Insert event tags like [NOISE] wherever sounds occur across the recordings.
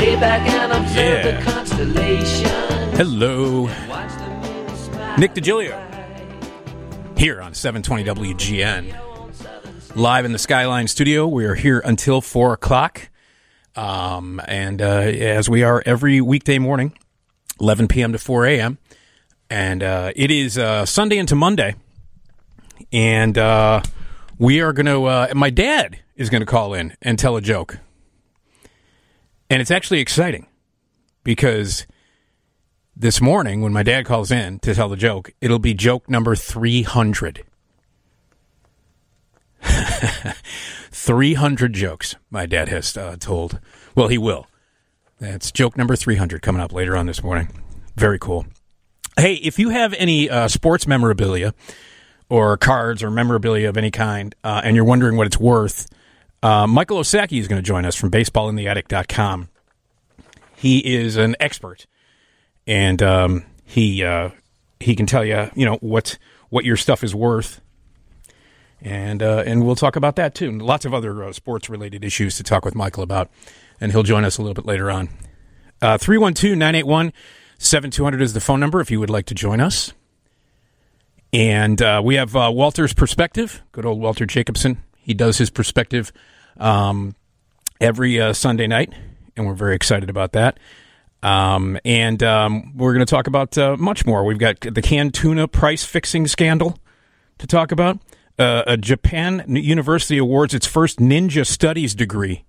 Lay back and observe Yeah. the constellation. Hello. Watch the moon. Nick Digilio here on 720 WGN. Live in the Skyline studio. We are here until 4 o'clock. Um, and uh, as we are every weekday morning, 11 p.m. to 4 a.m. And uh, it is uh, Sunday into Monday. And uh, we are going to, uh, my dad is going to call in and tell a joke. And it's actually exciting because this morning when my dad calls in to tell the joke, it'll be joke number 300. [LAUGHS] 300 jokes my dad has uh, told. Well, he will. That's joke number 300 coming up later on this morning. Very cool. Hey, if you have any uh, sports memorabilia or cards or memorabilia of any kind, uh, and you're wondering what it's worth, uh, Michael Osacky is going to join us from baseballintheattic.com. He is an expert and um, he uh, he can tell you you know what what your stuff is worth, and uh, and we'll talk about that too. And lots of other uh, sports related issues to talk with Michael about, and he'll join us a little bit later on. Uh, Three one two nine eight one seven two hundred is the phone number if you would like to join us. And uh, we have Walter's perspective. Good old Walter Jacobson. He does his perspective um, every uh, Sunday night, and we're very excited about that. Um, and um, we're going to talk about uh, much more. We've got the canned tuna price fixing scandal to talk about. Uh, a Japan University awards its first ninja studies degree.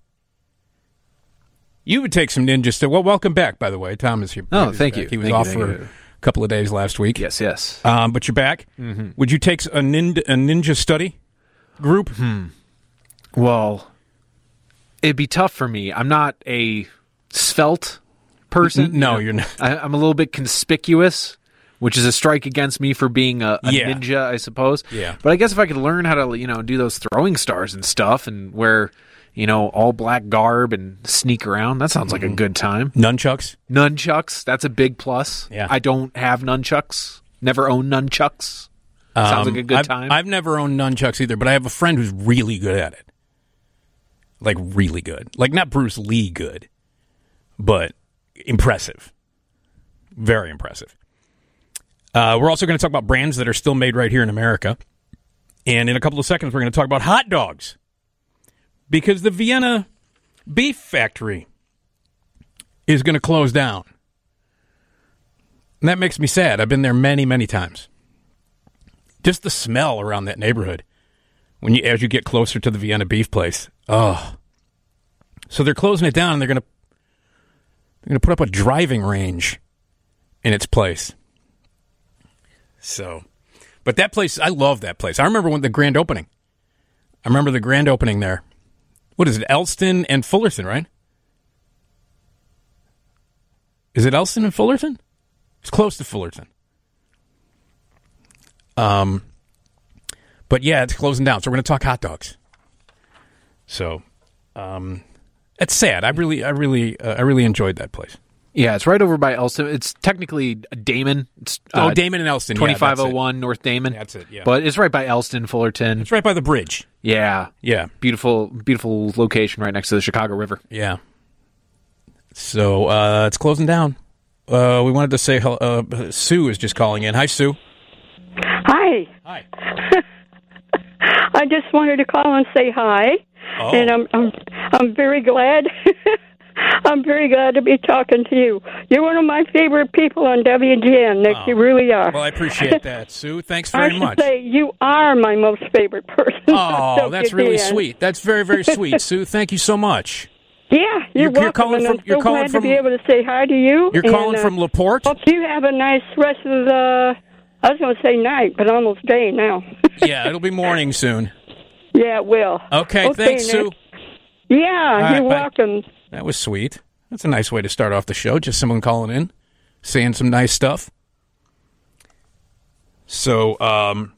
You would take some ninja studies. Well, welcome back, by the way. Tom is here. Oh, thank back. you. He was Thank off thank for you. a couple of days last week. Yes, yes. Um, but you're back. Mm-hmm. Would you take a ninja, a ninja study group? Hmm. Well, it'd be tough for me. I'm not a svelte person. No, you're not. I, I'm a little bit conspicuous, which is a strike against me for being a, a Yeah. ninja, I suppose. Yeah. But I guess if I could learn how to, you know, do those throwing stars and stuff, and wear, you know, all black garb and sneak around, that sounds Mm-hmm. like a good time. Nunchucks? Nunchucks, that's a big plus. Yeah. I don't have nunchucks. Never own nunchucks. Sounds Um, like a good I've, time. I've never owned nunchucks either, but I have a friend who's really good at it. Like really good. Like not Bruce Lee good, but impressive. Very impressive. Uh, we're also going to talk about brands that are still made right here in America. And in a couple of seconds, we're going to talk about hot dogs. Because the Vienna Beef Factory is going to close down. And that makes me sad. I've been there many, many times just the smell around that neighborhood when you as you get closer to the Vienna beef place. Oh. So they're closing it down and they're going to they're going to put up a driving range in its place. So, but that place I love that place. I remember when the grand opening. I remember the grand opening there. What is it? Elston and Fullerton, right? Is it Elston and Fullerton? It's close to Fullerton. Um, but yeah, it's closing down. So we're going to talk hot dogs. So, um, it's sad. I really, I really, uh, I really enjoyed that place. Yeah, it's right over by Elston. It's technically Damen. It's, Oh, uh, Damen and Elston. Yeah, Twenty that's five it. oh one North Damen. That's it, yeah. but it's right by Elston, Fullerton. It's right by the bridge. Yeah, Yeah, beautiful, beautiful location right next to the Chicago River. yeah. So uh, it's closing down. Uh, we wanted to say hel- uh, Sue is just calling in. Hi, Sue. Hi. Hi. [LAUGHS] [LAUGHS] I just wanted to call and say hi, Oh. and I'm I'm I'm very glad. [LAUGHS] I'm very glad to be talking to you. You're one of my favorite people on WGN, That Oh. You really are. Well, I appreciate [LAUGHS] that, Sue. Thanks I very should much. say you are my most favorite person. on Oh, that's really sweet. That's very, very sweet, Sue. Thank you so much. Yeah, you're, You're- welcome. you're calling from- I'm you're so calling glad from- to be able to say hi to you. You're and, calling uh, from Laporte? Hope you have a nice rest of the. I was going to say night, but almost day now. [LAUGHS] yeah, it'll be morning soon. yeah, it will. Okay, thanks, Sue. Yeah, right, you're bye. welcome. That was sweet. That's a nice way to start off the show. Just someone calling in, saying some nice stuff. So, um,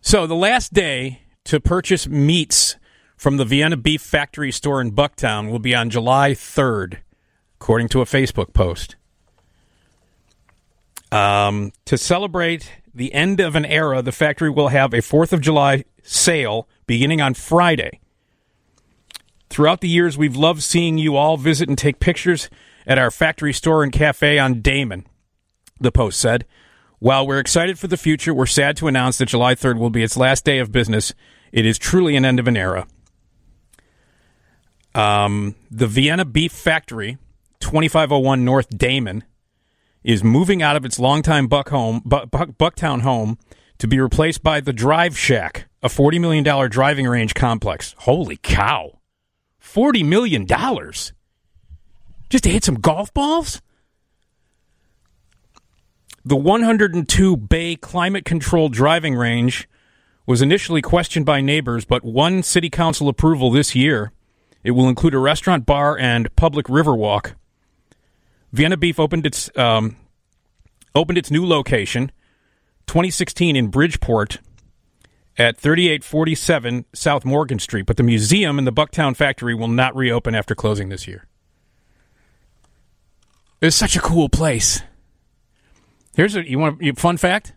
so the last day to purchase meats from the Vienna Beef Factory store in Bucktown will be on July 3rd, according to a Facebook post. Um, to celebrate the end of an era, the factory will have a 4th of July sale beginning on Friday. Throughout the years, we've loved seeing you all visit and take pictures at our factory store and cafe on Damen, the Post said. While we're excited for the future, we're sad to announce that July 3rd will be its last day of business. It is truly an end of an era. Um, the Vienna Beef Factory, 2501 North Damen, is moving out of its longtime Buck home, Buck, Buck, Bucktown home to be replaced by the Drive Shack, a $40 million driving range complex. Holy cow. $40 million? Just to hit some golf balls? The 102 bay climate controlled driving range was initially questioned by neighbors, but won city council approval this year. It will include a restaurant, bar, and public river walk. Vienna Beef opened its um, opened its new location, 2016 in Bridgeport, at 3847 South Morgan Street. But the museum and the Bucktown factory will not reopen after closing this year. It's such a cool place. Here's a you want a fun fact.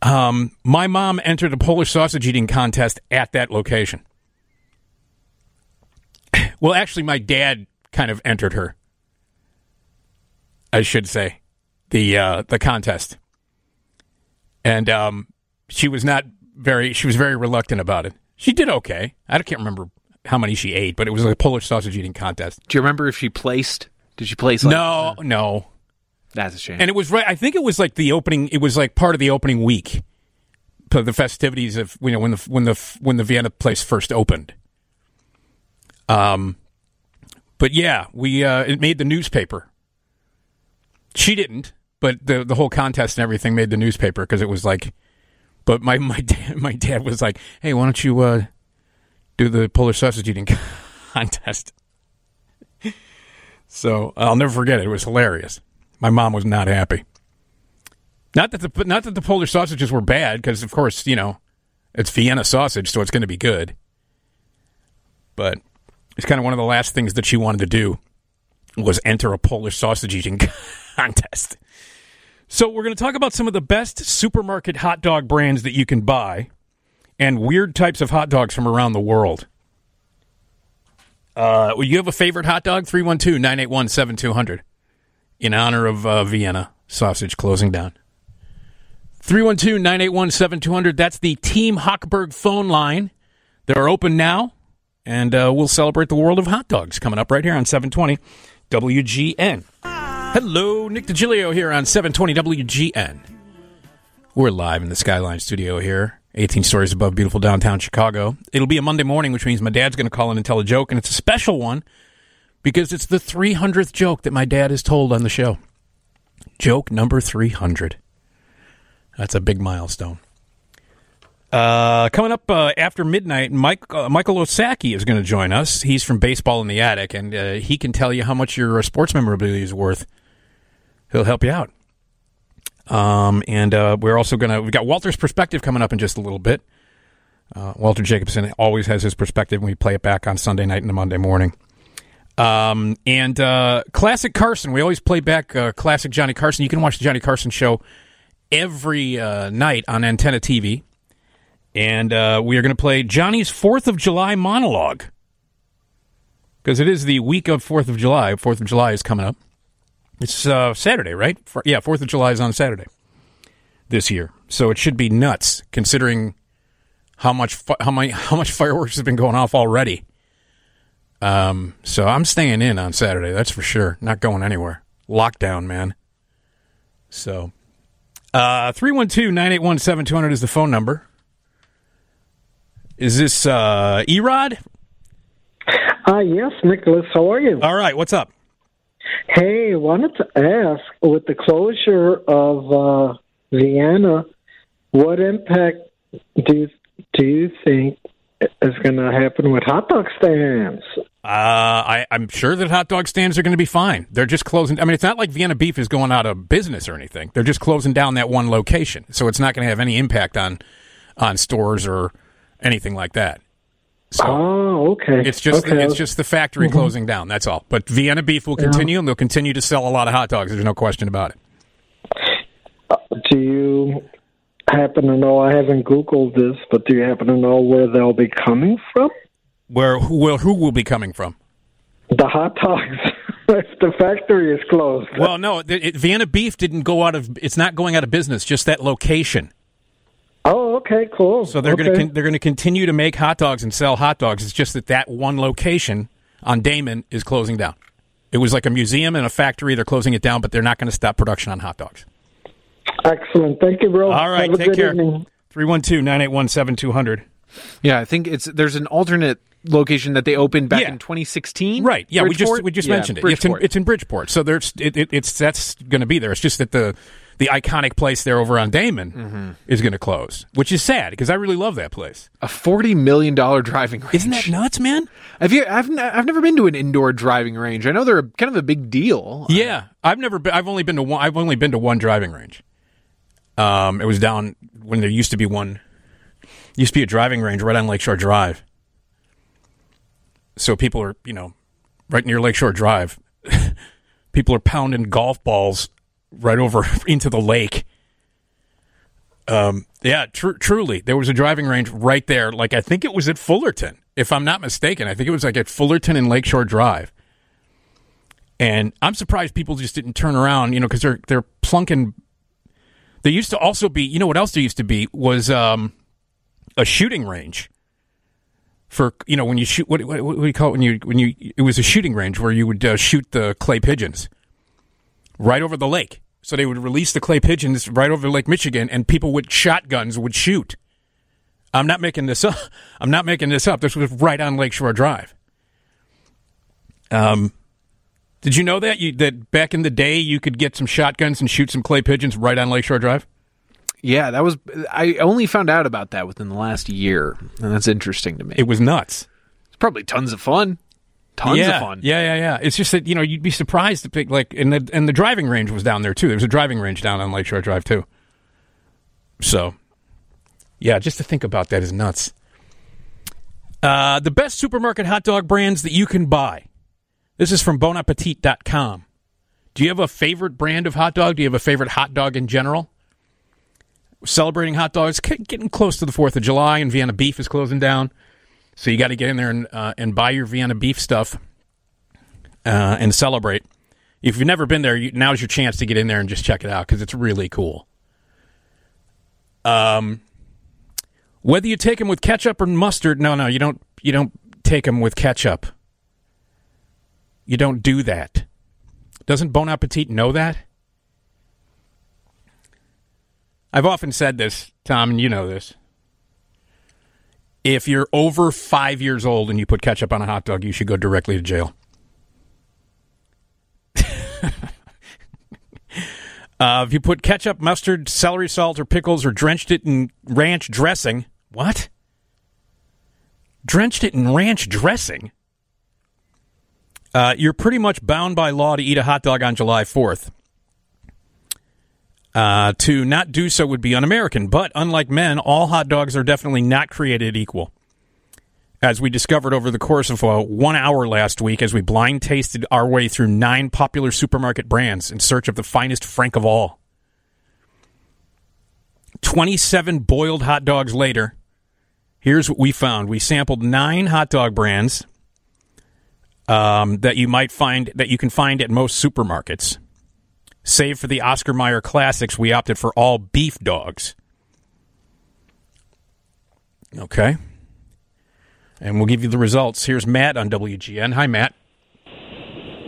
Um, my mom entered a Polish sausage eating contest at that location. [LAUGHS] Well, actually, my dad kind of entered her. I should say the uh, the contest, and um, she was not very. She was very reluctant about it. She did okay. I can't remember how many she ate, but it was a Polish sausage eating contest. Do you remember if she placed? Did she place? Like, no, no, that's a shame. and it was right. I think it was like the opening. It was like part of the opening week, the festivities of you know when the when the when the Vienna place first opened. Um, but yeah, we uh, it made the newspaper. She didn't, but the the whole contest and everything made the newspaper because it was like. But my [LAUGHS] my dad, my dad was like, "Hey, why don't you uh, do the Polish sausage eating [LAUGHS] contest?" [LAUGHS] So I'll never forget it. It was hilarious. My mom was not happy. Not that the not that the Polish sausages were bad, because of course you know it's Vienna sausage, so it's going to be good. But it's kind of one of the last things that she wanted to do was enter a Polish sausage eating [LAUGHS] contest. So we're going to talk about some of the best supermarket hot dog brands that you can buy, and weird types of hot dogs from around the world. Uh, you have a favorite hot dog? 312 981 7200 in honor of uh, Vienna sausage closing down. 312 981 7200. That's the Team Hochberg phone line. They're open now, and uh, we'll celebrate the world of hot dogs coming up right here on 720 WGN. Hello, Nick Digilio here on 720 WGN. We're live in the Skyline studio here, 18 stories above beautiful downtown Chicago. It'll be a Monday morning, which means my dad's going to call in and tell a joke, and it's a special one because it's the 300th joke that my dad has told on the show. Joke number 300. That's a big milestone. Uh, coming up uh, after midnight, Mike uh, Michael Osacky is going to join us. He's from Baseball in the Attic, and uh, he can tell you how much your uh, sports memorabilia is worth. He'll help you out. Um, and uh, we're also going to we've got Walter's perspective coming up in just a little bit. Walter Jacobson always has his perspective and we play it back on Sunday night and Monday morning. Um, and classic Carson, we always play back classic Johnny Carson. You can watch the Johnny Carson show every night on Antenna TV. And uh, we are going to play Johnny's Fourth of July monologue because it is the week of Fourth of July. Fourth of July is coming up. It's uh, Saturday, right? Fr- yeah, Fourth of July is on Saturday this year, so it should be nuts considering how much how many how much fireworks have been going off already. Um, so I'm staying in on Saturday, that's for sure. Not going anywhere. Lockdown, man. So, uh, 312 981 7200 is the phone number. Is this uh, Erod? Uh, yes, Nicholas, how are you? All right, what's up? Hey, wanted to ask with the closure of uh, Vienna, what impact do you, do you think is going to happen with hot dog stands? Uh, I, I'm sure that hot dog stands are going to be fine. They're just closing. I mean, it's not like Vienna Beef is going out of business or anything. They're just closing down that one location, so it's not going to have any impact on on stores or anything like that. So Oh, okay. it's just okay. it's just the factory mm-hmm. closing down. That's all. But Vienna Beef will continue, and they'll continue to sell a lot of hot dogs. There's no question about it. Uh, do you happen to know? I haven't Googled this, but do you happen to know where they'll be coming from? Where who will who will be coming from? The hot dogs. [LAUGHS] if the factory is closed. Well, no, it, it, Vienna Beef didn't go out of. It's not going out of business. Just that location. Oh, okay, cool. So they're okay. going to con- they're going to continue to make hot dogs and sell hot dogs. It's just that that one location on Damen is closing down. It was like a museum and a factory. They're closing it down, but they're not going to stop production on hot dogs. Excellent. Thank you, bro. All right, Have a take good care. evening. 312 981 7200. Yeah, I think it's there's an alternate location that they opened back Yeah. in 2016. Right. Yeah, we just we just Yeah, mentioned it. It's in, Bridgeport. it's in Bridgeport. So there's it, it, it's that's going to be there. It's just that the the iconic place there over on Damen Mm-hmm. is going to close, which is sad because I really love that place. a forty million dollar driving range. Isn't that nuts, man? Have you? I've n- I've never been to an indoor driving range. I know they're kind of a big deal. Yeah, I've never been. I've only been to one. I've only been to one driving range. Um, it was down when there used to be one. Used to be a driving range right on Lakeshore Drive. So people are, you know, right near Lakeshore Drive. [LAUGHS] people are pounding golf balls right over [LAUGHS] into the lake. Um, yeah, tr- truly, there was a driving range right there. Like I think it was at Fullerton, if I'm not mistaken. I think it was like at Fullerton and Lakeshore Drive. And I'm surprised people just didn't turn around, you know, because they're they're plunking. There used to also be, you know, what else there used to be was um, a shooting range for you know when you shoot what, what, what do you call it when you when you it was a shooting range where you would uh, shoot the clay pigeons right over the lake. So they would release the clay pigeons right over Lake Michigan, and people with shotguns would shoot. I'm not making this up. [LAUGHS] I'm not making this up. This was right on Lakeshore Drive. Um, did you know that you that back in the day you could get some shotguns and shoot some clay pigeons right on Lakeshore Drive? Yeah, that was. I only found out about that within the last year, and that's interesting to me. It was nuts. It's probably tons of fun. Tons yeah, of fun. Yeah, yeah, yeah. It's just that you know you'd be surprised to pick like and the and the driving range was down there too. There was a driving range down on Lakeshore Drive too. So, yeah, just to think about that is nuts. Uh, the best supermarket hot dog brands that you can buy. This is from bonappetit.com. Do you have a favorite brand of hot dog? Do you have a favorite hot dog in general? Celebrating hot dogs, getting close to the 4th of July, and Vienna Beef is closing down. So you got to get in there and, uh, and buy your Vienna Beef stuff uh, and celebrate. If you've never been there, you, now's your chance to get in there and just check it out because it's really cool. Um, whether you take them with ketchup or mustard, no, no, you don't. You don't take them with ketchup. You don't do that. Doesn't Bon Appetit know that? I've often said this, Tom, and you know this. If you're over five years old and you put ketchup on a hot dog, you should go directly to jail. [LAUGHS] uh, if you put ketchup, mustard, celery salt, or pickles, or drenched it in ranch dressing, what? Drenched it in ranch dressing? Uh, you're pretty much bound by law to eat a hot dog on July 4th. Uh, to not do so would be un American, but unlike men, all hot dogs are definitely not created equal. As we discovered over the course of uh, one hour last week, as we blind tasted our way through nine popular supermarket brands in search of the finest frank of all. 27 boiled hot dogs later, here's what we found. We sampled nine hot dog brands um, that you might find that you can find at most supermarkets. Save for the Oscar Mayer classics, we opted for all beef dogs. Okay. And we'll give you the results. Here's Matt on WGN. Hi, Matt.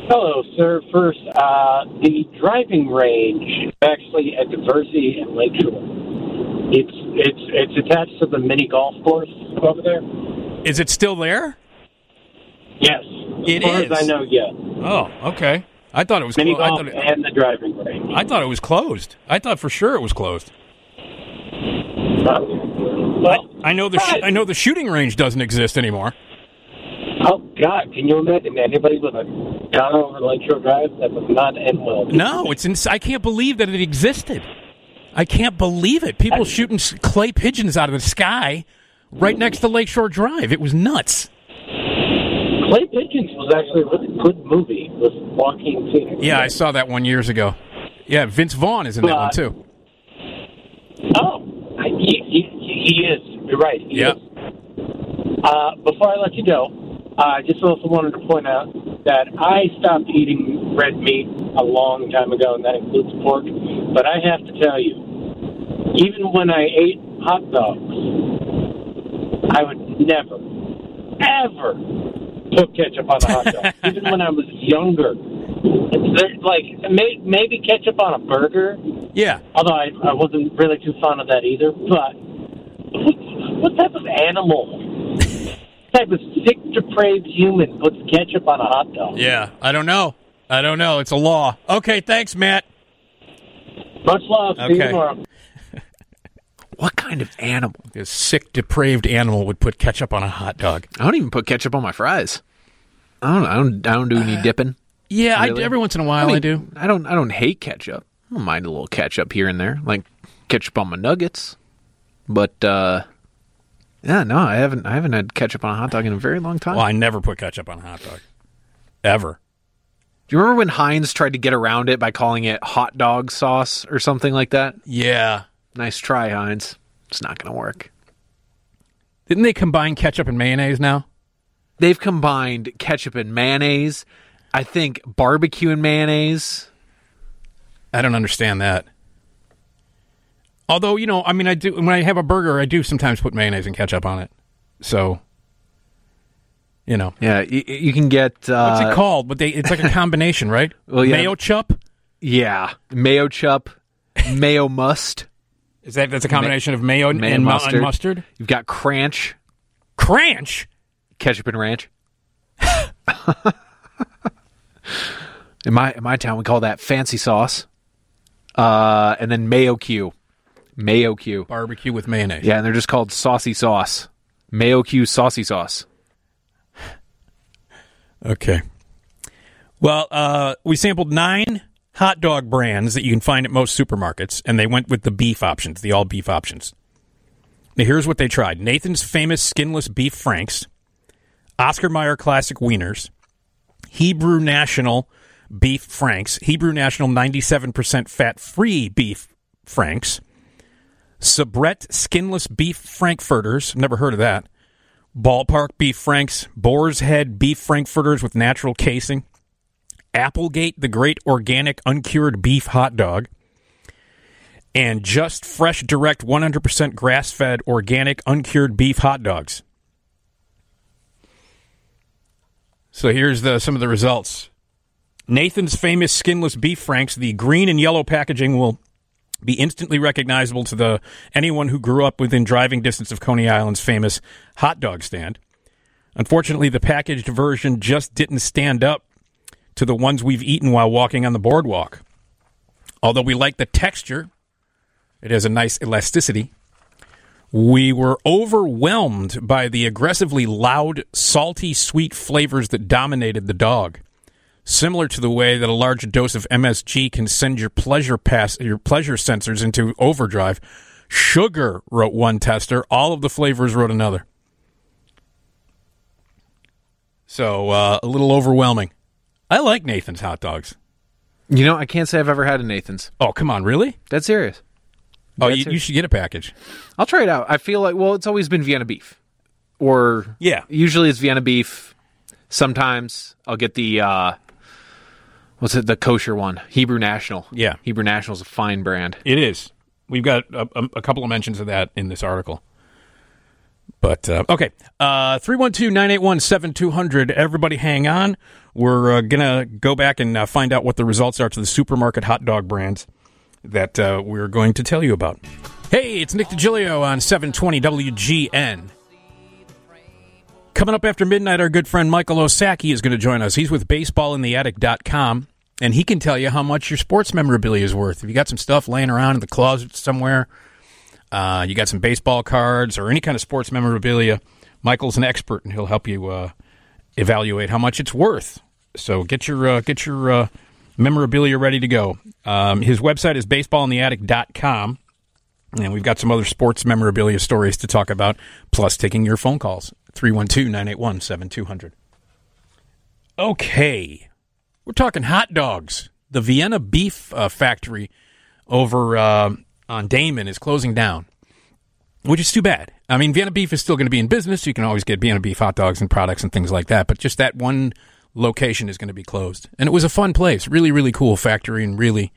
Hello, sir. First, uh, the driving range actually at Diversey and Lakeshore. It's it's it's attached to the mini golf course over there. Is it still there? Yes, It as far is. as I know, yes. Oh, okay. I thought it was. Mini clo- I, golf thought it, and the driving range. I thought it was closed. I thought for sure it was closed. well, I know the sh- I know the shooting range doesn't exist anymore. oh God, can you imagine anybody with a gun over Lakeshore Drive that was not end well? No, it's ins- I can't believe that it existed. I can't believe it. People shooting clay pigeons out of the sky right next to Lakeshore Drive. It was nuts. Clay Pigeons was actually a really good movie with Joaquin Phoenix. Yeah, I saw that one years ago. Yeah, Vince Vaughn is in that one too. Oh, I- he, he, he is. You're right. Yeah. Uh, before I let you go, uh, I just also wanted to point out that I stopped eating red meat a long time ago, and that includes pork. But I have to tell you, even when I ate hot dogs, I would never, ever put ketchup on a hot dog. [LAUGHS] even when I was younger, There- like may, maybe ketchup on a burger. Yeah. Although I, I wasn't really too fond of that either. But what, what type of animal, what type of sick, depraved human puts ketchup on a hot dog? Yeah. I don't know. I don't know. It's a law. Okay. Thanks, Matt. Much love. See you Okay. tomorrow. What kind of animal? This sick, depraved animal would put ketchup on a hot dog. I don't even put ketchup on my fries. I don't. I don't. I don't do any dipping. Yeah, Really? I, every once in a while I, mean, do. I don't. I don't hate ketchup. I don't mind a little ketchup here and there, like ketchup on my nuggets. But uh, yeah, no, I haven't. I haven't had ketchup on a hot dog in a very long time. Well, I never put ketchup on a hot dog. Ever. Do you remember when Heinz tried to get around it by calling it hot dog sauce or something like that? Yeah. Nice try, Heinz. It's not going to work. Didn't they combine ketchup and mayonnaise now? They've combined ketchup and mayonnaise. I think barbecue and mayonnaise. I don't understand that. Although, you know, I mean, I do when I have a burger, I do sometimes put mayonnaise and ketchup on it. So, you know, Yeah, you, you can get. Uh, what's it called? But they, it's like a [LAUGHS] combination, right? Well, yeah. Mayo chup. Yeah, mayo chup, mayo must. Is that that's a combination of mayo, mayo and mustard. and mustard? You've got cranch, Cranch. ketchup and ranch. [LAUGHS] in my in my town, we call that fancy sauce. Uh, and then mayo Q, mayo Q. Barbecue with mayonnaise. Yeah, and they're just called saucy sauce. Mayo Q saucy sauce. Okay. Well, uh, we sampled nine hot dog brands that you can find at most supermarkets, and they went with the beef options, the all beef options. Now, here's what they tried Nathan's famous skinless beef franks, Oscar Mayer classic wieners, Hebrew National beef franks, Hebrew National 97% fat free beef franks, Sabrett skinless beef frankfurters, never heard of that. Ballpark beef franks, Boar's Head beef frankfurters with natural casing, Applegate the great organic uncured beef hot dog, and just FreshDirect 100% grass fed organic uncured beef hot dogs. So here's the some of the results. Nathan's famous skinless beef franks, the green and yellow packaging will be instantly recognizable to the anyone who grew up within driving distance of Coney Island's famous hot dog stand. Unfortunately, the packaged version just didn't stand up to the ones we've eaten while walking on the boardwalk. Although we like the texture, it has a nice elasticity. We were overwhelmed by the aggressively loud, salty, sweet flavors that dominated the dog similar to the way that a large dose of MSG can send your pleasure pass your pleasure sensors into overdrive. Sugar, wrote one tester. All of the flavors, wrote another. So uh, a little overwhelming. I like Nathan's hot dogs. You know, I can't say I've ever had a Nathan's. Oh, come on, really? That's serious. Oh, That's you, it. you should get a package. I'll try it out. I feel like well, it's always been Vienna beef, or Yeah. usually it's Vienna beef. Sometimes I'll get the uh, what's it, the kosher one, Hebrew National. Yeah. Hebrew National is a fine brand. It is. We've got a, a, couple of mentions of that in this article. But, uh, okay. Uh, 312 981 7200. Everybody hang on. We're uh, going to go back and uh, find out what the results are to the supermarket hot dog brands that uh, we're going to tell you about. Hey, it's Nick Digilio on 720 WGN. Coming up after midnight, our good friend Michael Osacky is going to join us. He's with baseballintheattic.com, and he can tell you how much your sports memorabilia is worth. If you got some stuff laying around in the closet somewhere, uh, you got some baseball cards or any kind of sports memorabilia, Michael's an expert, and he'll help you uh, evaluate how much it's worth. So get your uh, get your uh, memorabilia ready to go. Um, his website is baseballintheattic.com. And we've got some other sports memorabilia stories to talk about, plus taking your phone calls. 312 981 7200. Okay. We're talking hot dogs. The Vienna Beef uh, Factory over uh, on Damen is closing down. Which is too bad. I mean, Vienna Beef is still going to be in business. You can always get Vienna Beef hot dogs and products and things like that, but just that one location is going to be closed. And it was a fun place, really, really cool factory and really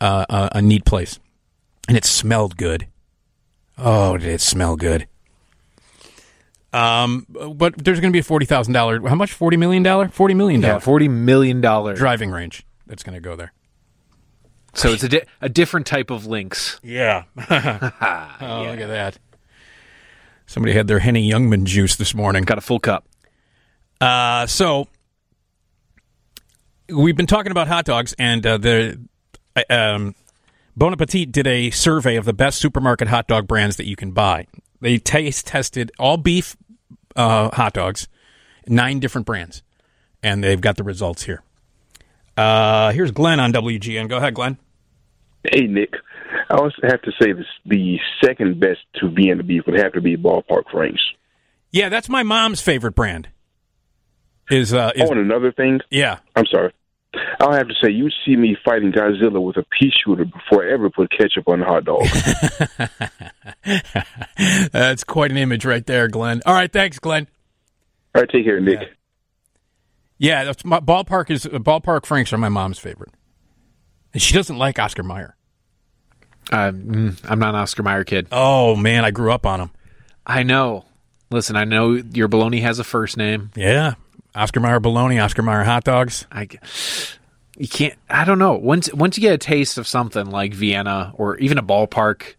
uh, a, a neat place. And it smelled good. Oh, did it smell good? Um, but there's going to be a forty thousand dollar. How much? Forty million dollar. Forty million dollar. Yeah, forty million dollar driving range that's going to go there. So it's a di- a different type of links. Yeah. [LAUGHS] [LAUGHS] oh, look at that. Somebody had their Henny Youngman juice this morning. Got a full cup. Uh, so we've been talking about hot dogs, and uh, the um, Bon Appetit did a survey of the best supermarket hot dog brands that you can buy. They taste tested all beef uh, hot dogs, nine different brands, and they've got the results here. Uh, here's Glenn on WGN. Go ahead, Glenn. Hey, Nick. I also have to say this, the second best to Vienna beef would have to be Ballpark Franks. Yeah, that's my mom's favorite brand. Is uh, is Oh, and another thing, yeah. I'm sorry. I'll have to say, you see me fighting Godzilla with a pea shooter before I ever put ketchup on a hot dog. [LAUGHS] [LAUGHS] That's quite an image right there, Glenn. All right, thanks, Glenn. All right, take care, Nick. Yeah, that's my, ballpark is ballpark Franks are my mom's favorite, and she doesn't like Oscar Mayer. Uh, mm, I'm not an Oscar Mayer kid. Oh man, I grew up on him. I know. Listen, I know your baloney has a first name. Yeah, Oscar Mayer bologna, Oscar Mayer hot dogs. I, you can't. I don't know. Once once you get a taste of something like Vienna or even a ballpark,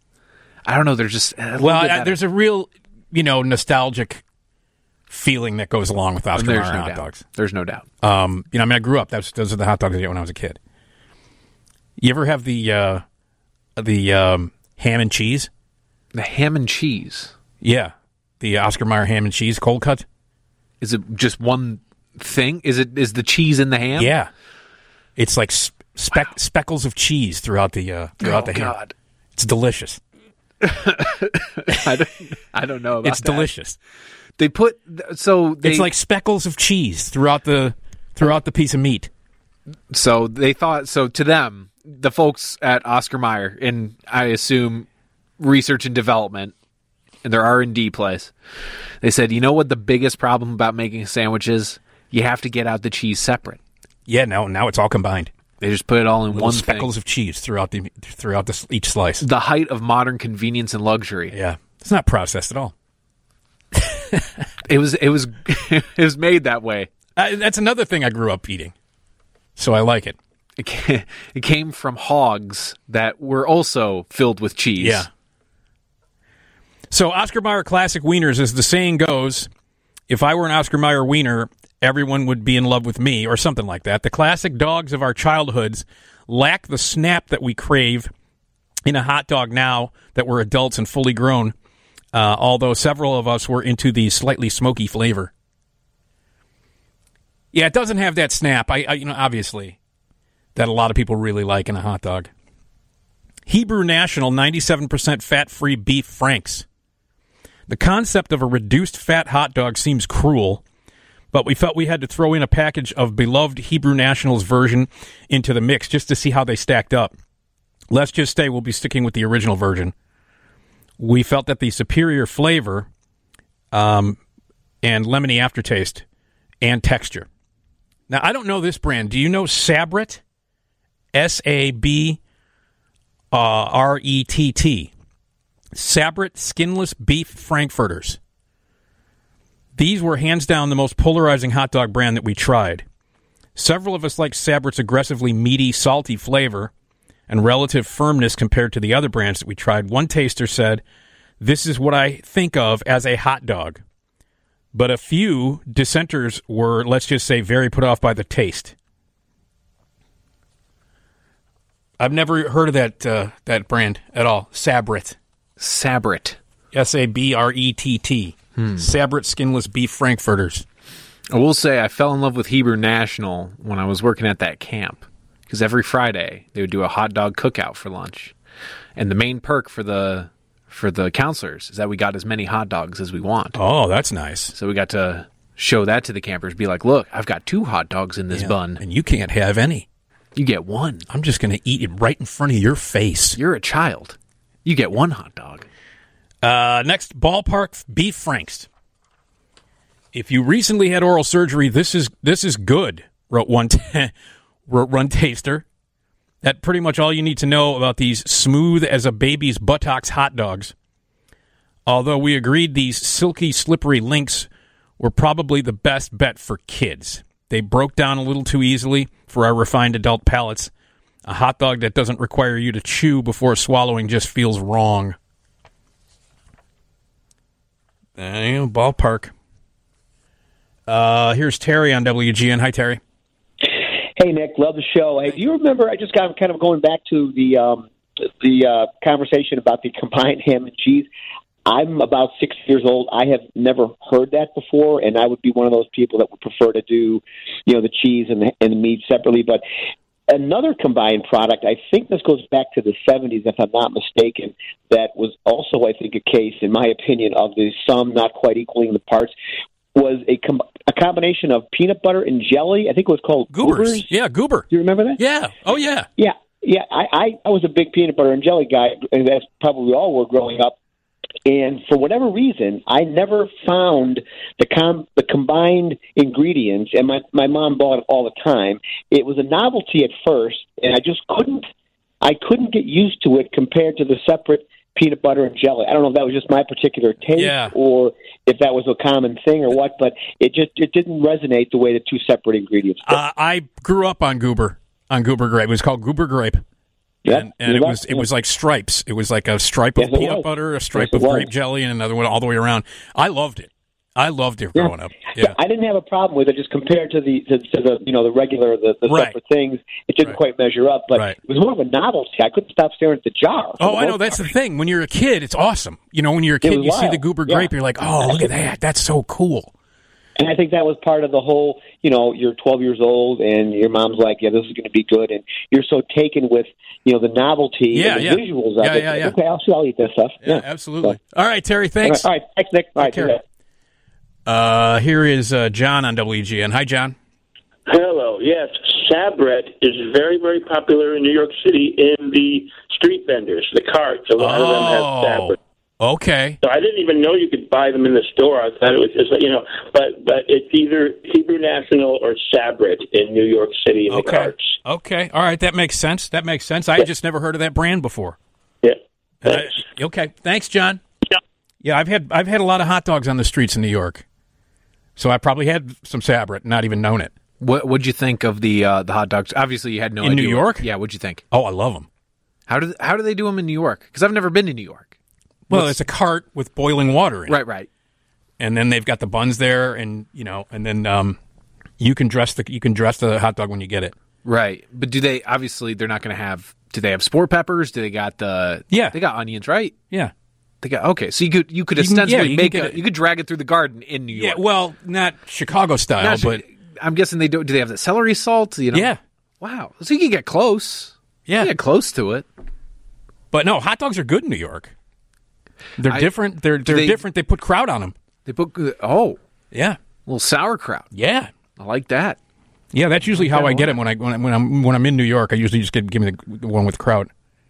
I don't know. There's just a Well, I, there's a real, you know, nostalgic feeling that goes along with Oscar Mayer no hot doubt. dogs. There's no doubt. Um, you know, I mean, I grew up. That's those are the hot dogs I ate when I was a kid. You ever have the uh, the um, ham and cheese? The ham and cheese. Yeah, the Oscar Mayer ham and cheese cold cut. Is it just one thing? Is it is the cheese in the ham? Yeah, it's like sp- speck, speckles of cheese throughout the uh, throughout Oh the ham. God. It's delicious. [LAUGHS] I don't, I don't know about that. It's that. delicious. They put so they it's like speckles of cheese throughout the throughout the piece of meat. so they thought so to them the folks at Oscar Mayer and I assume research and development and their R and D place. They said, you know what the biggest problem about making sandwiches? You have to get out the cheese separate. Yeah, now now it's all combined. They just put it all in Little one speckles thing. of cheese throughout the throughout the, each slice. The height of modern convenience and luxury. Yeah, it's not processed at all. [LAUGHS] It was it was [LAUGHS] it was made that way. Uh, that's another thing I grew up eating, so I like it. It came, it came from hogs that were also filled with cheese. Yeah. So Oscar Mayer classic wieners, as the saying goes, if I were an Oscar Mayer wiener, everyone would be in love with me, or something like that. The classic dogs of our childhoods lack the snap that we crave in a hot dog now that we're adults and fully grown. Uh, although several of us were into the slightly smoky flavor. Yeah, it doesn't have that snap. I, I you know, obviously, that a lot of people really like in a hot dog. Hebrew National 97% fat free beef franks. The concept of a reduced fat hot dog seems cruel, but we felt we had to throw in a package of beloved Hebrew National's version into the mix just to see how they stacked up. Let's just say we'll be sticking with the original version. We felt that the superior flavor um, and lemony aftertaste and texture. Now, I don't know this brand. Do you know Sabrett? S A B uh, R E T T. Sabrett skinless beef frankfurters. These were hands down the most polarizing hot dog brand that we tried. Several of us like Sabrett's aggressively meaty, salty flavor and relative firmness compared to the other brands that we tried. One taster said, This is what I think of as a hot dog. But a few dissenters were, let's just say, very put off by the taste. I've never heard of that uh, that brand at all. Sabrett. Sabrett. S A B R E T T. Sabrett skinless beef frankfurters. I will say I fell in love with Hebrew National when I was working at that camp because every Friday they would do a hot dog cookout for lunch, and the main perk for the for the counselors is that we got as many hot dogs as we want. Oh, that's nice. So we got to show that to the campers. Be like, look, I've got two hot dogs in this bun. And you can't have any. You get one. I'm just going to eat it right in front of your face. You're a child. You get one hot dog. Uh, next, ballpark beef franks. If you recently had oral surgery, this is this is good. Wrote one [LAUGHS] t- Run [LAUGHS] Taster. That pretty much all you need to know about these smooth as a baby's buttocks hot dogs. Although we agreed these silky, slippery links were probably the best bet for kids. They broke down a little too easily for our refined adult palates. A hot dog that doesn't require you to chew before swallowing just feels wrong. Uh, ballpark. Uh, here's Terry on WGN. Hi, Terry. Hey Nick, love the show. Hey, do you remember? I just got kind of going back to the um, the uh, conversation about the combined ham and cheese. I'm about six years old. I have never heard that before, and I would be one of those people that would prefer to do, you know, the cheese and the, and the meat separately. But another combined product, I think this goes back to the 70s, if I'm not mistaken, that was also, I think, a case, in my opinion, of the sum not quite equaling the parts, was a, com- a combination of peanut butter and jelly. I think it was called Goobers. Yeah, Goober. Do you remember that? Yeah. Oh, yeah. Yeah, yeah. I, I I was a big peanut butter and jelly guy, and that's probably all were growing up. And for whatever reason, I never found the com the combined ingredients, and my my mom bought it all the time. It was a novelty at first, and I just couldn't I couldn't get used to it compared to the separate peanut butter and jelly. I don't know if that was just my particular taste Yeah. or if that was a common thing or what, but it just it didn't resonate the way the two separate ingredients did. Uh, I grew up on Goober, on Goober grape. It was called Goober grape. Yep, and, and it was it was like stripes. It was like a stripe of Yes, peanut was. butter, a stripe Yes, of grape jelly, and another one all the way around. I loved it. I loved it growing up. Yeah, Yeah. I didn't have a problem with it. Just compared to the to, to the you know the regular the, the Right. separate things, it didn't Right. quite measure up. But Right. it was more of a novelty. I couldn't stop staring at the jar. Oh, the I know. most That's the thing. When you're a kid, it's awesome. You know, when you're a kid, you see the wild. Goober Yeah. grape, you're like, oh, look at that. That's so cool. And I think that was part of the whole. You know, you're 12 years old, and your mom's like, "Yeah, this is going to be good," and you're so taken with you know the novelty Yeah, and the yeah. visuals of Yeah, it. yeah, yeah. Okay, I'll see. I'll eat this stuff. Yeah, absolutely. All right, Terry. Thanks. right, all right, thanks, Nick. All right, care. Uh, here is uh, John on WGN. Hi, John. Hello. Yes, Sabrett is very, very popular in New York City in the street vendors, the carts. A lot of them have Sabrett. Oh, okay. So I didn't even know you could buy them in the store. I thought it was just you know, but but it's either Hebrew National or Sabrett in New York City in the Okay. carts. Okay. All right. That makes sense. That makes sense. I just never heard of that brand before. Yeah. Uh, okay. Thanks, John. Yeah. Yeah, I've had I've had a lot of hot dogs on the streets in New York, so I probably had some Sabrett, not even known it. What What'd you think of the uh, the hot dogs? Obviously, you had no In idea. New York? Yeah. What'd you think? Oh, I love them. How do How do they do them in New York? Because I've never been to New York. Well, it's a cart with boiling water in it, Right. Right. and then they've got the buns there, and you know, and then um, you can dress the you can dress the hot dog when you get it. Right. But do they? Obviously, they're not going to have. Do they have sport peppers? Do they got the? Yeah. They got onions, right? Yeah. They got okay. So you could you could can- yeah, ostensibly you make a, it. you could drag it through the garden in New York. Yeah. Well, not Chicago style, Not but I'm guessing they do. Do they have the celery salt? You know. yeah, Wow. So you can get close. yeah. You get close to it. But no, hot dogs are good in New York. They're I- different. They're they're they- different. They put kraut on them. They put oh, Yeah. a little sauerkraut. Yeah. I like that. Yeah, that's usually how I get them when I when, I, when I'm when I'm in New York. I usually just get give me the, the one with kraut.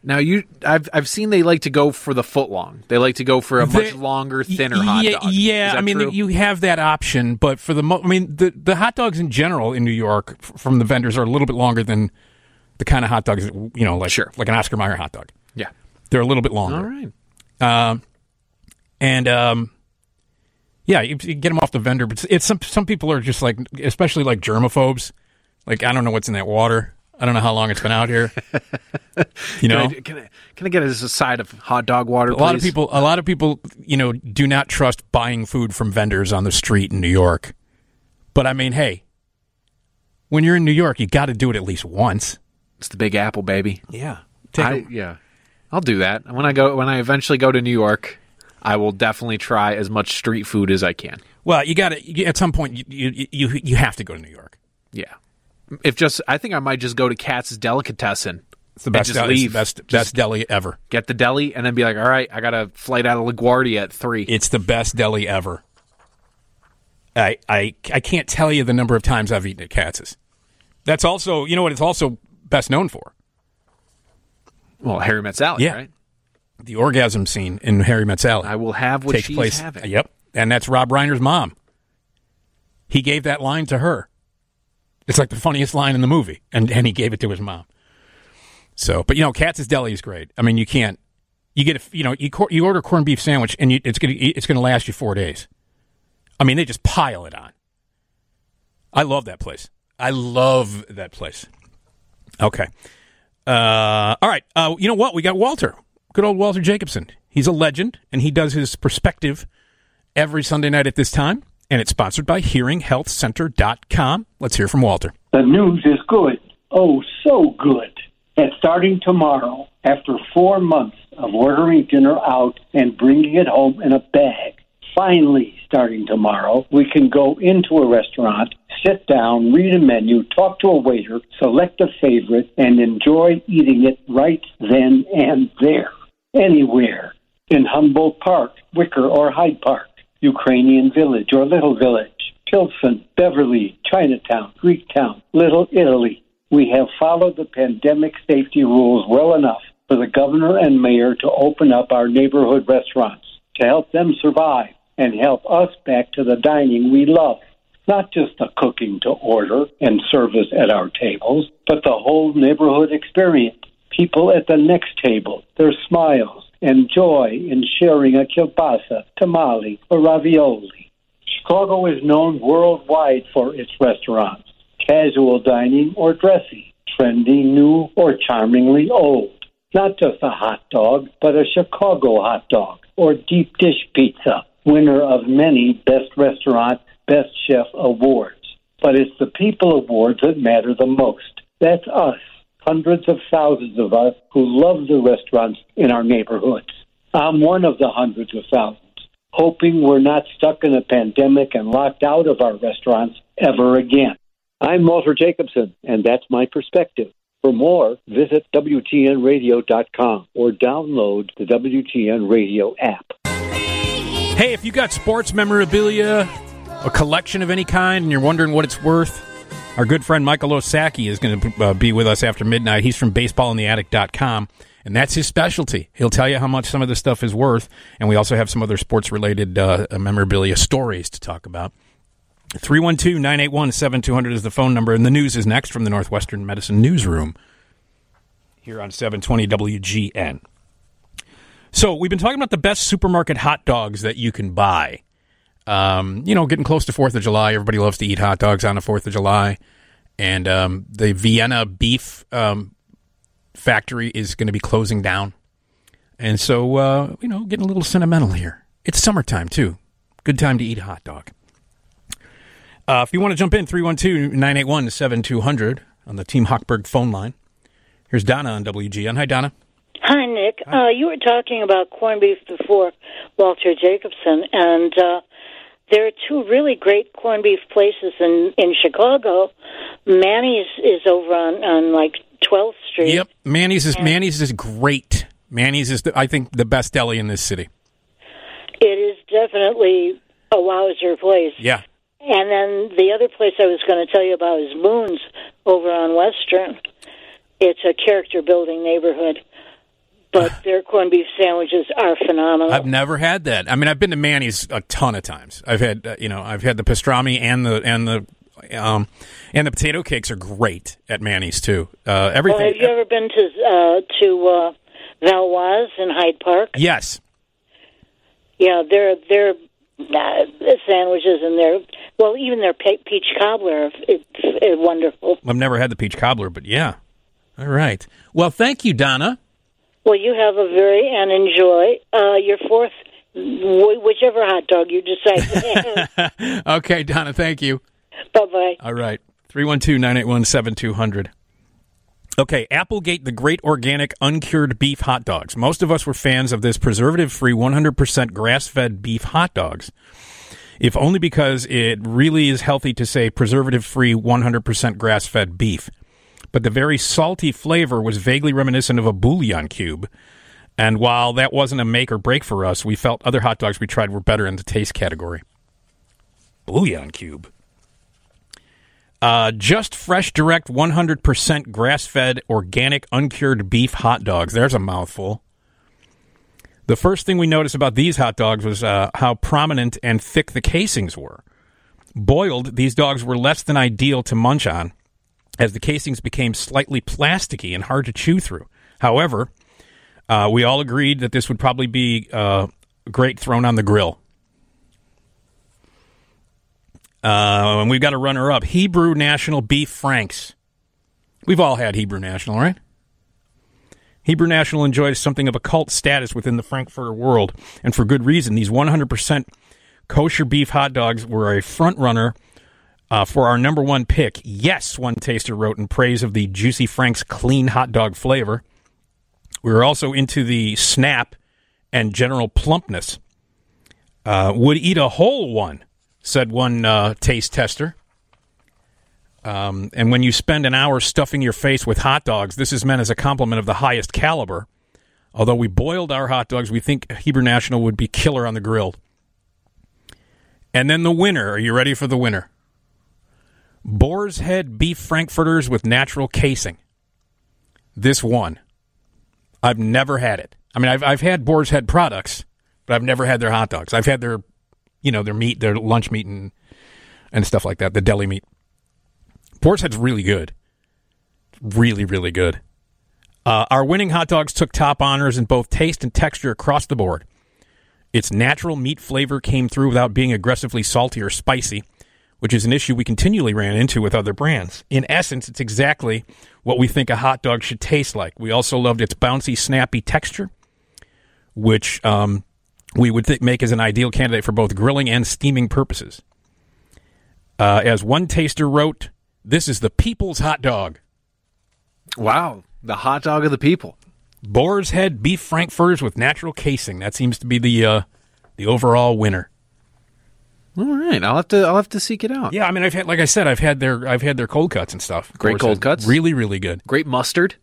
Now you, I've I've seen they like to go for the foot long. They like to go for a much longer, thinner Y- hot dog. Yeah, I mean true? you have that option, but for the mo- I mean the the hot dogs in general in New York from the vendors are a little bit longer than the kind of hot dogs you know like Sure. like an Oscar Mayer hot dog. yeah. They're a little bit longer. All right. Um, and um, yeah, you, you get them off the vendor, but it's, it's some some people are just like, especially like germaphobes. Like I don't know what's in that water. I don't know how long it's been out here. [LAUGHS] You know, Can I, can I can I get as a side of hot dog water? a lot of people, a lot of people, you know, do not trust buying food from vendors on the street in New York. But I mean, hey, when you're in New York, you got to do it at least once. It's the Big Apple, baby. Yeah, take I, a- yeah, I'll do that when I go when I eventually go to New York. I will definitely try as much street food as I can. well, you got to at some point you, you you you have to go to New York. Yeah. If just, I think I might just go to Katz's Delicatessen. It's the best, just deli, leave. best, Just best deli ever. Get the deli and then be like, all right, I got a flight out of LaGuardia at three. It's the best deli ever. I I I can't tell you the number of times I've eaten at Katz's. That's also, you know what it's also best known for? well, Harry Met Sally, Yeah. right? The orgasm scene in Harry Met Sally. I will have what takes she's place. having. Yep, and that's Rob Reiner's mom. He gave that line to her. It's like the funniest line in the movie, and and he gave it to his mom. So, but you know, Katz's Deli is great. I mean, you can't. You get a, you know, you cor- you order a corned beef sandwich, and you, it's gonna it's gonna last you four days. I mean, they just pile it on. I love that place. I love that place. Okay. Uh, all right. Uh, you know what? We got Walter. Good old Walter Jacobson. He's a legend, and he does his perspective every Sunday night at this time. And it's sponsored by HearingHealthCenter.com. Let's hear from Walter. The news is good. Oh, so good. That starting tomorrow, after four months of ordering dinner out and bringing it home in a bag, finally starting tomorrow, we can go into a restaurant, sit down, read a menu, talk to a waiter, select a favorite, and enjoy eating it right then and there, anywhere. In Humboldt Park, Wicker, or Hyde Park, Ukrainian Village or Little Village, Pilsen, Beverly, Chinatown, Greektown, Little Italy. We have followed the pandemic safety rules well enough for the governor and mayor to open up our neighborhood restaurants to help them survive and help us back to the dining we love. Not just the cooking to order and service at our tables, but the whole neighborhood experience. People at the next table, their smiles and joy in sharing a kielbasa, tamale, or ravioli. Chicago is known worldwide for its restaurants, casual dining or dressy, trendy, new, or charmingly old. Not just a hot dog, but a Chicago hot dog or deep dish pizza, winner of many Best Restaurant, Best Chef awards. But it's the People Awards that matter the most. That's us, hundreds of thousands of us who love the restaurants in our neighborhoods. I'm one of the hundreds of thousands, hoping we're not stuck in a pandemic and locked out of our restaurants ever again. I'm Walter Jacobson, and that's my perspective. For more, visit WTNRadio.com or download the WTN Radio app. Hey, if you got sports memorabilia, a collection of any kind, and you're wondering what it's worth, our good friend Michael Osacky is going to uh, be with us after midnight. He's from baseballintheattic.com, and that's his specialty. He'll tell you how much some of this stuff is worth, and we also have some other sports related uh, memorabilia stories to talk about. 312 981 7200 is the phone number, and the news is next from the Northwestern Medicine Newsroom here on 720 WGN. So, we've been talking about the best supermarket hot dogs that you can buy. Um, you know, getting close to 4th of July, everybody loves to eat hot dogs on the 4th of July. And um, the Vienna beef um, factory is going to be closing down. And so, uh, you know, getting a little sentimental here. It's summertime, too. Good time to eat a hot dog. Uh, if you want to jump in, 312 981 7200 on the Team Hochberg phone line. Here's Donna on WGN. Hi, Donna. Hi, Nick. Uh, you were talking about corned beef before, Walter Jacobson, and uh, there are two really great corned beef places in in Chicago. Manny's is over on on like 12th Street. Yep, Manny's is Manny's is great. Manny's is, the, I think, the best deli in this city. It is definitely a wowzer place. Yeah, And then the other place I was going to tell you about is Moon's over on Western. It's a character building neighborhood, but their corned beef sandwiches are phenomenal. I've never had that. I mean, I've been to Manny's a ton of times. I've had, uh, you know, I've had the pastrami and the and the um and the potato cakes are great at Manny's too. Uh, Well, everything. have you ever been to uh, to uh, Valois in Hyde Park? yes, Yeah, their their uh, sandwiches and their well, even their pe- peach cobbler, it's, it's wonderful. I've never had the peach cobbler, but yeah. All right. Well, thank you, Donna. Well, you have a very and enjoy uh, your fourth, whichever hot dog you decide. [LAUGHS] okay, Donna. Thank you. bye bye. All right. 312 981 7200. Okay, Applegate, the great organic uncured beef hot dogs. Most of us were fans of this preservative free 100% grass fed beef hot dogs. If only because it really is healthy to say preservative free 100% grass fed beef. But the very salty flavor was vaguely reminiscent of a bouillon cube. And while that wasn't a make or break for us, we felt other hot dogs we tried were better in the taste category. Bouillon cube. Uh, just FreshDirect, 100% grass fed, organic, uncured beef hot dogs. There's a mouthful. The first thing we noticed about these hot dogs was uh, how prominent and thick the casings were. Boiled, these dogs were less than ideal to munch on, as the casings became slightly plasticky and hard to chew through. However, uh, we all agreed that this would probably be uh, great thrown on the grill. Uh, and we've got a runner up Hebrew National Beef Franks. We've all had Hebrew National, right? Hebrew National enjoys something of a cult status within the Frankfurter world, and for good reason. These 100% kosher beef hot dogs were a front runner uh, for our number one pick. Yes, one taster wrote in praise of the Juicy Frank's clean hot dog flavor. We were also into the snap and general plumpness. Uh, would eat a whole one, said one uh, taste tester. Um, and when you spend an hour stuffing your face with hot dogs, this is meant as a compliment of the highest caliber. Although we boiled our hot dogs, we think Hebrew National would be killer on the grill. And then the winner. Are you ready for the winner? Boar's Head beef frankfurters with natural casing. This one. I've never had it. I mean, I've I've had Boar's Head products, but I've never had their hot dogs. I've had their, you know, their meat, their lunch meat, and and stuff like that, the deli meat. Boar's Head's really good, really really good. Uh, our winning hot dogs took top honors in both taste and texture across the board. Its natural meat flavor came through without being aggressively salty or spicy, which is an issue we continually ran into with other brands. In essence, it's exactly what we think a hot dog should taste like. We also loved its bouncy, snappy texture, which um, we would th- make as an ideal candidate for both grilling and steaming purposes. Uh, as one taster wrote, this is the people's hot dog. Wow, the hot dog of the people. Boar's Head beef frankfurters with natural casing. That seems to be the uh, the overall winner. All right, I'll have to I'll have to seek it out. Yeah, I mean, I've had like I said, I've had their I've had their cold cuts and stuff. Great Boar's cold cuts. really really good. Great mustard.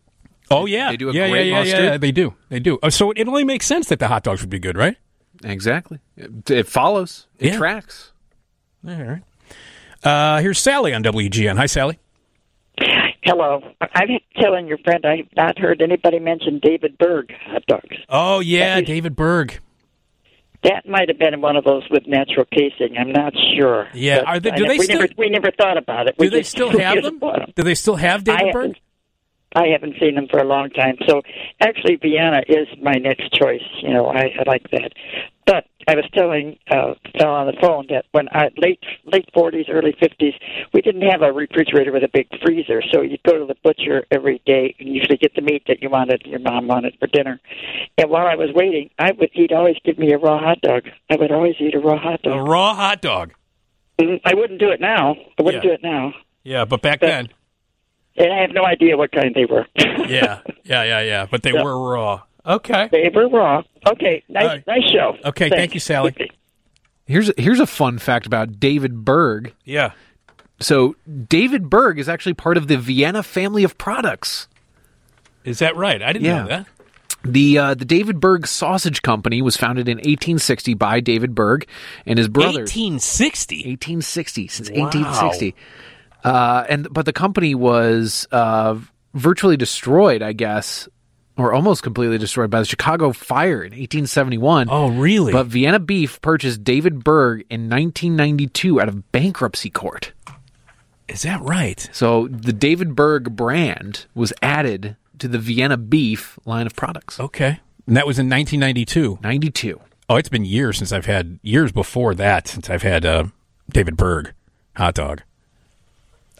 Oh yeah, They do a yeah, great yeah, yeah, mustard. yeah, they do, they do. Uh, so it only makes sense that the hot dogs would be good, right? Exactly. It, it follows. It Yeah. tracks. All right. Uh, here's Sally on WGN. Hi, Sally. Hello. I'm telling your friend I've not heard anybody mention David Berg hot dogs. Oh yeah, David Berg. That might have been one of those with natural casing. I'm not sure. Yeah, But are they- do ne- they we still- never we never thought about it. Do We they just- still [LAUGHS] have just them? Do they still have David I Berg? I haven't seen them for a long time. So actually, Vienna is my next choice. You know, I, I like that. But I was telling uh, fellow on the phone that when I late late forties, early fifties, we didn't have a refrigerator with a big freezer. So you'd go to the butcher every day and usually get the meat that you wanted, your mom wanted for dinner. And while I was waiting, I would he'd always give me a raw hot dog. I would always eat a raw hot A dog. raw hot dog. Mm, I wouldn't do it now. I wouldn't Yeah. do it now. Yeah, but back then, And I have no idea what kind they were. yeah, [LAUGHS] yeah, yeah, yeah. But they Yeah. were raw. Okay. They were raw. Okay, nice, All right. nice show. Okay, Thanks. thank you, Sally. Here's here's a fun fact about David Berg. Yeah. So David Berg is actually part of the Vienna family of products. Is that right? I didn't Yeah. know that. The uh, the David Berg Sausage Company was founded in 1860 by David Berg and his brothers. 1860. 1860 since Wow. 1860. Uh, and but the company was uh, virtually destroyed, I guess, or almost completely destroyed by the Chicago fire in 1871. Oh, really? But Vienna Beef purchased David Berg in 1992 out of bankruptcy court. Is that right? So the David Berg brand was added to the Vienna Beef line of products. Okay. And that was in 1992. 92. Oh, it's been years since I've had years before that since I've had uh, David Berg hot dog.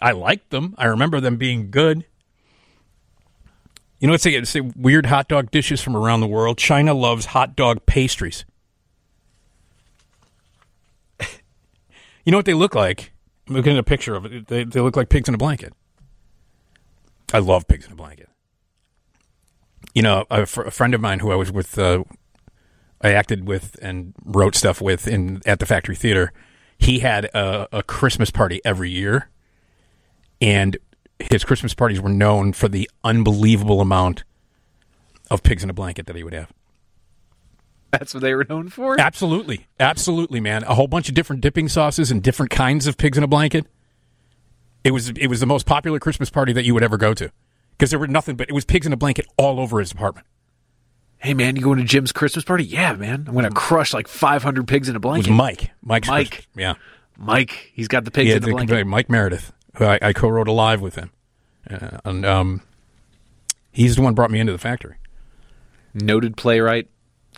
I liked them. I remember them being good. You know what's say, say weird hot dog dishes from around the world? China loves hot dog pastries. [LAUGHS] you know what they look like? I'm looking at a picture of it. They, they look like pigs in a blanket. I love pigs in a blanket. You know, a, a friend of mine who I was with, uh, I acted with and wrote stuff with in at the Factory Theater. He had a, a Christmas party every year, and his Christmas parties were known for the unbelievable amount of pigs in a blanket that he would have. That's what they were known for. Absolutely, absolutely, man. A whole bunch of different dipping sauces and different kinds of pigs in a blanket. It was it was the most popular Christmas party that you would ever go to because there were nothing but it was pigs in a blanket all over his apartment. Hey man, you going to Jim's Christmas party? Yeah, man. I'm gonna crush like 500 pigs in a It was blanket. Mike. Mike's Mike. Christmas- Yeah. Mike, he's got the pigs yeah, in the the- blanket. Mike Meredith, who I, I co-wrote Alive with him, uh, and um, he's the one who brought me into the factory. Noted playwright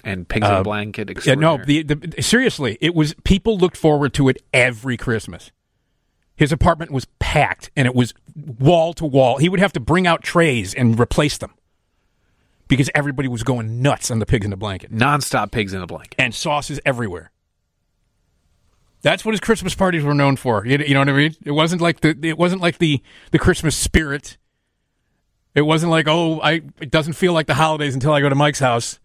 and pigs in Uh, a blanket. Yeah, no, the, the, seriously, it was people looked forward to it every Christmas. His apartment was packed, and it was wall to wall. He would have to bring out trays and replace them because everybody was going nuts on the pigs in the blanket, nonstop pigs in a blanket, and sauces everywhere. That's what his Christmas parties were known for. You, you know what I mean? It wasn't like the it wasn't like the the Christmas spirit. It wasn't like oh, I it doesn't feel like the holidays until I go to Mike's house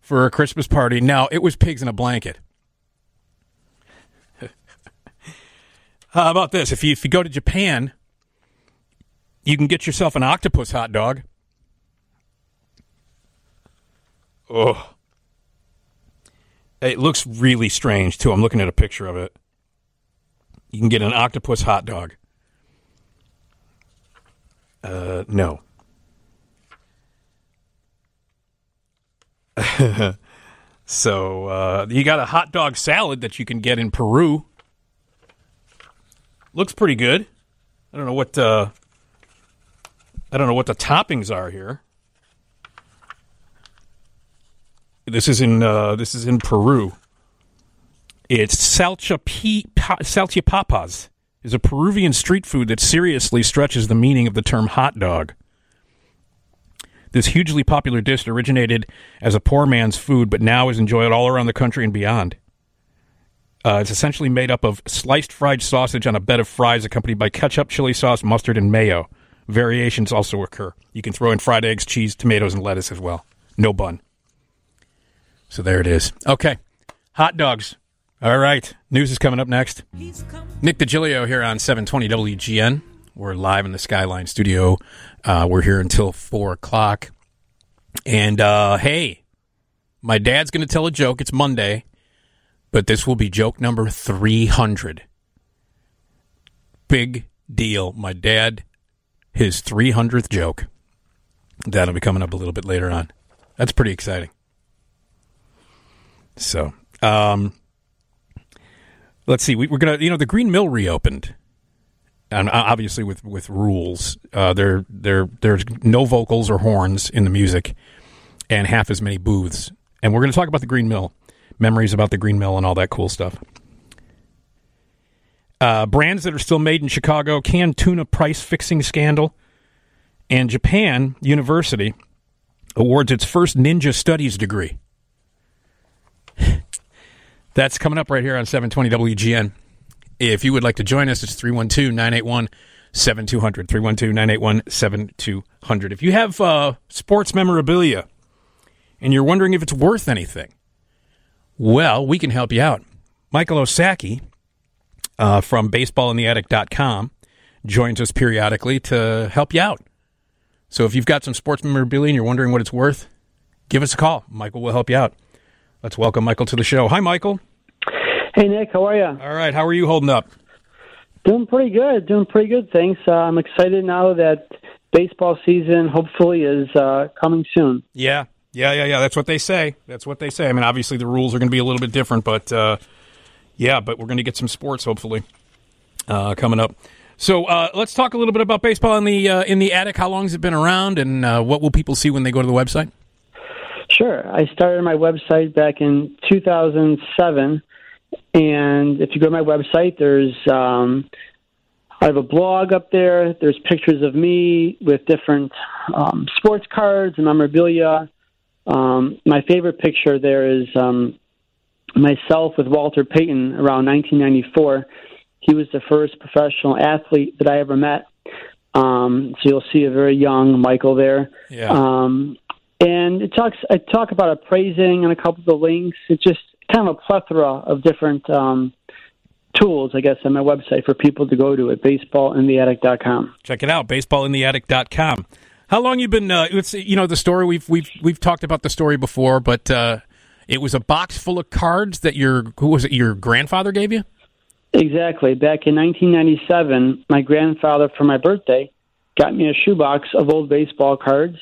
for a Christmas party. No, it was pigs in a blanket. [LAUGHS] How about this? If you if you go to Japan, you can get yourself an octopus hot dog. Oh. It looks really strange too. I'm looking at a picture of it. You can get an octopus hot dog. Uh, no. [LAUGHS] so uh, you got a hot dog salad that you can get in Peru. Looks pretty good. I don't know what uh, I don't know what the toppings are here. This is in uh, this is in Peru. It's salchipa- salchipapas is a Peruvian street food that seriously stretches the meaning of the term hot dog. This hugely popular dish originated as a poor man's food, but now is enjoyed all around the country and beyond. Uh, it's essentially made up of sliced fried sausage on a bed of fries, accompanied by ketchup, chili sauce, mustard, and mayo. Variations also occur. You can throw in fried eggs, cheese, tomatoes, and lettuce as well. No bun. So there it is. Okay. Hot dogs. All right. News is coming up next. Nick Digilio here on 720 WGN. We're live in the Skyline studio. Uh, we're here until 4 o'clock. And uh, hey, my dad's going to tell a joke. It's Monday, but this will be joke number 300. Big deal. My dad, his 300th joke. That'll be coming up a little bit later on. That's pretty exciting. So, um, let's see. We, we're gonna, you know, the Green Mill reopened, and uh, obviously with with rules. Uh, there, there, there's no vocals or horns in the music, and half as many booths. And we're to talk about the Green Mill, memories about the Green Mill, and all that cool stuff. Uh, brands that are still made in Chicago: canned tuna price fixing scandal, and Japan University awards its first ninja studies degree. That's coming up right here on 720 WGN. If you would like to join us, it's 312 981 7200. 312 981 7200. If you have uh, sports memorabilia and you're wondering if it's worth anything, well, we can help you out. Michael Osacky uh, from baseballintheattic.com joins us periodically to help you out. So if you've got some sports memorabilia and you're wondering what it's worth, give us a call. Michael will help you out. Let's welcome Michael to the show. Hi, Michael. Hey, Nick. How are you? All right. How are you holding up? Doing pretty good. Doing pretty good. Thanks. Uh, I'm excited now that baseball season hopefully is uh, coming soon. Yeah. Yeah, yeah, yeah. That's what they say. That's what they say. I mean, obviously the rules are going to be a little bit different, but uh, yeah, but we're going to get some sports hopefully uh, coming up. So uh, let's talk a little bit about baseball in the uh, in the attic. How long has it been around, and uh, what will people see when they go to the website? Sure. I started my website back in 2007, and if you go to my website, there's um, I have a blog up there. There's pictures of me with different um, sports cards and memorabilia. Um, my favorite picture there is um, myself with Walter Payton around 1994. He was the first professional athlete that I ever met. Um, so you'll see a very young Michael there. Yeah. Um, and it talks. I talk about appraising and a couple of the links. It's just kind of a plethora of different um, tools, I guess, on my website for people to go to at baseballintheattic.com. Check it out, baseballintheattic.com. How long you been? Uh, it's you know the story we've we've we've talked about the story before, but uh, it was a box full of cards that your who was it? Your grandfather gave you. Exactly. Back in 1997, my grandfather, for my birthday, got me a shoebox of old baseball cards,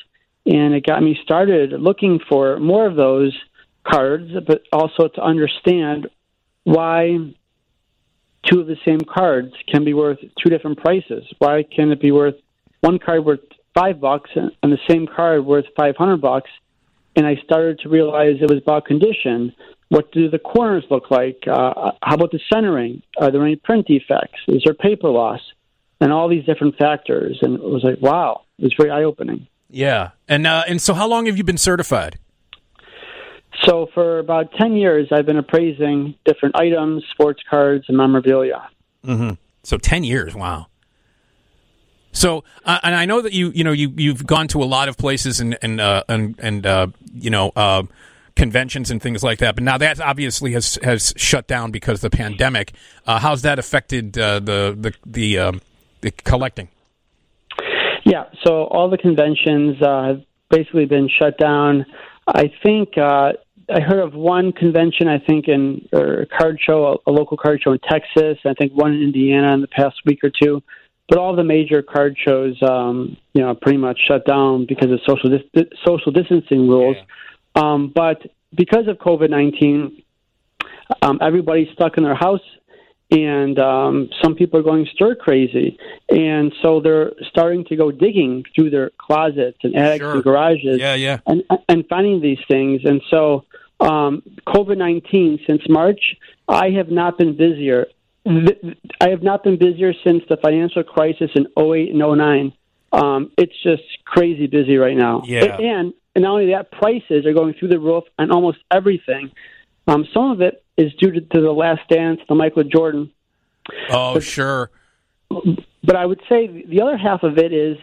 and it got me started looking for more of those cards, but also to understand why two of the same cards can be worth two different prices. Why can it be worth one card worth five bucks and the same card worth five hundred bucks? And I started to realize it was about condition. What do the corners look like? Uh, how about the centering? Are there any print defects? Is there paper loss? And all these different factors. And it was like, wow, it was very eye opening. Yeah, and uh, and so how long have you been certified? So for about 10 years, I've been appraising different items, sports cards, and memorabilia. Mm-hmm. So ten years. Wow. So, uh, and I know that you, you know, you you've gone to a lot of places and and uh, and and uh, you know uh, conventions and things like that. But now that obviously has has shut down because of the pandemic. Uh, how's that affected uh, the the the, um, the collecting? Yeah, so all the conventions uh, have basically been shut down. I think uh, I heard of one convention, I think, in or a card show, a, a local card show in Texas. I think one in Indiana in the past week or two. But all the major card shows, um, you know, pretty much shut down because of social dis- social distancing rules. Um, but because of COVID nineteen, um, everybody's stuck in their house, and um, some people are going stir crazy, and so they're starting to go digging through their closets and attics and garages, Yeah, yeah. and and finding these things. And so, um, COVID nineteen since March, I have not been busier. I have not been busier since the financial crisis in 08 and 09. Um, it's just crazy busy right now. Yeah. And and not only that, prices are going through the roof on almost everything. Um, some of it is due to, to the Last Dance, the Michael Jordan. Oh, sure. But I would say the other half of it is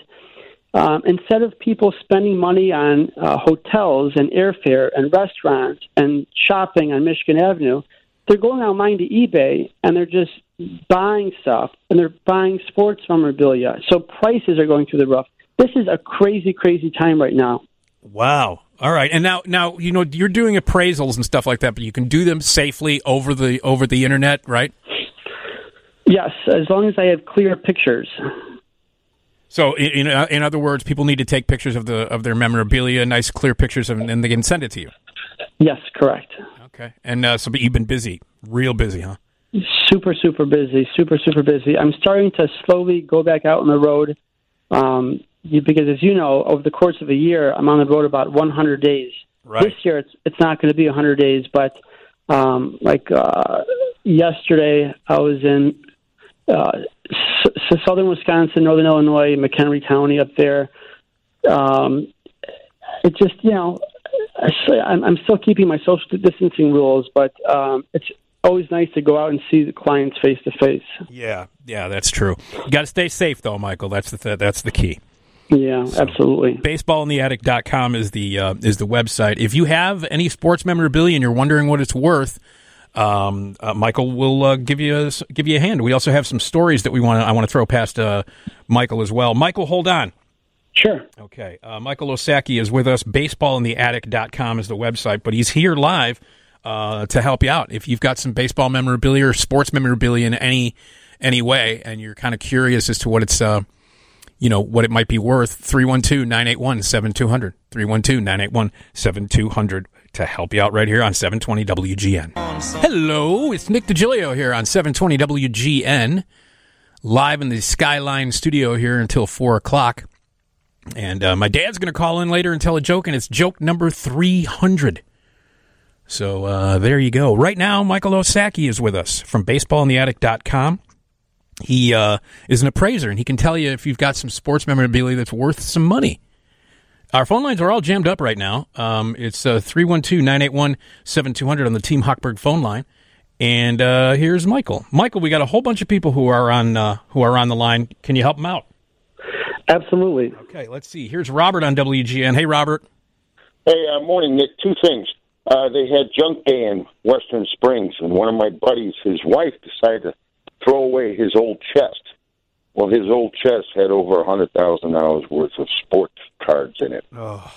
um, instead of people spending money on uh, hotels and airfare and restaurants and shopping on Michigan Avenue, they're going online to eBay and they're just buying stuff and they're buying sports memorabilia. So prices are going through the roof. This is a crazy, crazy time right now. Wow. All right. And now, now you know you're doing appraisals and stuff like that, but you can do them safely over the over the internet, right? Yes, as long as I have clear pictures. So, in, in, in other words, people need to take pictures of the of their memorabilia, nice clear pictures, of, and then they can send it to you. Yes, correct. Okay. And uh, so, but you've been busy, real busy, huh? Super, super busy. Super, super busy. I'm starting to slowly go back out on the road. Um, because, as you know, over the course of a year, I'm on the road about 100 days. Right. This year, it's it's not going to be 100 days, but um, like uh, yesterday, I was in uh, s- southern Wisconsin, northern Illinois, McHenry County up there. Um, it just, you know, I'm, I'm still keeping my social distancing rules, but um, it's always nice to go out and see the clients face to face. Yeah, yeah, that's true. You got to stay safe, though, Michael. That's the th- that's the key. Yeah, absolutely. Baseballintheattic.com is the uh, is the website. If you have any sports memorabilia and you're wondering what it's worth, um, uh, Michael will uh, give you a, give you a hand. We also have some stories that we want. I want to throw past uh, Michael as well. Michael, hold on. Sure. Okay. Uh, Michael Osacky is with us. Baseballintheattic.com is the website, but he's here live uh, to help you out. If you've got some baseball memorabilia or sports memorabilia in any any way, and you're kind of curious as to what it's, uh, you know, what it might be worth, 312-981-7200. 312-981-7200 to help you out right here on 720 WGN. Hello, it's Nick Digilio here on 720 WGN, live in the Skyline studio here until 4 o'clock. And uh, my dad's going to call in later and tell a joke, and it's joke number 300. So uh, there you go. Right now, Michael Osacky is with us from baseballintheattic.com. He uh, is an appraiser, and he can tell you if you've got some sports memorabilia that's worth some money. Our phone lines are all jammed up right now. Um, it's 312 981 7200 on the Team Hochberg phone line. And uh, here's Michael. Michael, we got a whole bunch of people who are on uh, who are on the line. Can you help them out? Absolutely. Okay, let's see. Here's Robert on WGN. Hey, Robert. Hey, uh, morning, Nick. Two things. Uh, they had junk day in Western Springs, and one of my buddies, his wife, decided to throw away his old chest. Well, his old chest had over a hundred thousand dollars worth of sports cards in it. Oh.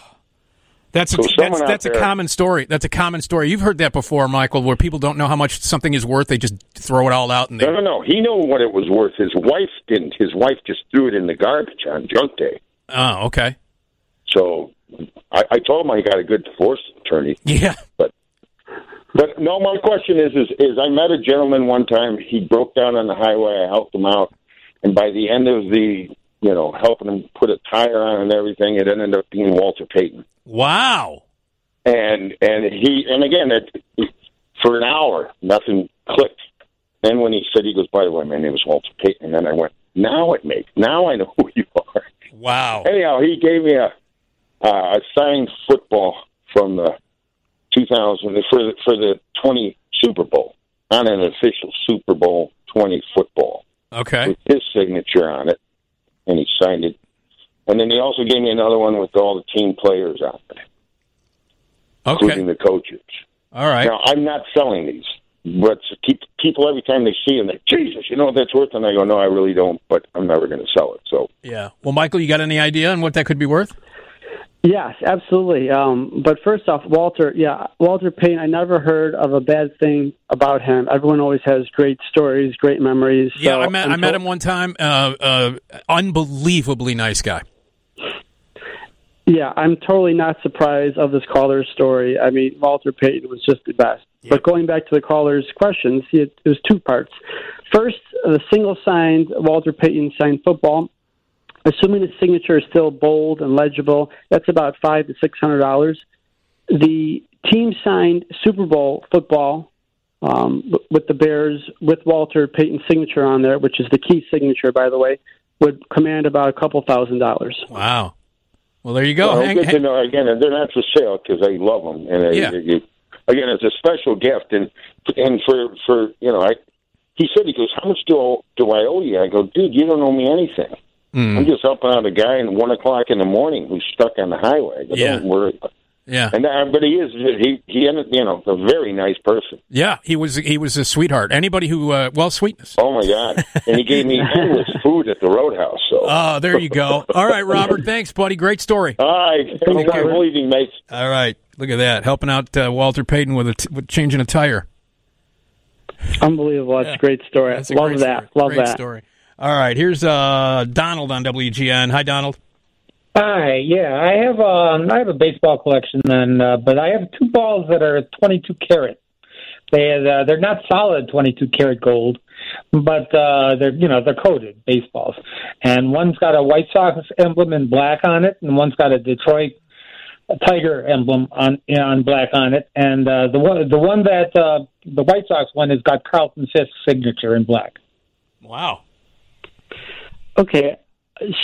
That's a, that's, that's a common story. That's a common story. You've heard that before, Michael, where people don't know how much something is worth. They just throw it all out and they. No, no, no. He knew what it was worth. His wife didn't. His wife just threw it in the garbage on junk day. Oh, okay. So I, I told him I got a good divorce attorney. Yeah. But but no, my question is is is I met a gentleman one time. He broke down on the highway. I helped him out, and by the end of the you know helping him put a tire on and everything, it ended up being Walter Payton. Wow. And and he and again it, for an hour nothing clicked. Then when he said he goes, by the way, my name is Walter Payton, and then I went, now it makes now I know [LAUGHS] who you are. Wow. Anyhow, he gave me a uh, a signed football from the 2000 for the for the 20 Super Bowl on an official Super Bowl 20 football Okay. with his signature on it, and he signed it. And then he also gave me another one with all the team players on it, including the coaches. All right. Now I'm not selling these, but keep, people every time they see them, they Jesus, you know what that's worth? And I go, no, I really don't, but I'm never going to sell it. So Yeah. Well, Michael, you got any idea on what that could be worth? Yes, absolutely. Um, but first off, Walter, yeah, Walter Payton. I never heard of a bad thing about him. Everyone always has great stories, great memories. Yeah, So I met I met him one time. Uh, uh, unbelievably nice guy. Yeah, I'm totally not surprised of this caller's story. I mean, Walter Payton was just the best. But going back to the caller's questions, it, it was two parts. First, the single signed Walter Payton signed football. Assuming the signature is still bold and legible, that's about five to six hundred dollars. The team signed Super Bowl football um, with the Bears with Walter Payton's signature on there, which is the key signature, by the way, would command about a couple thousand dollars. Wow. Well, there you go. Well, Hang- good to hang- know. Again, they're not for sale because I love them, and I, Yeah. you, again, it's a special gift. And and for for you know, I he said he goes, how much do I, do I owe you? I go, dude, you don't owe me anything. Hmm. I'm just helping out a guy at one o'clock in the morning who's stuck on the highway. I Yeah. Don't worry. Yeah. And uh, but he is he he ended you know a very nice person. Yeah, he was he was a sweetheart. Anybody who uh, well sweetness. Oh my god! and he gave me endless [LAUGHS] food at the Roadhouse. So Oh, there you go. All right, Robert. [LAUGHS] Thanks, buddy. Great story. All right, have a wonderful evening, mates. All right, look at that, helping out uh, Walter Payton with a t- with changing a tire. Unbelievable. That's a great story. That's a Love great that. story. Love Great that. story. All right, here's uh, Donald on WGN. Hi, Donald. Hi, yeah, I have um, I have a baseball collection, and uh, but I have two balls that are 22 karat. They uh, they're not solid 22 karat gold, but uh, they're you know they're coated baseballs, and one's got a White Sox emblem in black on it, and one's got a Detroit Tiger emblem on on black on it, and uh, the one the one that uh, the White Sox one has got Carlton Fisk's signature in black. Wow. Okay,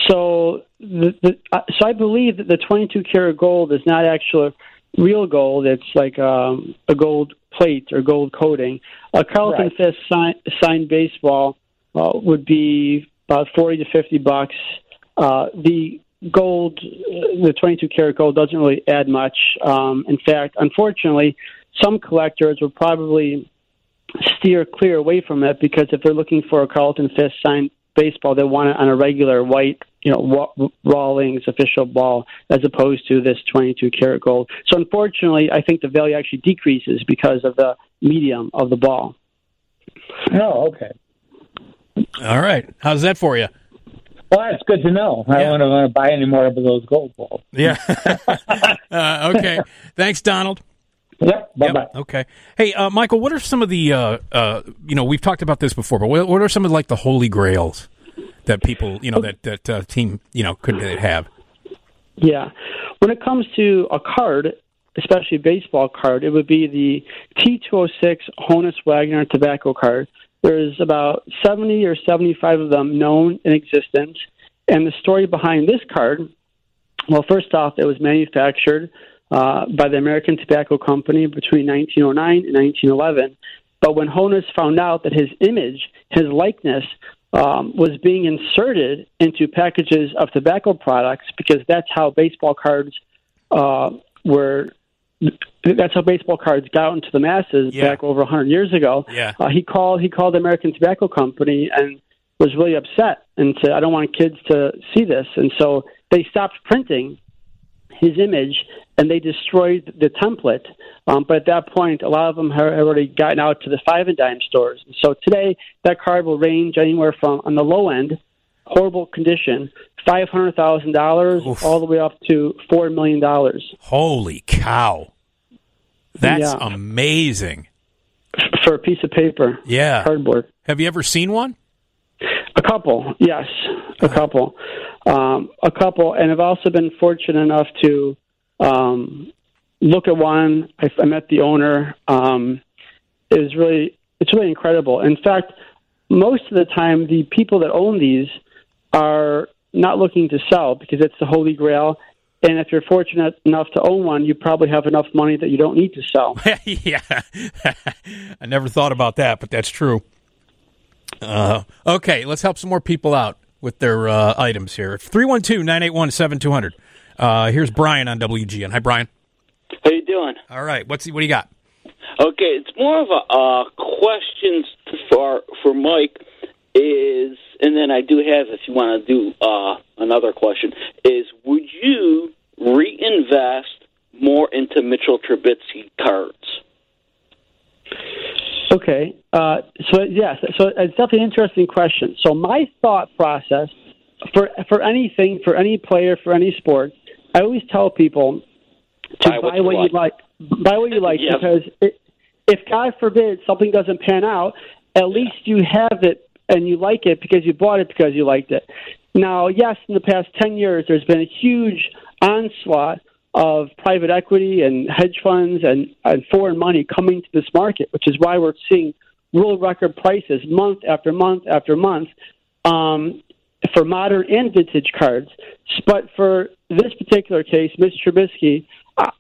so the, the uh, so I believe that the 22 karat gold is not actually real gold. It's like um, a gold plate or gold coating. A Carlton Right. Fisk sign, signed baseball uh, would be about 40 to 50 bucks. Uh, the gold, uh, the 22 karat gold, doesn't really add much. Um, in fact, unfortunately, some collectors will probably steer clear away from it because if they're looking for a Carlton Fisk signed baseball, they want it on a regular white, you know, Rawlings official ball as opposed to this 22 karat gold. So unfortunately, I think the value actually decreases because of the medium of the ball. Oh, okay. All right, how's that for you? Well, that's good to know. I don't want to buy any more of those gold balls. Yeah. [LAUGHS] uh, okay. Thanks, Donald. Yep. Bye-bye. Okay. Hey, uh, Michael, what are some of the, uh, uh, you know, we've talked about this before, but what, what are some of like the holy grails that people, you know, that that uh, team, you know, could have? Yeah. When it comes to a card, especially a baseball card, it would be the T206 Honus Wagner tobacco card. There's about 70 or 75 of them known in existence. And the story behind this card, well, first off, it was manufactured uh, by the American Tobacco Company between 1909 and 1911. But when Honus found out that his image, his likeness, um, was being inserted into packages of tobacco products because that's how baseball cards uh, were. That's how baseball cards got into the masses back over 100 years ago. Yeah. Uh, he called. He called the American Tobacco Company and was really upset and said, "I don't want kids to see this." And so they stopped printing his image and they destroyed the template. Um, but at that point, a lot of them had already gotten out to the five and dime stores. So today, that card will range anywhere from on the low end horrible condition, five hundred thousand dollars, all the way up to four million dollars Holy cow. That's Yeah. amazing. for a piece of paper. Yeah. cardboard. Have you ever seen one? A couple, yes, a couple, um, a couple, and I've also been fortunate enough to um, look at one. I, I met the owner. Um, it was really, it's really incredible. In fact, most of the time, the people that own these are not looking to sell because it's the holy grail. And if you're fortunate enough to own one, you probably have enough money that you don't need to sell. [LAUGHS] yeah. [LAUGHS] I never thought about that, but that's true. Uh, okay, let's help some more people out with their uh, items here. 312 981 7200. Uh, Here's Brian on WGN. Hi, Brian. How you doing? All right, what's what do you got? Okay, it's more of a uh, questions for for Mike is, and then I do have, if you want to do uh, another question, is would you reinvest more into Mitchell Trubisky cards? Okay. Uh, so yes, so it's definitely an interesting question. So my thought process for for anything, for any player, for any sport, I always tell people to Buy what you what you like. Buy what you like [LAUGHS] Yes. because it, if God forbid something doesn't pan out, at least you have it and you like it because you bought it because you liked it. Now, yes, in the past 10 years, there's been a huge onslaught of private equity and hedge funds and, and foreign money coming to this market, which is why we're seeing world record prices month after month after month um, for modern and vintage cards. But for this particular case, Mitch Trubisky, I,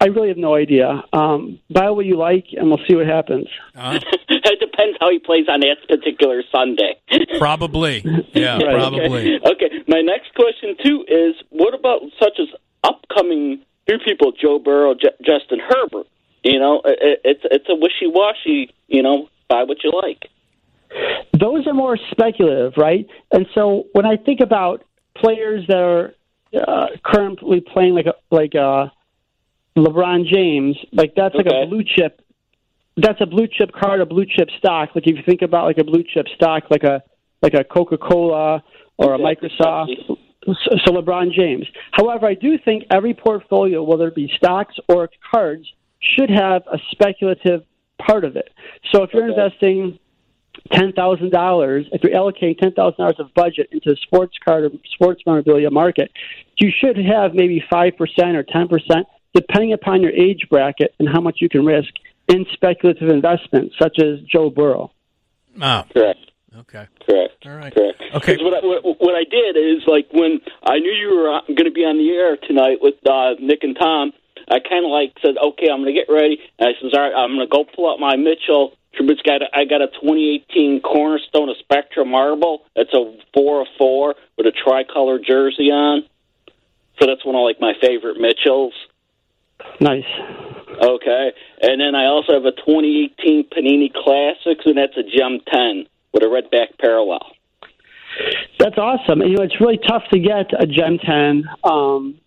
I really have no idea. Um, buy what you like, and we'll see what happens. [LAUGHS] it depends how he plays on that particular Sunday. Probably. [LAUGHS] Yeah, Right, probably. Okay. okay. My next question too is: What about such as upcoming new people, Joe Burrow, J- Justin Herbert? You know, i- i- it's it's a wishy washy. You know, buy what you like. those are more speculative, right? And so when I think about players that are uh, currently playing like a, like uh, LeBron James, like that's like a blue chip. That's a blue chip card, a blue chip stock. Like if you think about like a blue chip stock, like a like a Coca Cola or a Microsoft. So, so LeBron James. However, I do think every portfolio, whether it be stocks or cards, should have a speculative part of it. So if you're investing ten thousand dollars, if you're allocating ten thousand dollars of budget into the sports card or sports memorabilia market, you should have maybe five percent or ten percent, depending upon your age bracket and how much you can risk in speculative investments, such as Joe Burrow. Oh. Correct. Okay. Correct. All right. Correct. Okay. What I, what, what I did is like when I knew you were going to be on the air tonight with uh, Nick and Tom, I kind of like said, okay, I'm going to get ready. And I says, all right, I'm going to go pull out my Mitchell Trubisky. I got a- I got a 2018 Cornerstone of Spectra Marble. It's a four of four with a tricolor jersey on. So that's one of like my favorite Mitchells. Nice. Okay, and then I also have a 2018 Panini Classics, and that's a Gem 10 with a red back parallel. That's awesome. You know, it's really tough to get a Gem 10. Um,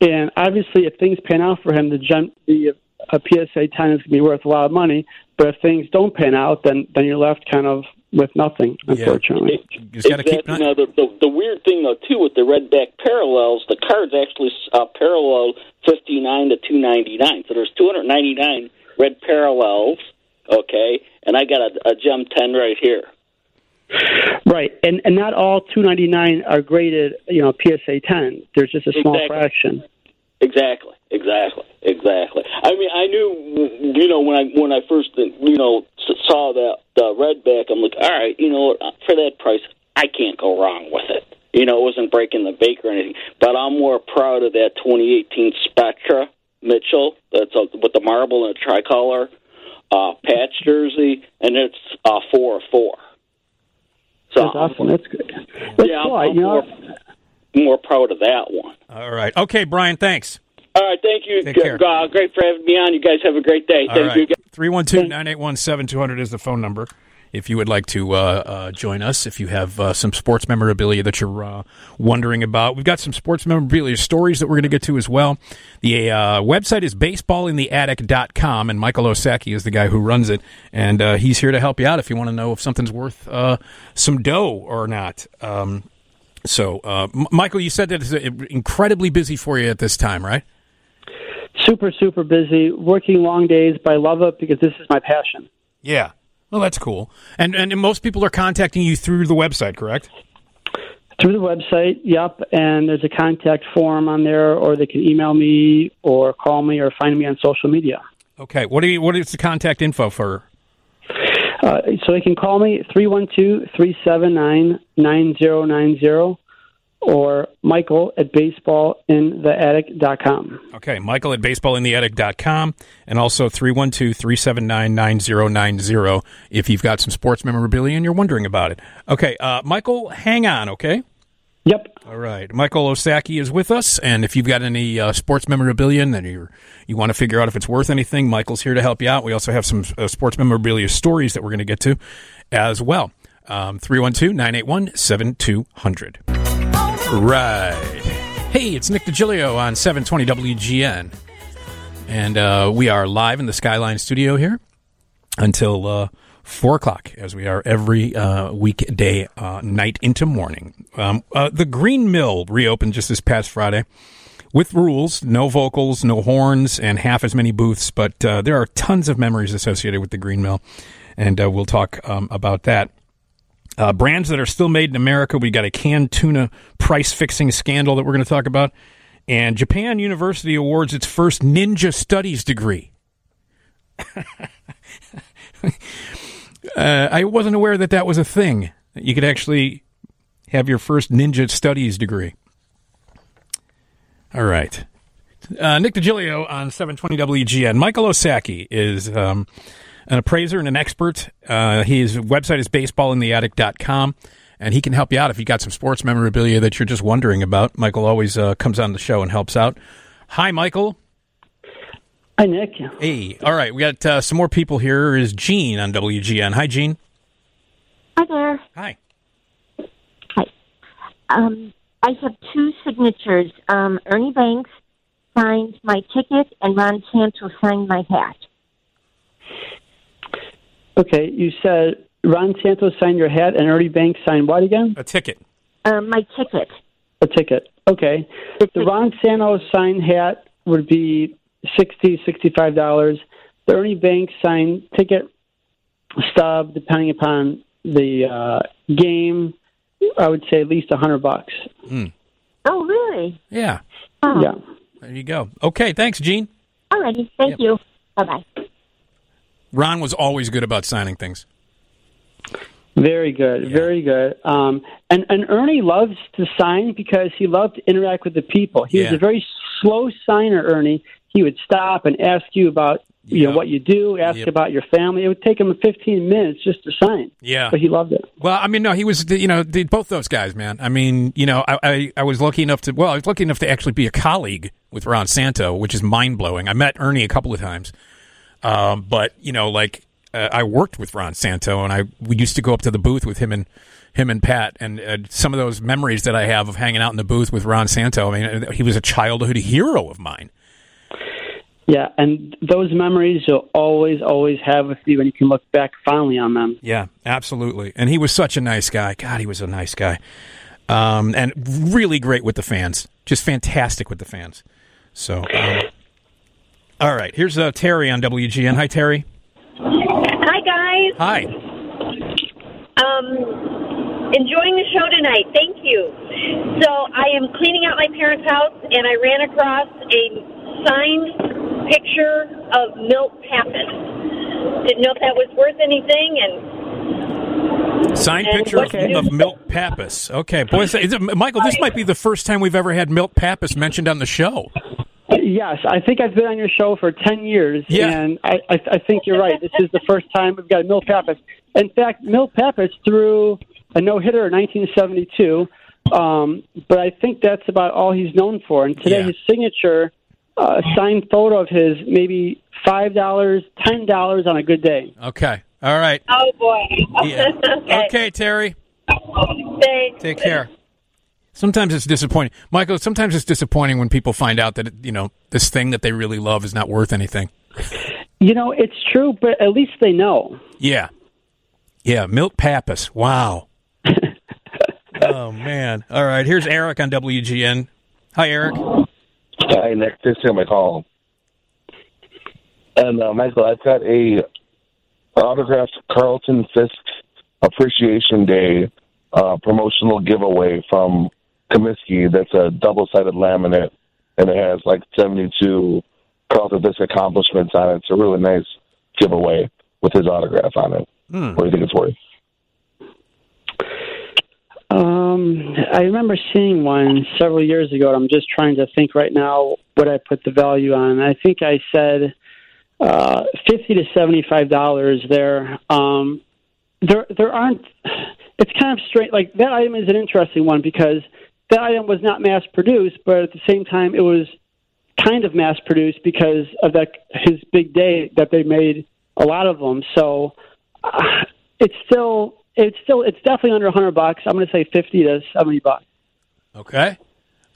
and obviously, if things pan out for him, the Gem, the a PSA 10 is going to be worth a lot of money. But if things don't pan out, then then you're left kind of with nothing, unfortunately. exactly. Now, the, the the weird thing though too with the red back parallels, the cards actually uh, parallel 59 to 299. So there's 299 red parallels. Okay, and I got a, a Gem 10 right here. Right, and and not all 299 are graded, you know, PSA 10. There's just a small Exactly. fraction. Exactly, exactly, exactly. I mean, I knew, you know, when I when I first, you know, saw that the redback, I'm like, all right, you know, for that price, I can't go wrong with it. You know, it wasn't breaking the bank or anything. But I'm more proud of that 2018 Spectra Mitchell. That's uh, with the marble and the tricolor uh, patch jersey, and it's uh, four of four. So That's awesome. That's good. That's yeah, cool. I'm, I'm you know, more, more proud of that one. All right. Okay, Brian, thanks. All right, thank you. Take care. Uh, great for having me on. You guys have a great day. All thank right. you. guys. 312 981 7200 is the phone number. If you would like to uh, uh, join us, if you have uh, some sports memorabilia that you're uh, wondering about, we've got some sports memorabilia stories that we're going to get to as well. The uh, website is baseballintheattic.com, and Michael Osacky is the guy who runs it, and uh, he's here to help you out if you want to know if something's worth uh, some dough or not. Um, So, uh, M- Michael, you said that it's incredibly busy for you at this time, right? Super, super busy, working long days, but I love it because this is my passion. Yeah. Well, that's cool. And and most people are contacting you through the website, correct? Through the website, yep, and there's a contact form on there, or they can email me, or call me, or find me on social media. Okay. What do you? What is the contact info for? Uh, so they can call me 312-379-9090 or Michael at baseballintheattic.com. Okay, Michael at baseballintheattic.com and also 312-379-9090 if you've got some sports memorabilia and you're wondering about it. Okay, uh, Michael, hang on, okay? Yep. All right. Michael Osacky is with us, and if you've got any uh, sports memorabilia and you you want to figure out if it's worth anything, Michael's here to help you out. We also have some uh, sports memorabilia stories that we're going to get to as well. Um, 312-981-7200. Right. Hey, it's Nick Digilio on 720 WGN. And uh, we are live in the Skyline studio here until uh, 4 o'clock, as we are every uh, weekday uh, night into morning. Um, uh, the Green Mill reopened just this past Friday with rules no vocals, no horns, and half as many booths. But uh, there are tons of memories associated with the Green Mill, and we'll talk um, about that. Uh, brands that are still made in America. We got a canned tuna price fixing scandal that we're going to talk about. And Japan University awards its first ninja studies degree. [LAUGHS] uh, I wasn't aware that that was a thing. You could actually have your first ninja studies degree. All right. Uh, Nick Digilio on 720 WGN. Michael Osacky is um, an appraiser and an expert. Uh, his website is baseballintheattic.com, and he can help you out if you got some sports memorabilia that you're just wondering about. Michael always uh, comes on the show and helps out. Hi, Michael. Hi, Nick. Hey. All right, we got uh, some more people here. Is Gene on WGN? Hi, Gene. Hi there. Hi. Hi. Um, I have two signatures. Um, Ernie Banks signed my ticket, and Ron Santo signed my hat. Okay, you said Ron Santos signed your hat and Ernie Banks signed what again? A ticket. Um, my ticket. A ticket. Okay. The Ron Santos signed hat would be sixty, sixty-five dollars. The Ernie Banks signed ticket stub, depending upon the uh, game, I would say at least a hundred bucks. Oh, really? Yeah. Oh. Yeah. There you go. Okay, thanks, Gene. Alrighty. Thank you. Bye bye. Ron was always good about signing things. Very good, very good. Um, and and Ernie loves to sign because he loved to interact with the people. He was a very slow signer. Ernie, he would stop and ask you about you know what you do, ask Yep. about your family. It would take him 15 minutes just to sign. Yeah. but he loved it. Well, I mean, no, he was, you know, the, both those guys, man. I mean, you know, I, I, I was lucky enough to, well, I was lucky enough to actually be a colleague with Ron Santo, which is mind blowing. I met Ernie a couple of times, um, but you know, like uh, I worked with Ron Santo, and I we used to go up to the booth with him and him and Pat, and uh, some of those memories that I have of hanging out in the booth with Ron Santo. I mean, uh, he was a childhood hero of mine. Yeah, and those memories you'll always, always have with you, and you can look back fondly on them. Yeah, absolutely. And he was such a nice guy. God, he was a nice guy. Um, and really great with the fans. Just fantastic with the fans. So, um, all right. Here's uh, Terry on WGN. Hi, Terry. Hi, guys. Hi. Um, enjoying the show tonight. Thank you. So I am cleaning out my parents' house, and I ran across a signed picture of Milt Pappas. Didn't know if that was worth anything, and Signed And picture of, of Milt Pappas. Okay. Is it, Michael, this might be the first time we've ever had Milt Pappas mentioned on the show. Yes, I think I've been on your show for ten years, Yeah. and I, I, I think you're right. This is the first time we've got Milt Pappas. In fact, Milt Pappas threw a no hitter in 1972, um, but I think that's about all he's known for. And today, Yeah. his signature, uh, signed photo of his, maybe five dollars, ten dollars on a good day. Okay. All right. oh boy. Yeah. [LAUGHS] okay. Okay, Terry. Thanks. Take care. Sometimes it's disappointing, Michael. Sometimes it's disappointing when people find out that you know this thing that they really love is not worth anything. You know, it's true, but at least they know. Yeah, yeah. Milt Pappas. Wow. [LAUGHS] oh man! All right, here's Eric on WGN. Hi, Eric. Hi, Nick. Thanks for my call. And uh, Michael, I've got a autographed Carlton Fisk Appreciation Day uh, promotional giveaway from Comiskey. That's a double-sided laminate, and it has like 72 Carlton Fisk accomplishments on it. It's a really nice giveaway with his autograph on it. Hmm. What do you think it's worth? Um, I remember seeing one several years ago. and I'm just trying to think right now what I put the value on. I think I said uh, fifty to seventy-five dollars there. Um, there, there aren't. It's kind of strange. Like that item is an interesting one because that item was not mass-produced, but at the same time, it was kind of mass-produced because of that his big day that they made a lot of them. So uh, it's still, it's still, it's definitely under a hundred bucks. I'm going to say fifty to seventy bucks. Okay.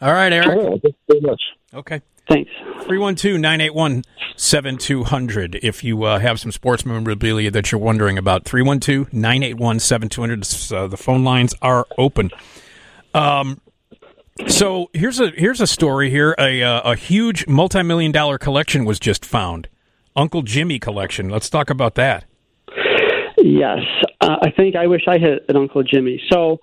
All right, Eric. Thank you very much. Okay. Thanks. 312 981 7200 if you uh, have some sports memorabilia that you're wondering about. 312 981 7200. Uh, The phone lines are open. Um, so here's a here's a story here. A uh, a huge multi million dollar collection was just found. Uncle Jimmy collection. Let's talk about that. Yes, uh, I think I wish I had an Uncle Jimmy. So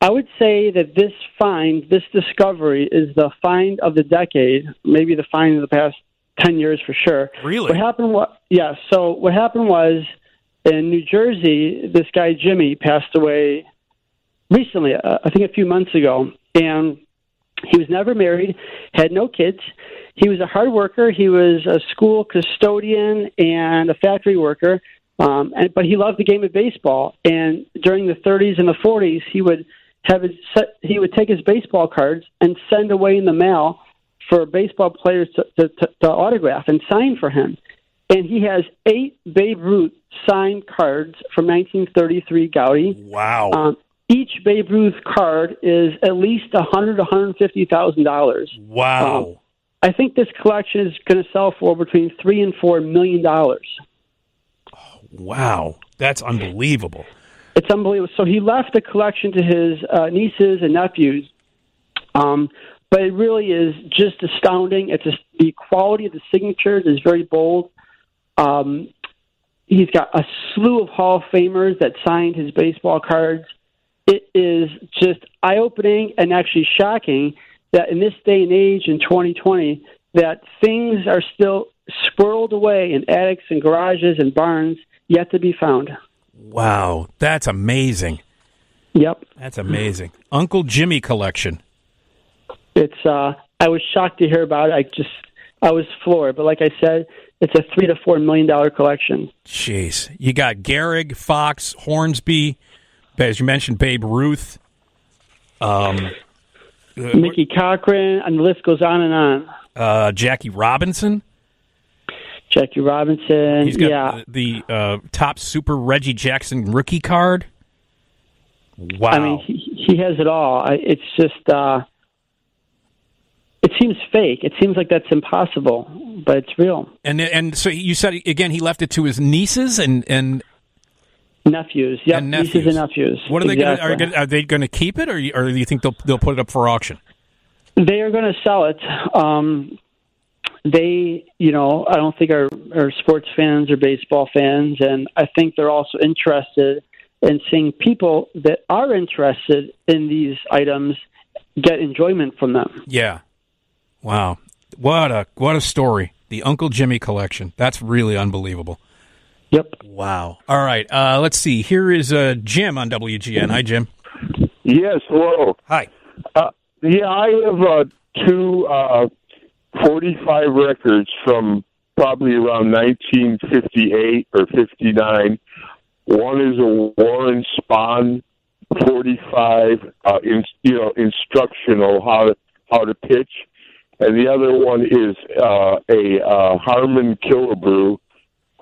I would say that this find, this discovery, is the find of the decade, maybe the find of the past ten years for sure. Really? What happened? What? Yeah. So what happened was in New Jersey, this guy Jimmy passed away recently. Uh, I think a few months ago, and he was never married, had no kids. He was a hard worker. He was a school custodian and a factory worker. Um, and, but he loved the game of baseball. And during the 30s and the 40s, he would have his set, he would take his baseball cards and send away in the mail for baseball players to, to, to, to autograph and sign for him. And he has eight Babe Ruth signed cards from 1933 Goudey. Wow. Um, each Babe Ruth card is at least a hundred, one hundred fifty thousand dollars. Wow. Um, I think this collection is going to sell for between three and four million dollars. Wow. That's unbelievable. It's unbelievable. So he left the collection to his uh, nieces and nephews, um, but it really is just astounding. It's just, the quality of the signatures is very bold. Um, he's got a slew of Hall of Famers that signed his baseball cards. It is just eye opening and actually shocking that in this day and age in 2020 that things are still squirreled away in attics and garages and barns yet to be found. Wow. That's amazing. Yep. That's amazing. Uncle Jimmy collection. It's uh I was shocked to hear about it. I just I was floored, but like I said, it's a 3 to 4 million dollar collection. Jeez. You got Gehrig, Foxx, Hornsby, as you mentioned, Babe Ruth. Um, uh, Mickey Cochrane, and the list goes on and on. uh, Jackie Robinson. Jackie Robinson, He's got yeah. the, the uh, top super Reggie Jackson rookie card. Wow. I mean, he, he has it all. It's just, uh, it seems fake. It seems like that's impossible, but it's real. and and so you said again he left it to his nieces and and Nephews, yeah, and nieces nephews. and nephews. What are they Exactly. going? Are, gonna- are they going to keep it, or you- or do you think they'll they'll put it up for auction? They are going to sell it. Um, they, you know, I don't think are, are sports fans or baseball fans, and I think they're also interested in seeing people that are interested in these items get enjoyment from them. Yeah. Wow. What a what a story. The Uncle Jimmy collection. That's really unbelievable. Yep. Wow. All right. Uh, let's see. Here is uh, Jim on WGN. Hi, Jim. Yes, hello. Hi. Uh, yeah, I have uh, two uh, 45 records from probably around 1958 or 59. One is a Warren Spahn 45, uh, in, you know, instructional how to how to pitch, and the other one is uh, a uh, Harmon Killebrew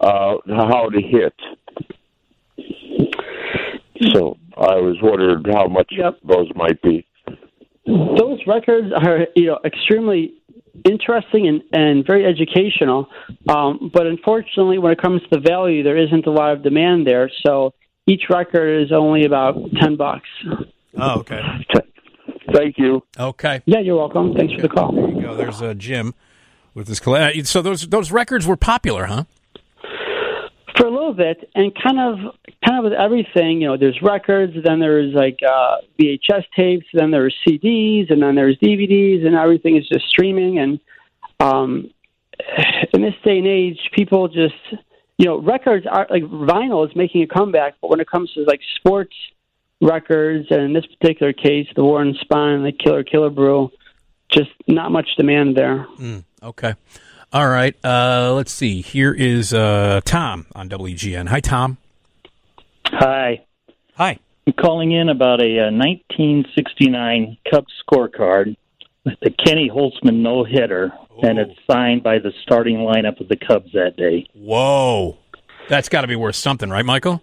uh, how to hit. So I was wondering how much those might be. Those records are, you know, extremely interesting and, and very educational. Um, but unfortunately, when it comes to the value, there isn't a lot of demand there. So each record is only about ten bucks. Oh, okay. Thank you. Okay. Yeah, you're welcome. Thanks for the call. There you go. There's uh, Jim with his colla- uh, So those those records were popular, huh? Little bit and kind of kind of with everything you know there's records then there's like uh vhs tapes then there's cds and then there's dvds and everything is just streaming and um in this day and age people just you know records are like vinyl is making a comeback but when it comes to like sports records and in this particular case the warren spahn the killer killebrew just not much demand there Mm, okay. All right. Uh, let's see. Here is uh, Tom on WGN. Hi, Tom. Hi. Hi. I'm calling in about a, uh 1969 Cubs scorecard, with the Kenny Holtzman no hitter, and it's signed by the starting lineup of the Cubs that day. Whoa. That's got to be worth something, right, Michael?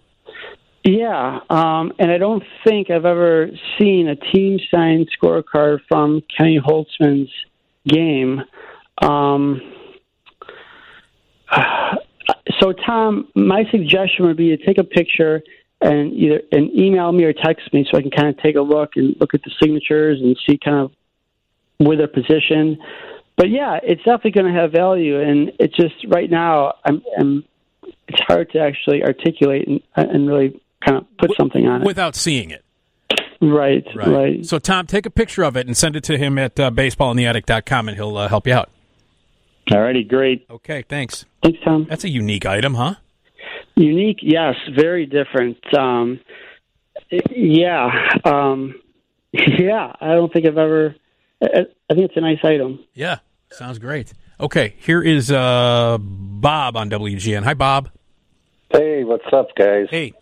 Yeah, um, and I don't think I've ever seen a team signed scorecard from Kenny Holtzman's game. Um, [SIGHS] so, Tom, my suggestion would be to take a picture and either and email me or text me so I can kind of take a look and look at the signatures and see kind of where they're positioned. But yeah, it's definitely going to have value, and it's just right now I'm, I'm it's hard to actually articulate and, and really kind of put something on it. Without seeing it. Right, right. So, Tom, take a picture of it and send it to him at uh, baseballintheattic.com, and he'll uh, help you out. All righty, great. Okay, thanks. Thanks, Tom. That's a unique item, huh? Unique, yes, very different. Um, yeah, um, [LAUGHS] yeah. I don't think I've ever. I, I think it's a nice item. Yeah, sounds great. Okay, here is uh, Bob on WGN. Hi, Bob. Hey, what's up, guys? Hey.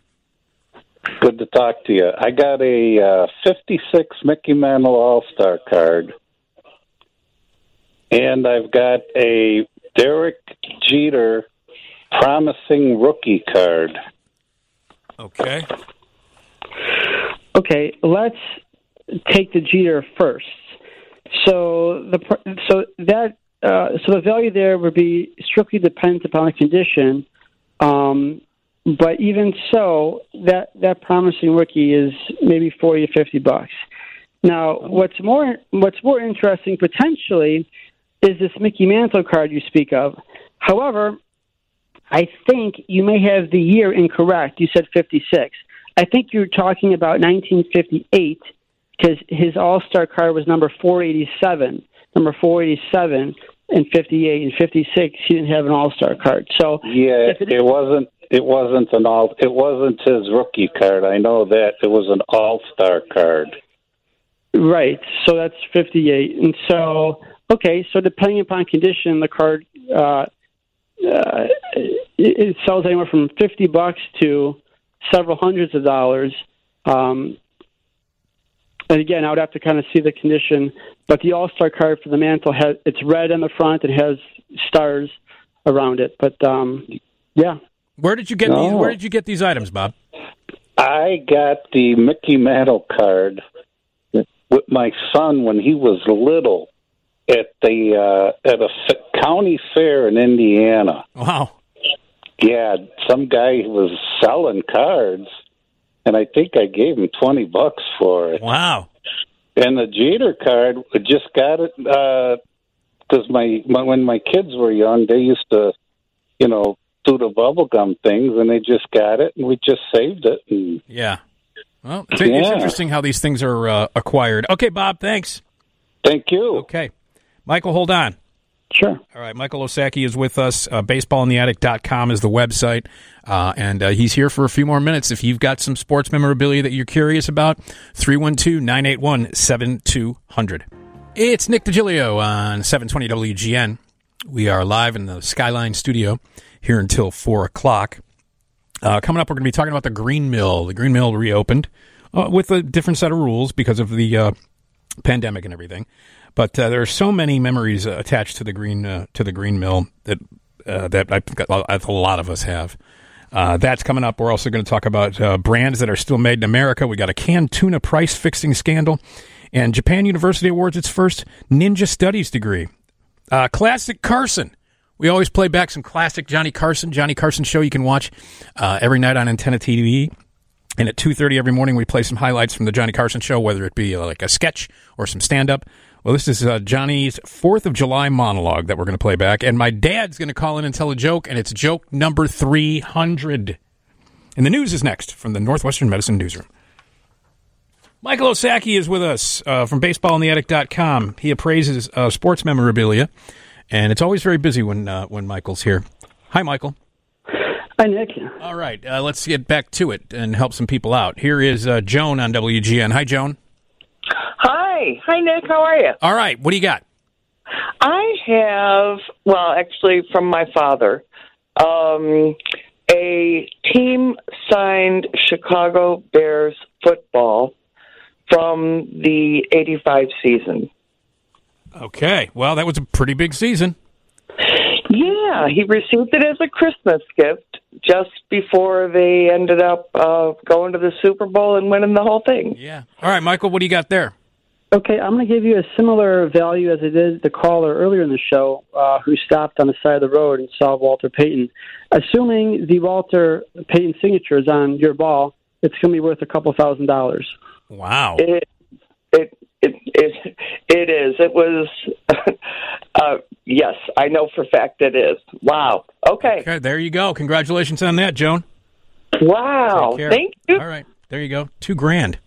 Good to talk to you. I got a uh, 56 Mickey Mantle All Star card, and I've got a Derek Jeter Promising Rookie card. Okay. Okay, let's take the Jeter first. So the so that uh, so the value there would be strictly dependent upon the condition. Um, but even so, that that promising rookie is maybe forty to fifty bucks. Now, what's more what's more interesting potentially is this Mickey Mantle card you speak of. However, I think you may have the year incorrect. You said fifty six. I think you're talking about 1958 because his All Star card was number 487. Number 487 and 58 and 56, he didn't have an All Star card. So Yeah, it- it wasn't. It wasn't an all. It wasn't his rookie card. I know that it was an All Star card. Right. So that's 58. And so, okay, so depending upon condition, the card uh, uh, it, it sells anywhere from 50 bucks to several hundreds of dollars. Um, and again, I would have to kind of see the condition. But the All Star card for the mantle has it's red on the front. It has stars around it. But um, yeah. Where did you get these? Where did you get these items, Bob? I got the Mickey Mantle card with my son when he was little at the uh, at a f- county fair in Indiana. Wow. Yeah, some guy was selling cards, and I think I gave him twenty bucks for it. Wow. And the Jeter card, just got it because my, my when my kids were young, they used to, you know, do the bubble gum things, and they just got it, and we just saved it. And Yeah. Well, it's, it's Yeah. interesting how these things are uh, acquired. Okay, Bob, thanks. Thank you. Okay. Michael, hold on. Sure. All right, Michael Osacky is with us. Uh, baseballintheattic.com is the website, uh, and uh, he's here for a few more minutes. If you've got some sports memorabilia that you're curious about, 312 981 7200. It's Nick Digilio on 720 WGN. We are live in the Skyline studio here until 4 o'clock. Uh, coming up, we're going to be talking about the Green Mill. The Green Mill reopened uh, with a different set of rules because of the uh, pandemic and everything. But uh, there are so many memories uh, attached to the green uh, to the Green Mill that uh, that I think a lot of us have. Uh, that's coming up. We're also going to talk about uh, brands that are still made in America. We got a canned tuna price fixing scandal, and Japan University awards its first ninja studies degree. Classic Carson. We always play back some classic Johnny Carson. Johnny Carson show you can watch every night on Antenna TV. And at 2.30 every morning, we play some highlights from the Johnny Carson show, whether it be like a sketch or some stand-up. Well, this is uh, Johnny's 4th of July monologue that we're going to play back. And my dad's going to call in and tell a joke, and it's joke number 300. And the news is next from the Northwestern Medicine Newsroom. Michael Osacky is with us uh, from baseballintheattic.com. He appraises uh, sports memorabilia, and it's always very busy when uh, when Michael's here. Hi, Michael. Hi, Nick. All right, uh, let's get back to it and help some people out. Here is uh, Joan on WGN. Hi, Joan. Hi. Hi, Nick. How are you? All right, what do you got? I have, well, actually, from my father, um, a team signed Chicago Bears football from the 85 season. Okay, well, that was a pretty big season. Yeah, he received it as a Christmas gift just before they ended up uh, going to the Super Bowl and winning the whole thing. Yeah. All right, Michael, what do you got there? Okay, I'm going to give you a similar value as I did the caller earlier in the show uh, who stopped on the side of the road and saw Walter Payton. Assuming the Walter Payton signature is on your ball, it's going to be worth a couple thousand dollars. Wow. It it it it, it is. It was. [LAUGHS] uh, yes, I know for a fact it is. Wow. Okay. Okay, there you go. Congratulations on that, Joan. Wow. Thank you. All right, there you go. Two grand.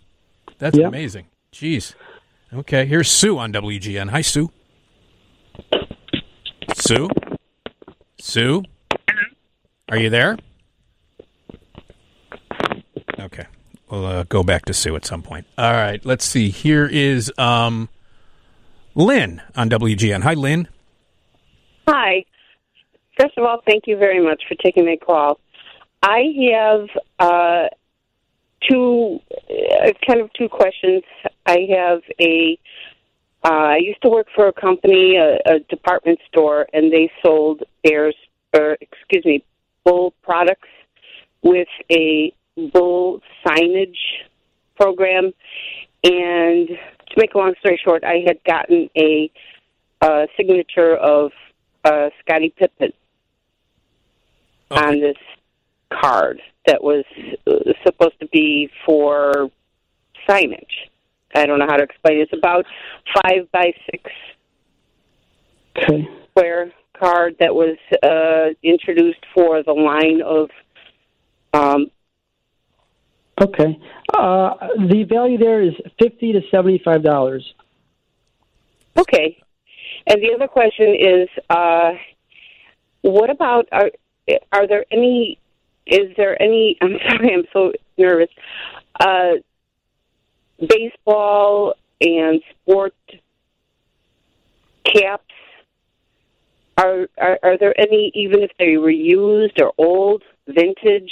That's Yep. amazing. Jeez. Okay, here's Sue on WGN. Hi, Sue. Sue? Sue? Are you there? Okay. We'll uh, go back to Sue at some point. All right, let's see. Here is um, Lynn on WGN. Hi, Lynn. Hi. First of all, thank you very much for taking my call. I have uh, two, uh, kind of two questions. I have a. Uh, I used to work for a company, a, a department store, and they sold bears, or excuse me, bull products with a bull signage program. And to make a long story short, I had gotten a, uh signature of uh, Scottie Pippen on this card that was uh, supposed to be for signage. I don't know how to explain. It's about five by six Okay. square card that was uh, introduced for the line of um, Okay. Uh, the value there is fifty to seventy-five dollars. Okay. And the other question is, uh, what about are are there any? Is there any? [LAUGHS] I'm sorry, I'm so nervous. Uh, baseball and sport caps. Are, are are there any? Even if they were used or old, vintage,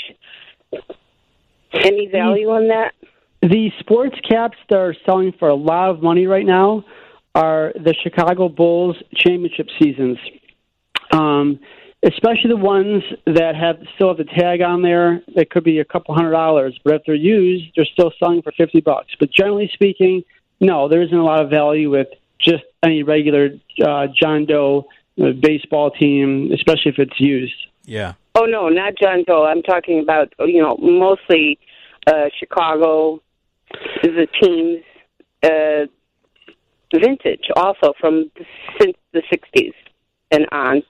any value on that? The sports caps that are selling for a lot of money right now are the Chicago Bulls championship seasons. Um, especially the ones that have still have the tag on there. They could be a couple hundred dollars, but if they're used, they're still selling for fifty bucks. But generally speaking, no, there isn't a lot of value with just any regular uh, John Doe uh, baseball team, especially if it's used. Yeah. Oh no, not John Doe. I'm talking about you know mostly uh, Chicago, the teams, uh, vintage also from the, since the '60s and on.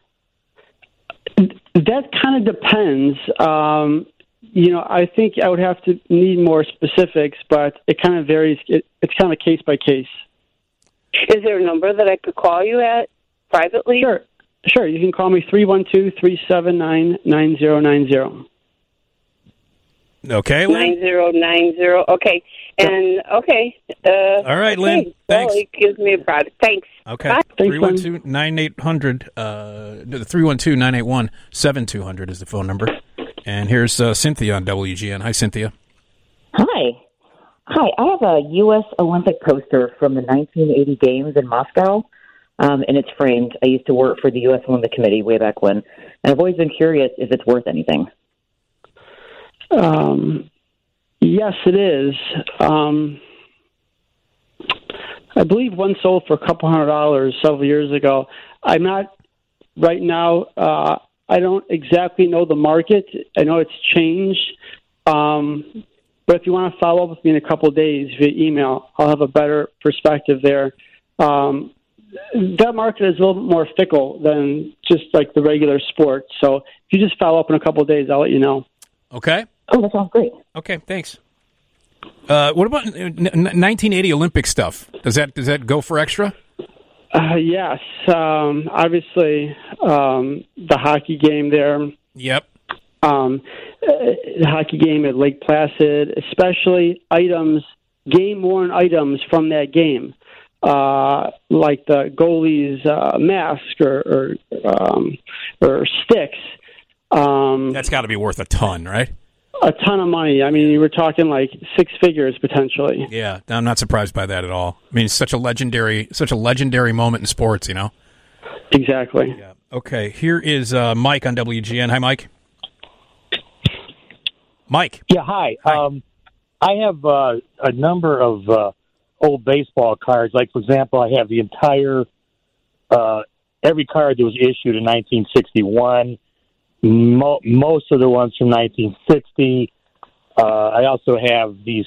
That kind of depends. Um, you know, I think I would have to need more specifics, but it kind of varies. It, it's kind of case by case. Is there a number that I could call you at privately? Sure. Sure. You can call me three one two three seven nine nine zero nine zero. Okay, Lynn. Nine zero nine zero. Okay, and okay. Uh, All right, okay. Lynn. Well, Thanks. it gives me a product. Thanks. Okay. Bye. 312 9800. Uh, 312 981 7200 is the phone number. And here's uh, Cynthia on WGN. Hi, Cynthia. Hi. Hi, I have a U.S. Olympic poster from the 1980 Games in Moscow, um, and it's framed. I used to work for the U.S. Olympic Committee way back when, and I've always been curious if it's worth anything. Um, yes, it is. Um, I believe one sold for a couple hundred dollars several years ago. I'm not right now. Uh, I don't exactly know the market. I know it's changed. Um, But if you want to follow up with me in a couple of days via email, I'll have a better perspective there. Um, that market is a little bit more fickle than just like the regular sport. So if you just follow up in a couple of days, I'll let you know. Okay. Oh, that sounds great. Okay, thanks. Uh, what about uh, n- n- 1980 Olympic stuff? Does that does that go for extra? Uh, yes, um, obviously um, the hockey game there. Yep. Um, uh, the hockey game at Lake Placid, especially items, game worn items from that game, uh, like the goalie's uh, mask or or, um, or sticks. Um, That's got to be worth a ton, right? A ton of money. I mean, you were talking like six figures potentially. Yeah, I'm not surprised by that at all. I mean, it's such a legendary, such a legendary moment in sports, you know. Exactly. Yeah. Okay, here is uh, Mike on WGN. Hi, Mike. Mike. Yeah, hi. Um, I have uh, a number of uh, old baseball cards. Like, for example, I have the entire, uh, every card that was issued in 1961, mo- most of the ones from 1960. Uh, I also have these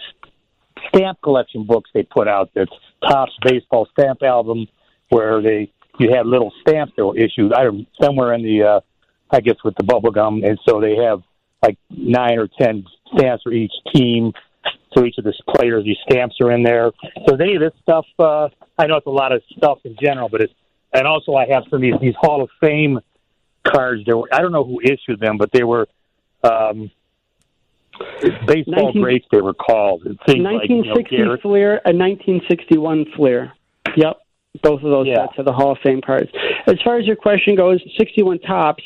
stamp collection books they put out. That's Topps Baseball Stamp Album, where they you had little stamps that were issued. I don't somewhere in the, uh, I guess, with the bubble gum, and so they have like nine or ten stamps for each team. So each of the players, these stamps are in there. So any of this stuff, uh, I know it's a lot of stuff in general, but it's and also I have some of these these Hall of Fame cards. There were I don't know who issued them, but they were um, baseball 19 greats. They were called. It seems like you know, 1960 Garrett- Fleer and 1961 Fleer. Yep, both of those sets are the Hall of Fame cards. As far as your question goes, 61 Topps.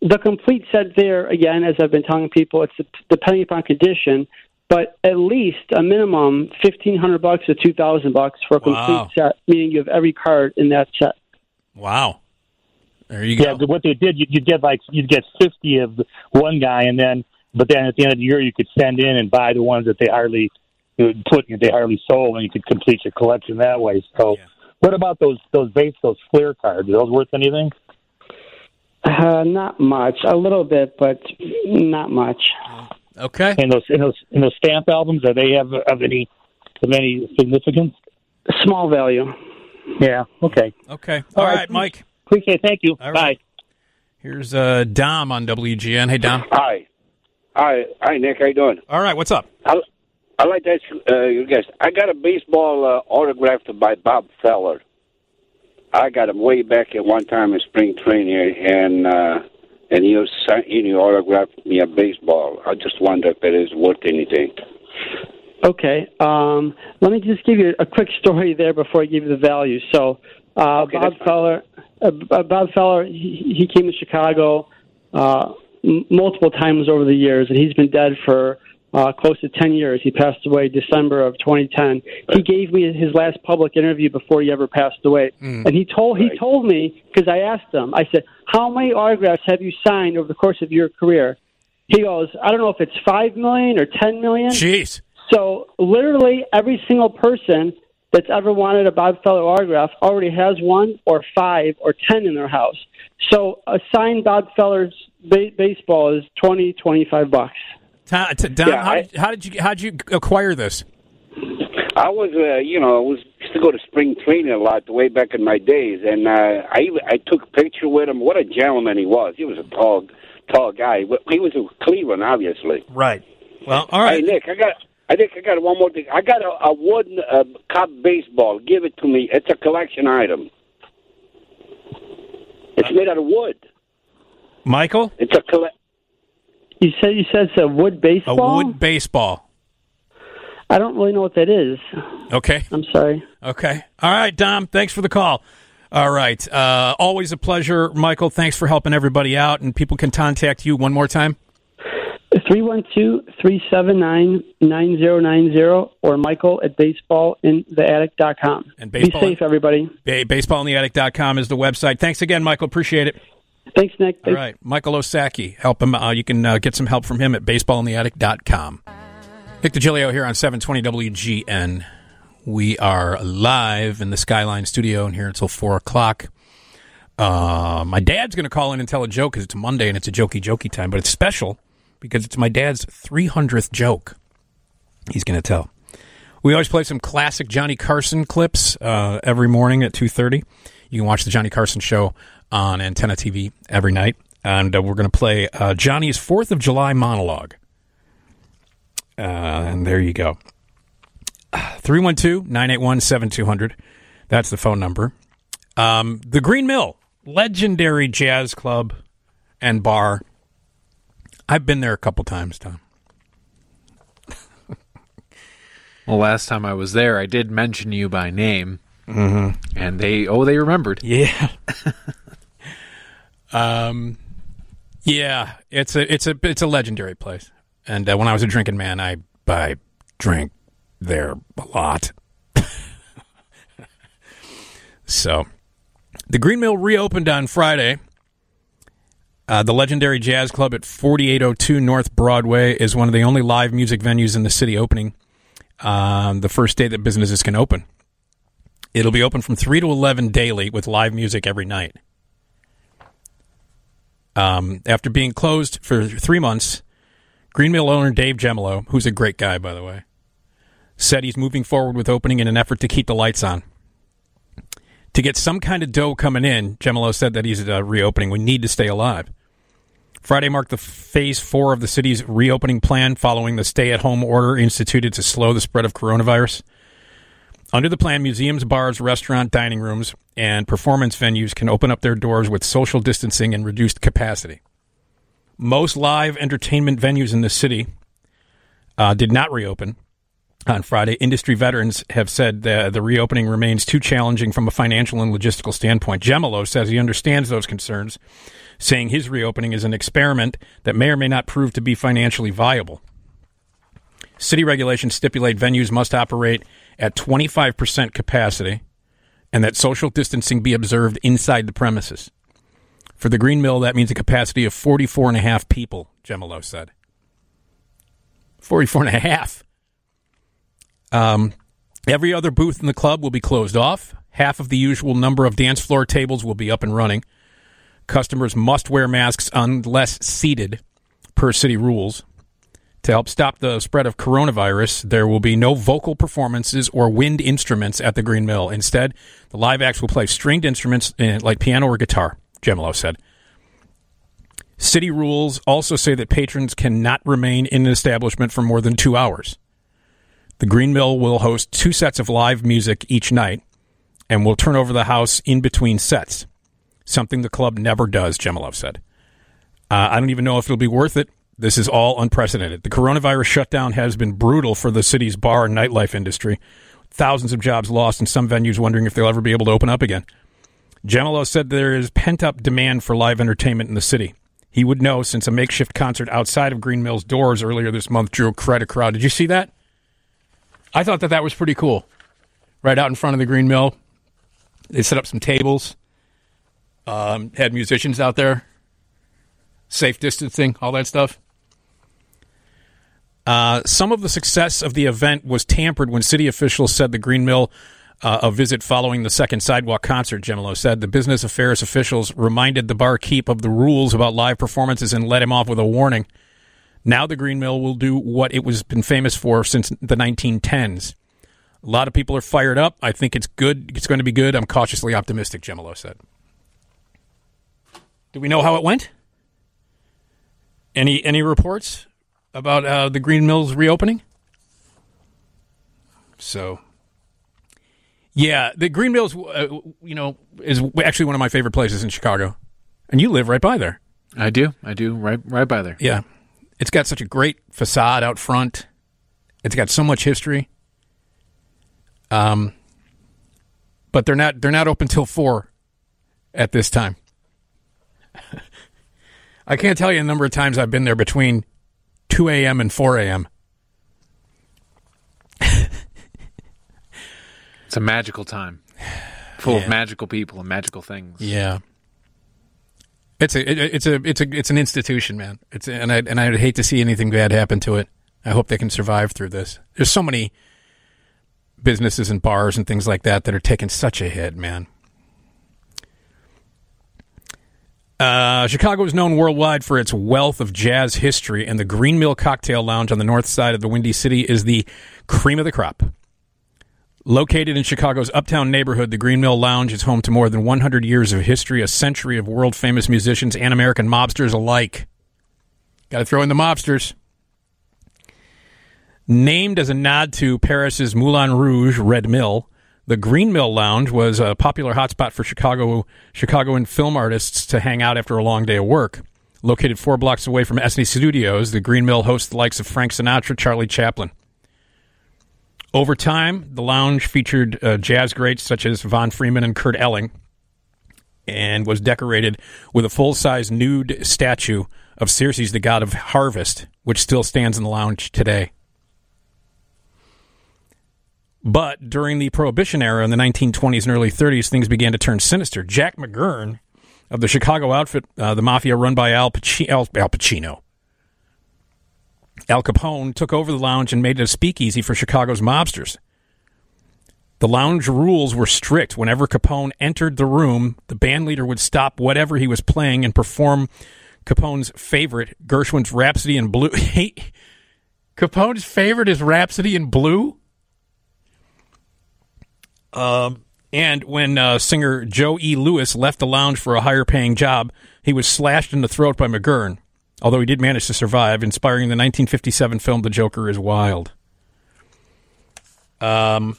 The complete set there, again, as I've been telling people, it's depending upon condition, but at least a minimum 1500 bucks to 2000 bucks for a complete Wow. set, meaning you have every card in that set. Wow. There you yeah, what they did, you'd, you'd get like you'd get fifty of the one guy, and then but then at the end of the year, you could send in and buy the ones that they hardly you would put they hardly sold, and you could complete your collection that way. So, what about those those base those Fleer cards? Are those worth anything? Uh, not much, a little bit, but not much. Okay. And those and those and those stamp albums are they have of any of any significance? Small value. Yeah. Okay. Okay. All All right. right, Mike. Appreciate. it. Thank you. All Bye. right. Here's uh, Dom on WGN. Hey, Dom. Hi. Hi. Hi, Nick. How you doing? All right. What's up? I, I like to ask uh, you guys. I got a baseball uh, autographed by Bob Feller. I got him way back at one time in spring training, and uh, and he was he autographed me a baseball. I just wonder if it is worth anything. Okay. Um, let me just give you a quick story there before I give you the value. So, uh, Bob Feller, uh, Bob Feller, he, he came to Chicago uh, m- multiple times over the years, and he's been dead for uh, close to 10 years. He passed away December of 2010. He gave me his last public interview before he ever passed away, Mm. and he told he told me because I asked him. I said, "How many autographs have you signed over the course of your career?" He goes, "I don't know if it's five million or ten million. Jeez. So literally every single person that's ever wanted a Bob Feller autograph already has one or five or ten in their house. So a signed Bob Feller's ba- baseball is twenty twenty five bucks. Ta- t- Dom, Yeah, how, I- did, how did you how did you acquire this? I was, uh, you know, I was used to go to spring training a lot way back in my days, and uh, I I took a picture with him. What a gentleman he was! He was a tall, tall guy. He was in Cleveland, obviously. Right. Well, all right. Hey, Nick, I got. I think I got one more thing. I got a, a wooden uh, cup baseball. Give it to me. It's a collection item. It's made out of wood. Michael? It's a collect. You said you said it's a wood baseball. A wood baseball. I don't really know what that is. Okay. I'm sorry. Okay. All right, Dom. Thanks for the call. All right. Uh, always a pleasure, Michael. Thanks for helping everybody out. And people can contact you one more time. 312-379-9090 or Michael at baseballintheattic.com. And Be safe, everybody. Ba- BaseballInTheAttic.com is the website. Thanks again, Michael. Appreciate it. Thanks, Nick. All right. Michael Osacky. Help him. Uh, you can uh, get some help from him at BaseballInTheAttic.com. Nick Digilio here on 720 WGN. We are live in the Skyline studio and here until 4 o'clock. Uh, my dad's going to call in and tell a joke because it's Monday and it's a jokey jokey time, but it's special because it's my dad's 300th joke. He's going to tell. We always play some classic Johnny Carson clips uh, every morning at 2.30. You can watch the Johnny Carson show on Antenna TV every night. And uh, we're going to play uh, Johnny's 4th of July monologue. Uh, and there you go. [SIGHS] 312 981 7200. That's the phone number. Um, the Green Mill, legendary jazz club and bar. I've been there a couple times, Tom. [LAUGHS] Well, last time I was there, I did mention you by name, Mhm. and they oh they remembered. Yeah. [LAUGHS] um, yeah, it's a it's a it's a legendary place. And uh, when I was a drinking man, I I drank there a lot. [LAUGHS] so, the Green Mill reopened on Friday. Uh, the legendary jazz club at 4802 North Broadway is one of the only live music venues in the city opening um, the first day that businesses can open. It'll be open from 3 to 11 daily with live music every night. Um, after being closed for three months, Green Mill owner Dave Jemilo, who's a great guy, by the way, said he's moving forward with opening in an effort to keep the lights on. To get some kind of dough coming in, Jemilo said that he's uh, reopening. We need to stay alive. Friday marked the phase four of the city's reopening plan following the stay at home order instituted to slow the spread of coronavirus. Under the plan, museums, bars, restaurant, dining rooms, and performance venues can open up their doors with social distancing and reduced capacity. Most live entertainment venues in the city uh, did not reopen on Friday. Industry veterans have said that the reopening remains too challenging from a financial and logistical standpoint. Jemilo says he understands those concerns, saying his reopening is an experiment that may or may not prove to be financially viable. City regulations stipulate venues must operate at 25% capacity and that social distancing be observed inside the premises. For the Green Mill, that means a capacity of 44 and a half people, Jemilo said. 44 and a half. Um, every other booth in the club will be closed off. Half of the usual number of dance floor tables will be up and running. Customers must wear masks unless seated, per city rules. To help stop the spread of coronavirus, there will be no vocal performances or wind instruments at the Green Mill. Instead, the live acts will play stringed instruments eh, like piano or guitar, Jemilo said. City rules also say that patrons cannot remain in an establishment for more than two hours. The Green Mill will host two sets of live music each night and will turn over the house in between sets, something the club never does, Jemilo said. Uh, I don't even know if it'll be worth it. This is all unprecedented. The coronavirus shutdown has been brutal for the city's bar and nightlife industry. Thousands of jobs lost, and some venues wondering if they'll ever be able to open up again. Jemilo said there is pent up demand for live entertainment in the city. He would know since a makeshift concert outside of Green Mill's doors earlier this month drew quite a crowd. Did you see that? I thought that that was pretty cool. Right out in front of the Green Mill, they set up some tables, um, had musicians out there, safe distancing, all that stuff. Uh, some of the success of the event was tampered when city officials said the Green Mill uh, a visit following the second sidewalk concert, Jemilo said. The business affairs officials reminded the barkeep of the rules about live performances and let him off with a warning. Now the Green Mill will do what it was been famous for since the 1910s. A lot of people are fired up. I think it's good. It's going to be good. I'm cautiously optimistic, Jemilo said. Do we know how it went? Any any reports about uh, the Green Mills reopening? So, yeah, the Green Mills, uh, you know, is actually one of my favorite places in Chicago, and you live right by there. I do. I do. Right, right by there. Yeah, it's got such a great facade out front. It's got so much history. Um, but they're not they're not open till four at this time. [LAUGHS] I can't tell you the number of times I've been there between two a.m. and four a.m. [LAUGHS] It's a magical time, full Yeah. of magical people and magical things. Yeah. It's a it, it's a it's a it's an institution, man. It's and I and I'd hate to see anything bad happen to it. I hope they can survive through this. There's so many businesses and bars and things like that that are taking such a hit, man. Uh, Chicago is known worldwide for its wealth of jazz history, and the Green Mill Cocktail Lounge on the north side of the Windy City is the cream of the crop. Located in Chicago's uptown neighborhood, the Green Mill Lounge is home to more than 100 years of history, a century of world famous musicians and American mobsters alike. Got to throw in the mobsters. Named as a nod to Paris's Moulin Rouge Red Mill, the Green Mill Lounge was a popular hotspot for Chicago Chicagoan film artists to hang out after a long day of work. Located four blocks away from Essanay Studios, the Green Mill hosts the likes of Frank Sinatra, Charlie Chaplin. Over time, the lounge featured uh, jazz greats such as Von Freeman and Kurt Elling, and was decorated with a full-size nude statue of Ceres, the god of harvest, which still stands in the lounge today. But during the Prohibition era in the 1920s and early 30s, things began to turn sinister. Jack McGurn of the Chicago outfit, uh, the mafia run by Al, Paci- Al, Al Pacino, Al Capone, took over the lounge and made it a speakeasy for Chicago's mobsters. The lounge rules were strict. Whenever Capone entered the room, the band leader would stop whatever he was playing and perform Capone's favorite, Gershwin's Rhapsody in Blue. [LAUGHS] Capone's favorite is Rhapsody in Blue? Um, and when uh, singer Joe E. Lewis left the lounge for a higher paying job, he was slashed in the throat by McGurn, although he did manage to survive, inspiring the 1957 film The Joker is Wild. Um,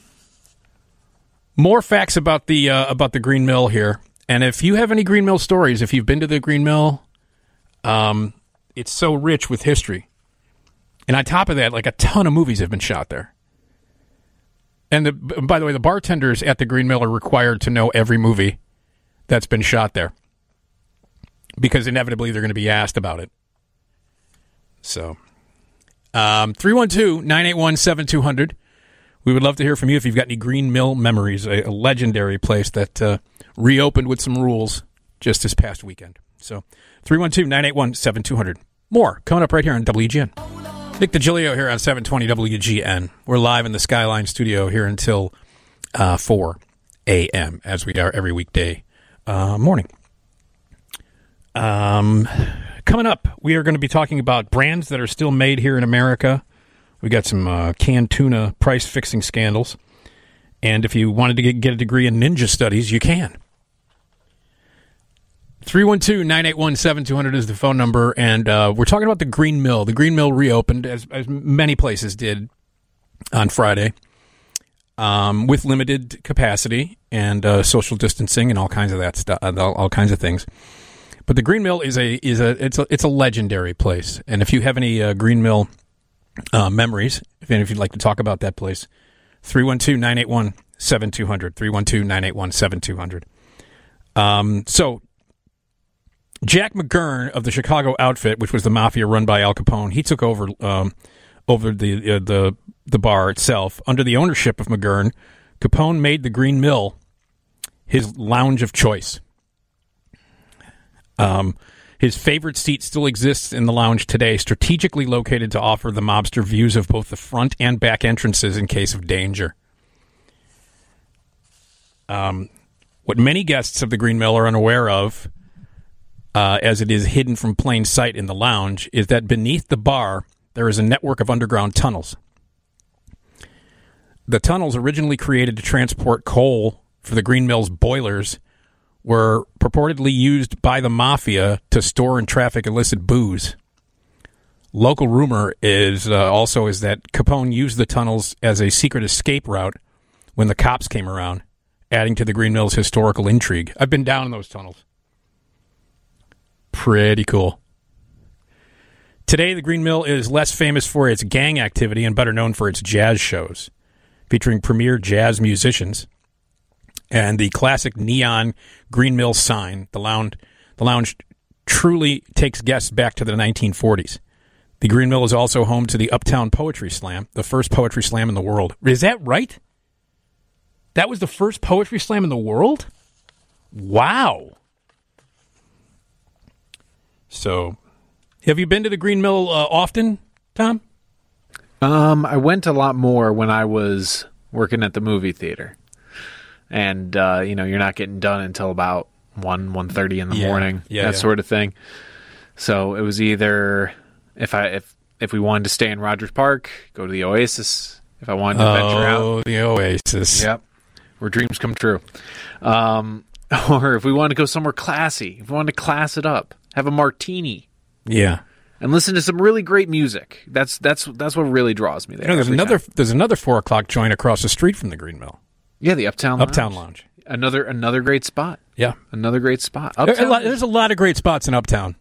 more facts about the uh, about the Green Mill here, and if you have any Green Mill stories, if you've been to the Green Mill, um, it's so rich with history. And on top of that, like a ton of movies have been shot there. And the, by the way, the bartenders at the Green Mill are required to know every movie that's been shot there because inevitably they're going to be asked about it. So, um, 312 981 7200. We would love to hear from you if you've got any Green Mill memories, a, a legendary place that uh, reopened with some rules just this past weekend. So, 312 981 7200. More coming up right here on WGN. Nick Digilio here on 720 WGN. We're live in the Skyline studio here until uh, 4 a.m., as we are every weekday uh, morning. Um, coming up, we are going to be talking about brands that are still made here in America. We got some uh, canned tuna price fixing scandals. And if you wanted to get, get a degree in ninja studies, you can. 312 981 7200 is the phone number. And uh, we're talking about the Green Mill. The Green Mill reopened, as, as many places did on Friday, um, with limited capacity and uh, social distancing and all kinds of that stuff, all, all kinds of things. But the Green Mill is a is a it's a it's a legendary place. And if you have any uh, Green Mill uh, memories, if, if you'd like to talk about that place, 312 981 7200. 312 981 7200. Um, so Jack McGurn of the Chicago outfit, which was the mafia run by Al Capone, he took over um, over the uh, the the bar itself under the ownership of McGurn. Capone made the Green Mill his lounge of choice. Um, his favorite seat still exists in the lounge today, strategically located to offer the mobster views of both the front and back entrances in case of danger. Um, what many guests of the Green Mill are unaware of uh, as it is hidden from plain sight in the lounge, is that beneath the bar there is a network of underground tunnels. The tunnels, originally created to transport coal for the Green Mill's boilers, were purportedly used by the mafia to store and traffic illicit booze. Local rumor is uh, also is that Capone used the tunnels as a secret escape route when the cops came around, adding to the Green Mill's historical intrigue. I've been down in those tunnels. Pretty cool. Today, the Green Mill is less famous for its gang activity and better known for its jazz shows, featuring premier jazz musicians and the classic neon Green Mill sign. The lounge, the lounge truly takes guests back to the 1940s. The Green Mill is also home to the Uptown Poetry Slam, the first poetry slam in the world. Is that right? That was the first poetry slam in the world? Wow. So, have you been to the Green Mill uh, often, Tom? Um, I went a lot more when I was working at the movie theater, and uh, you know, you're not getting done until about one one thirty in the Yeah. morning, Yeah, that yeah. sort of thing. So it was either if I if if we wanted to stay in Rogers Park, go to the Oasis. If I wanted to venture out, Oh, the Oasis. Yep. Where dreams come true. Um, [LAUGHS] or if we wanted to go somewhere classy, if we wanted to class it up, have a martini Yeah. and listen to some really great music. That's that's that's what really draws me there. You know, there's another time. there's another four o'clock joint across the street from the Green Mill. Yeah, the Uptown Uptown Lounge. Another another great spot. Yeah. Another great spot. A Uptown lot- there's a lot of great spots in Uptown.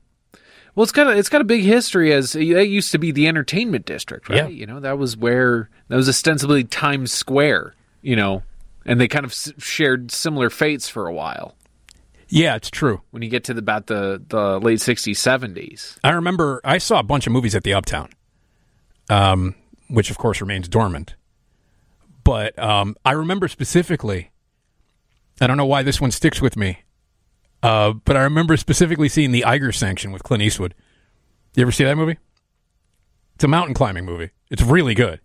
Well, it's got a it's got a big history as that used to be the entertainment district, right? Yeah. You know, that was where that was ostensibly Times Square. You know, and they kind of shared similar fates for a while. Yeah, it's true. When you get to the, about the the late '60s, '70s, I remember I saw a bunch of movies at the Uptown, um, which of course remains dormant. But um, I remember specifically, I don't know why this one sticks with me, uh, but I remember specifically seeing the Eiger Sanction with Clint Eastwood. You ever see that movie? It's a mountain climbing movie. It's really good.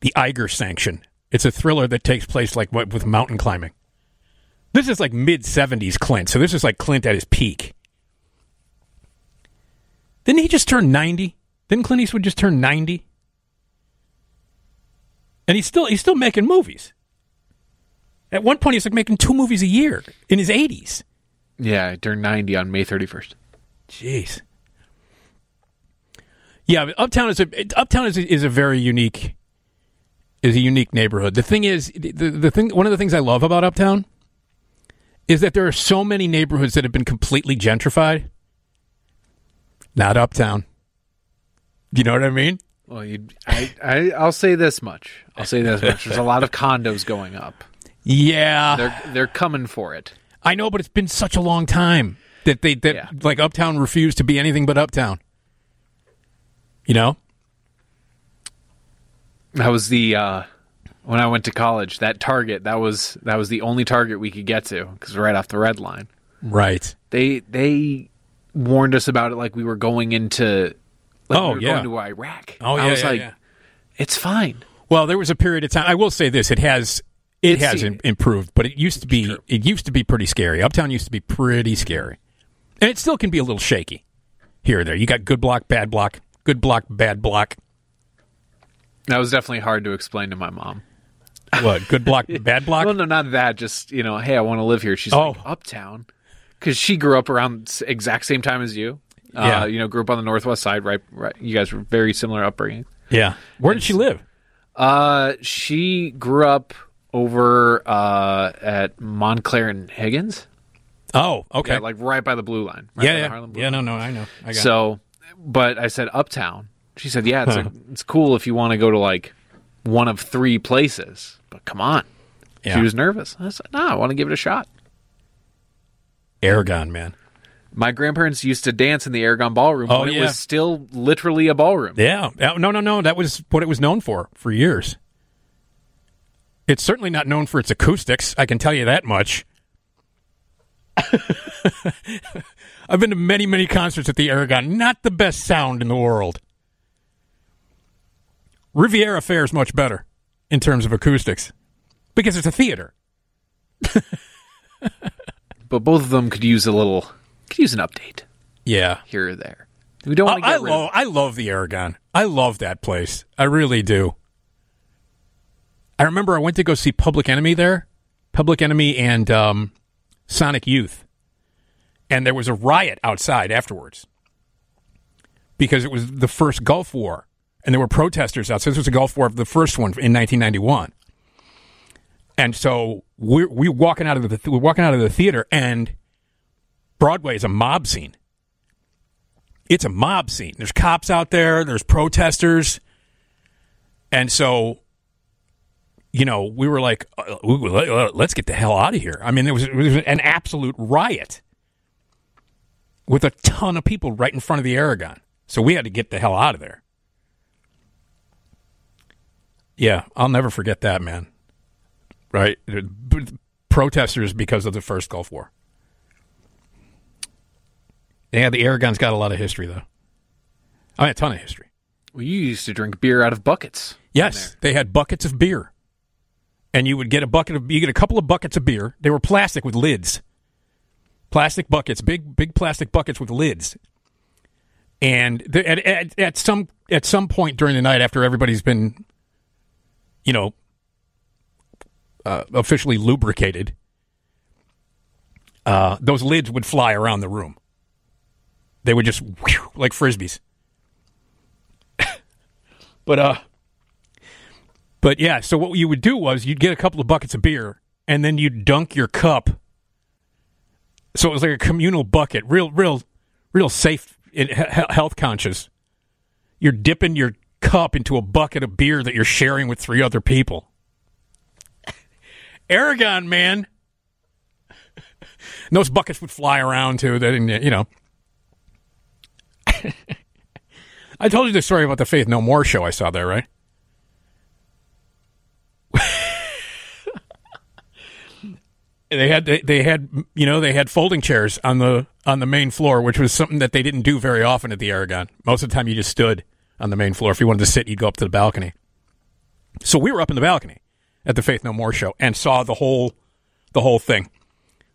The Eiger Sanction. It's a thriller that takes place like what with mountain climbing. This is like mid '70s Clint, so this is like Clint at his peak. Didn't he just turn 90? Didn't Clint Eastwood just turn 90? And he's still he's still making movies. At one point he's like making two movies a year in his 80s. yeah, I turned 90 on May 31st. Jeez. Yeah, Uptown is a Uptown is a, is a very unique is a unique neighborhood. The thing is the the thing one of the things I love about Uptown is that there are so many neighborhoods that have been completely gentrified. Not Uptown. Do you know what I mean? Well, I, I, I'll say this much. I'll say this much. There's a lot of condos going up. Yeah, They're they're coming for it. I know, but it's been such a long time that they that like Uptown refused to be anything but Uptown. You know? That was the uh, when I went to college. That Target that was that was the only Target we could get to because right off the red line. Right. They they warned us about it like we were going into like Oh, we were yeah. going to Iraq. Oh, yeah. I was yeah, like, yeah. it's fine. Well, there was a period of time. I will say this: it has it It's- has im- improved, but it used to be it used to be pretty scary. Uptown used to be pretty scary, and it still can be a little shaky here and there. You got good block, bad block, good block, bad block. That was definitely hard to explain to my mom. What good block, [LAUGHS] bad block? Well, no, not that. Just you know, hey, I want to live here. She's Oh. like Uptown because she grew up around exact same time as you. Uh, Yeah. you know, grew up on the northwest side. Right, right. You guys were very similar upbringing. Yeah. Where did she live? Uh, she grew up over uh at Montclair and Higgins. Oh, okay. Yeah, like right by the blue line. Right yeah, by the yeah, Harlem Blue yeah. No, Line. no, I know. I got so, but I said Uptown. She said, "Yeah, it's like, it's cool if you want to go to like one of three places, but come on." Yeah. She was nervous. I said, "No, I want to give it a shot." Aragon, man. My grandparents used to dance in the Aragon Ballroom Oh, when it was still literally a ballroom. Yeah. No, no, no. That was what it was known for for years. It's certainly not known for its acoustics. I can tell you that much. [LAUGHS] I've been to many, many concerts at the Aragon. Not the best sound in the world. Riviera fares much better in terms of acoustics because it's a theater. [LAUGHS] But both of them could use a little, could use an update Yeah. here or there. We don't want to I, get I rid love, I love the Aragon. I love that place. I really do. I remember I went to go see Public Enemy there, Public Enemy and um, Sonic Youth, and there was a riot outside afterwards because it was the first Gulf War, and there were protesters outside. This was the Gulf War, the first one in 1991, and so we're we walking out of the we're walking out of the theater, and Broadway is a mob scene it's a mob scene. There's cops out there, there's protesters. And so, you know, we were like, uh, uh, let's get the hell out of here. I mean, there was, it was an absolute riot with a ton of people right in front of the Aragon. So we had to get the hell out of there. Yeah, I'll never forget that, man. Right? Protesters because of the first Gulf War. Yeah, the Aragon's got a lot of history, though. I mean, a ton of history. Well, you used to drink beer out of buckets. Yes, they had buckets of beer, and you would get a bucket of you get a couple of buckets of beer. They were plastic with lids, plastic buckets, big big plastic buckets with lids. And at, at at some at some point during the night, after everybody's been, you know, uh, officially lubricated, uh, those lids would fly around the room. They would just whew, like frisbees. [LAUGHS] but uh, but yeah. So what you would do was you'd get a couple of buckets of beer, and then you'd dunk your cup. So it was like a communal bucket, real, real, real safe, health conscious. You're dipping your cup into a bucket of beer that you're sharing with three other people. [LAUGHS] Aragon, man. And [LAUGHS] those buckets would fly around too. That you know. [LAUGHS] I told you the story about the Faith No More show I saw there, right? they had they, they had you know they had folding chairs on the on the main floor, which was something that they didn't do very often at the Aragon. Most of the time, you just stood on the main floor. If you wanted to sit, you'd go up to the balcony. So we were up in the balcony at the Faith No More show and saw the whole the whole thing.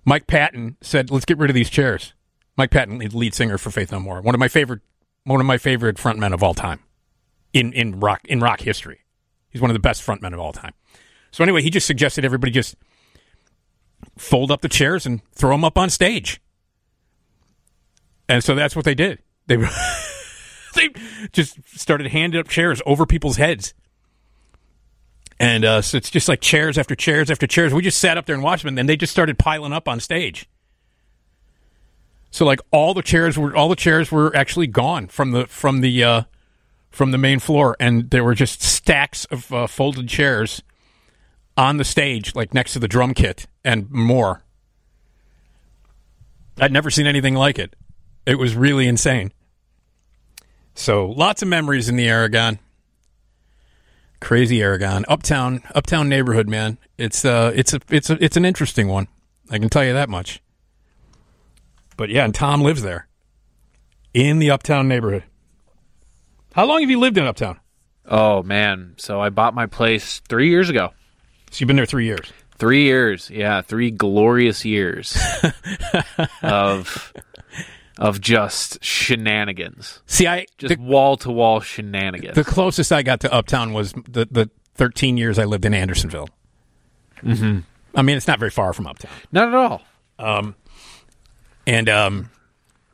Mike Patton said, "Let's get rid of these chairs." Mike Patton, lead- singer for Faith No More, one of my favorite one of my favorite frontmen of all time in in rock in rock history. He's one of the best frontmen of all time. So anyway, he just suggested everybody just fold up the chairs and throw them up on stage. And so that's what they did. They [LAUGHS] [LAUGHS] they just started handing up chairs over people's heads. And uh, so it's just like chairs after chairs after chairs. We just sat up there and watched them, and then they just started piling up on stage. So like all the chairs were all the chairs were actually gone from the from the uh, from the main floor, and there were just stacks of uh, folded chairs on the stage, like next to the drum kit and more. I'd never seen anything like it. It was really insane. So lots of memories in the Aragon. Crazy Aragon, uptown, uptown neighborhood, man. It's uh, it's a, it's a, it's an interesting one. I can tell you that much. But yeah, and Tom lives there, in the uptown neighborhood. How long have you lived in uptown? Oh man, so I bought my place three years ago. So you've been there three years. Three years, yeah, three glorious years [LAUGHS] of of just shenanigans. See, I just wall to wall shenanigans. The closest I got to uptown was the the 13 years I lived in Andersonville. Mhm. I mean, it's not very far from uptown. Not at all. Um, and um,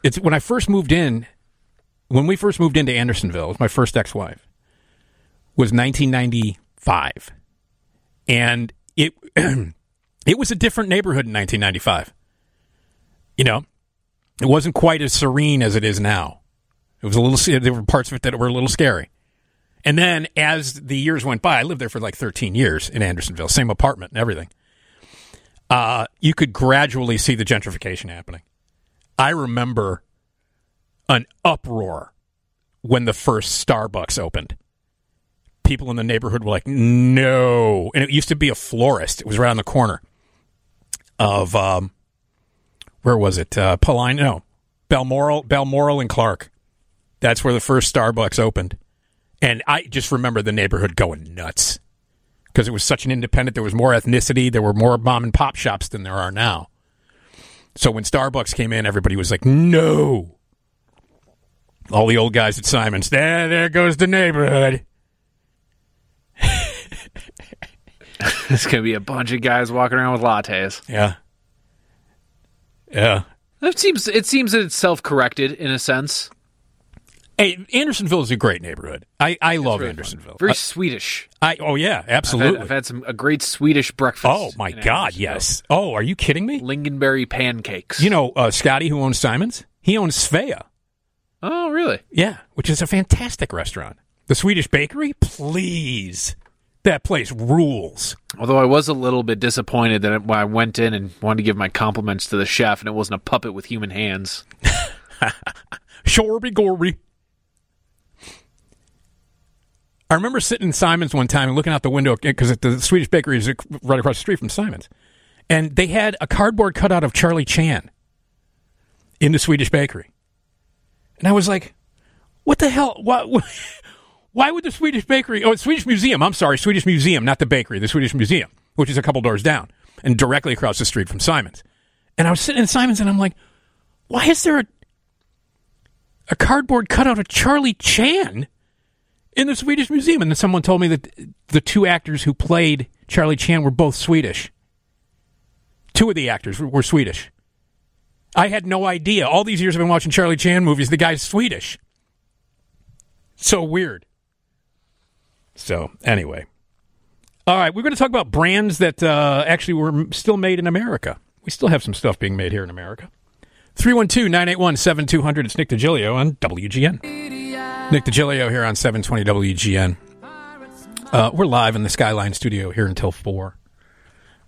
it's when I first moved in, when we first moved into Andersonville, was my first ex-wife, was 1995, and it [CLEARS THROAT] it was a different neighborhood in 1995. You know, it wasn't quite as serene as it is now. It was a little. There were parts of it that were a little scary. And then as the years went by, I lived there for like 13 years in Andersonville, same apartment and everything. Uh, you could gradually see the gentrification happening. I remember an uproar when the first Starbucks opened. People in the neighborhood were like, "No!" And it used to be a florist. It was right on the corner of um, where was it? Uh, Paline? No, Balmoral, Balmoral and Clark. That's where the first Starbucks opened, and I just remember the neighborhood going nuts because it was such an independent. There was more ethnicity. There were more mom and pop shops than there are now. So when Starbucks came in, everybody was like, "No!" All the old guys at Simons. There, there goes the neighborhood. [LAUGHS] It's gonna be a bunch of guys walking around with lattes. Yeah. Yeah. It seems it seems that it's self corrected in a sense. Hey, Andersonville is a great neighborhood. I, I love really Andersonville. Very I- Swedish. I oh yeah, I've absolutely. had, I've had some a great Swedish breakfast. Oh my God, yes. Oh, are you kidding me? Lingonberry pancakes. You know uh, Scotty, who owns Simons, he owns Svea. Oh, really? Yeah, which is a fantastic restaurant. The Swedish Bakery, please. That place rules. Although I was a little bit disappointed that when I went in and wanted to give my compliments to the chef, and it wasn't a puppet with human hands. [LAUGHS] Shorby Gorby. I remember sitting in Simon's one time and looking out the window because the Swedish bakery is right across the street from Simon's. And they had a cardboard cutout of Charlie Chan in the Swedish bakery. And I was like, what the hell? Why, [LAUGHS] why would the Swedish bakery, oh, Swedish Museum, I'm sorry, Swedish Museum, not the bakery, the Swedish Museum, which is a couple doors down and directly across the street from Simon's. And I was sitting in Simon's and I'm like, why is there a, a cardboard cutout of Charlie Chan in the Swedish Museum? And then someone told me that the two actors who played Charlie Chan were both Swedish. Two of the actors were Swedish. I had no idea. All these years I've been watching Charlie Chan movies, the guy's Swedish. So weird. So, anyway. All right, we're going to talk about brands that uh, actually were still made in America. We still have some stuff being made here in America. 312 981 7200. It's Nick Digilio on WGN. Nick Digilio here on 720 WGN. Uh, we're live in the Skyline studio here until 4.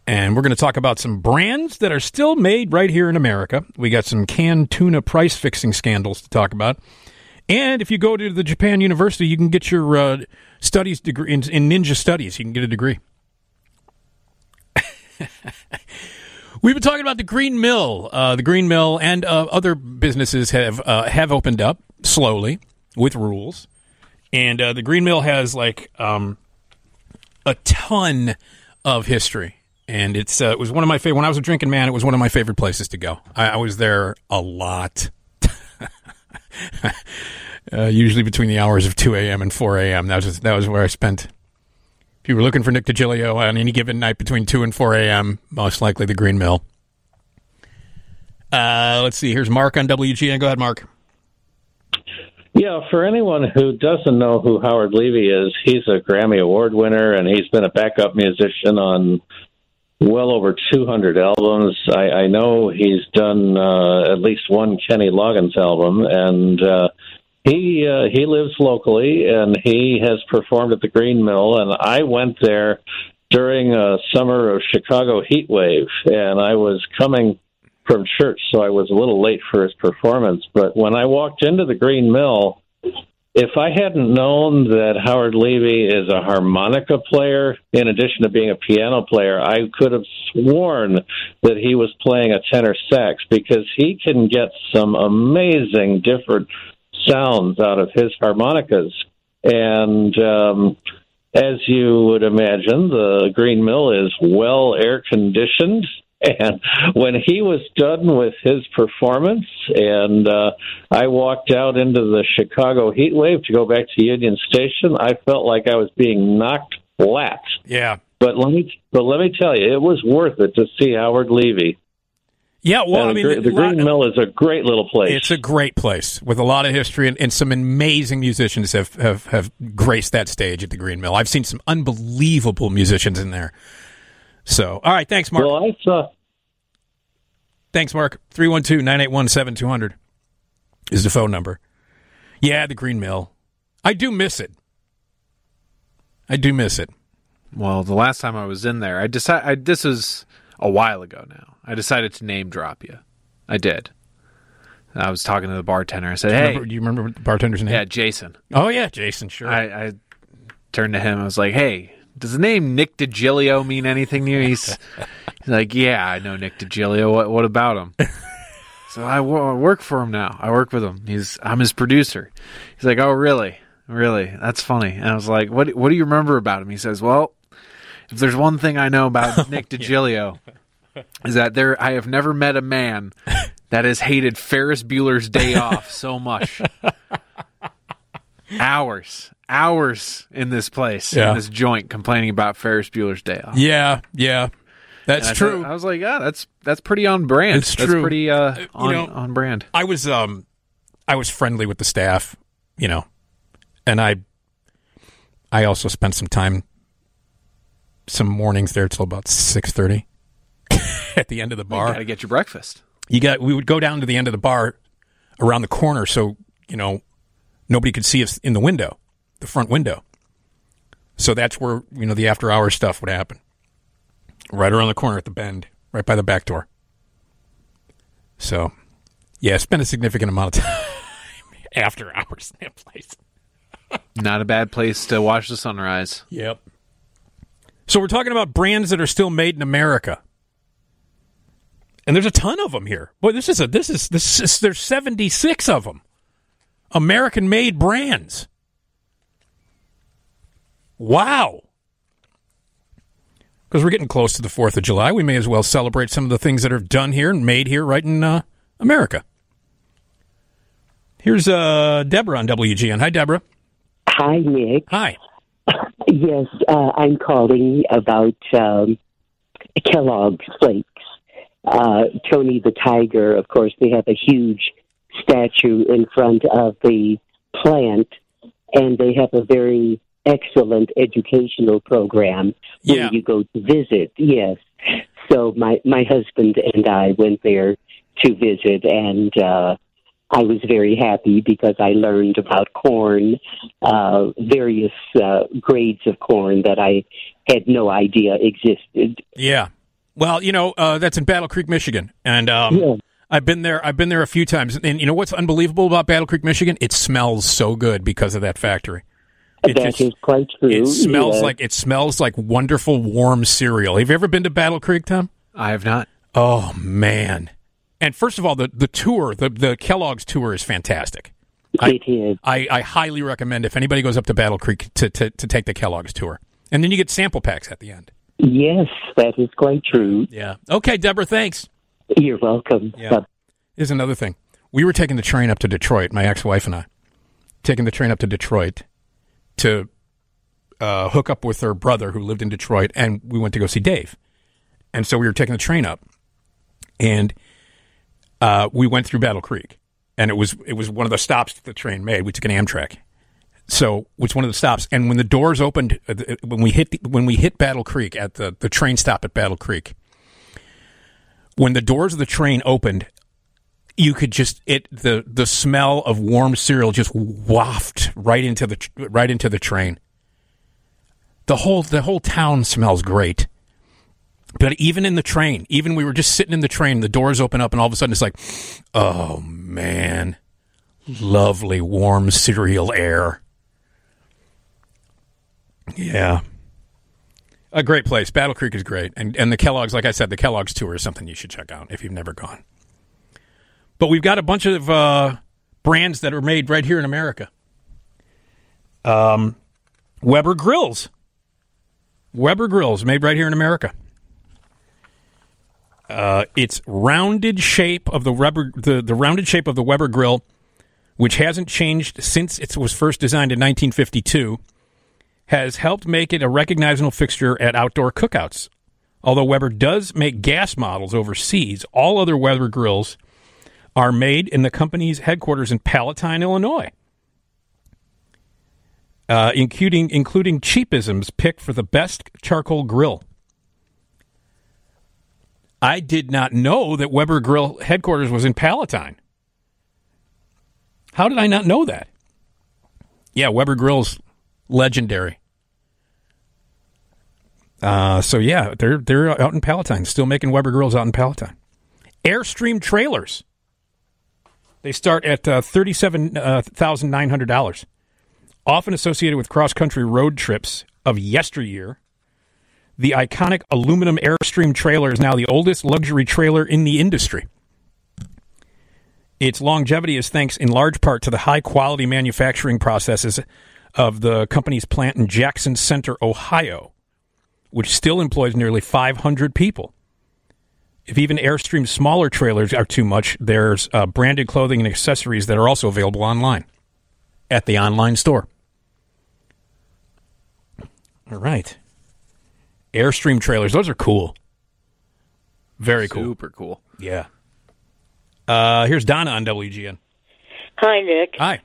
And we're going to talk about some brands that are still made right here in America. We got some canned tuna price fixing scandals to talk about. And if you go to the Japan University, you can get your uh, studies degree in, in ninja studies. You can get a degree. [LAUGHS] We've been talking about the Green Mill. Uh, the Green Mill and uh, other businesses have uh, have opened up slowly with rules, and uh, the Green Mill has like um, a ton of history. And it's uh, it was one of my favorite. When I was a drinking man, it was one of my favorite places to go. I, I was there a lot. [LAUGHS] uh, usually between the hours of 2 a.m. and 4 a.m. That was that was where I spent. If you were looking for Nick Digilio on any given night between 2 and 4 a.m., most likely the Green Mill. Uh, let's see. Here's Mark on WGN. Go ahead, Mark. Yeah, for anyone who doesn't know who Howard Levy is, he's a Grammy Award winner and he's been a backup musician on well over 200 albums. I, I know he's done uh, at least one Kenny Loggins album, and uh, he uh, he lives locally and he has performed at the Green Mill. And I went there during a summer of Chicago heat wave, and I was coming from church, so I was a little late for his performance. But when I walked into the Green Mill, if I hadn't known that Howard Levy is a harmonica player, in addition to being a piano player, I could have sworn that he was playing a tenor sax because he can get some amazing different sounds out of his harmonicas. And um, as you would imagine, the Green Mill is well air conditioned. And when he was done with his performance, and uh, I walked out into the Chicago heat wave to go back to Union Station, I felt like I was being knocked flat. Yeah. But let me, but let me tell you, it was worth it to see Howard Levy. Yeah, well, And I mean, the, the lot- Green Mill is a great little place. It's a great place with a lot of history, and, and some amazing musicians have, have, have graced that stage at the Green Mill. I've seen some unbelievable musicians in there. So, all right, thanks, Mark. Well, I saw. Thanks, Mark. 312 981 7200 is the phone number. Yeah, the Green Mill. I do miss it. I do miss it. Well, the last time I was in there, I decided I, this is a while ago now. I decided to name drop you. I did. I was talking to the bartender. I said, Do you "Hey, remember- do you remember the bartender's name? Yeah, Jason. Oh, yeah, Jason, sure. I, I turned to him. I was like, "Hey, does the name Nick Digilio mean anything to you?" He's, he's like, "Yeah, I know Nick Digilio. What what about him?" [LAUGHS] so I, work for him now. I work with him. He's I'm his producer. He's like, "Oh, really? Really? That's funny." And I was like, "What what do you remember about him?" He says, "Well, if there's one thing I know about [LAUGHS] Nick Digilio." Is that there? I have never met a man that has hated Ferris Bueller's Day Off so much. [LAUGHS] hours, hours in this place, Yeah. in this joint, complaining about Ferris Bueller's Day Off. Yeah, yeah. That's I true. thought- I was like, yeah, that's that's pretty on brand. It's That's true. pretty uh, You on, know, on brand. I was um I was friendly with the staff, you know, and I I also spent some time some mornings there till about six thirty [LAUGHS] at the end of the bar. You got to get your breakfast. You got we would go down to the end of the bar around the corner so, you know, nobody could see us in the window, the front window. So that's where, you know, the after hours stuff would happen. Right around the corner at the bend, right by the back door. So, yeah, spent a significant amount of [LAUGHS] time after hours in that place. [LAUGHS] Not a bad place to watch the sunrise. Yep. So we're talking about brands that are still made in America. And there's a ton of them here. Boy, this is a this is this is there's 76 of them. American made brands. Wow. because we're getting close to the Fourth of July. We may as well celebrate some of the things that are done here and made here, right in uh, America. Here's uh, Deborah on WGN. Hi, Deborah. Hi, Nick. Hi. [COUGHS] Yes, uh, I'm calling about um, Kellogg's Flakes. Uh, Tony the Tiger, of course, they have a huge statue in front of the plant, and they have a very excellent educational program when Yeah. you go to visit. Yes. So my my husband and I went there to visit, and uh, I was very happy because I learned about corn, uh, various uh, grades of corn that I had no idea existed. Yeah. Well, you know, uh, that's in Battle Creek, Michigan, and um, I've been there. I've been there a few times, and you know what's unbelievable about Battle Creek, Michigan? It smells so good because of that factory. It That is quite true. It smells yes. like it smells like wonderful warm cereal. Have you ever been to Battle Creek, Tom? I have not. Oh man! And first of all, the the tour, the the Kellogg's tour is fantastic. It is. I, I highly recommend if anybody goes up to Battle Creek to, to, to take the Kellogg's tour, and then you get sample packs at the end. Yes, that is quite true. Yeah. Okay, Deborah. Thanks. You're welcome. Yeah. Here's another thing. We were taking the train up to Detroit, my ex-wife and I, taking the train up to Detroit to uh, hook up with her brother who lived in Detroit, and we went to go see Dave. And so we were taking the train up, and uh, we went through Battle Creek, and it was it was one of the stops that the train made. We took an Amtrak, so which one of the stops. And when the doors opened, uh, when we hit the, when we hit Battle Creek at the the train stop at Battle Creek, when the doors of the train opened, you could just it the the smell of warm cereal just waft right into the right into the train. The whole the whole town smells great. But even in the train, even we were just sitting in the train, the doors open up and all of a sudden it's like, "Oh man, lovely warm cereal air." Yeah. A great place. Battle Creek is great. And and the Kellogg's, like I said, the Kellogg's tour is something you should check out if you've never gone. But we've got a bunch of uh, brands that are made right here in America. Um, Weber Grills. Weber Grills, made right here in America. Uh, its rounded shape of the Weber, the, the rounded shape of the Weber grill, which hasn't changed since it was first designed in 1952, has helped make it a recognizable fixture at outdoor cookouts. Although Weber does make gas models overseas, all other Weber grills are made in the company's headquarters in Palatine, Illinois. Uh, including including cheapisms picked for the best charcoal grill. I did not know that Weber Grill headquarters was in Palatine. How did I not know that? Yeah, Weber Grill's legendary. Uh, so yeah, they're they're out in Palatine, still making Weber grills out in Palatine. Airstream trailers. They start at uh, thirty-seven thousand nine hundred dollars. Often associated with cross-country road trips of yesteryear, the iconic aluminum Airstream trailer is now the oldest luxury trailer in the industry. Its longevity is thanks in large part to the high-quality manufacturing processes of the company's plant in Jackson Center, Ohio, which still employs nearly 500 people. If even Airstream's smaller trailers are too much, there's uh, branded clothing and accessories that are also available online at the online store. All right. Airstream trailers, those are cool. Very cool. Super cool. Yeah. Uh, here's Donna on WGN. Hi, Nick. Hi.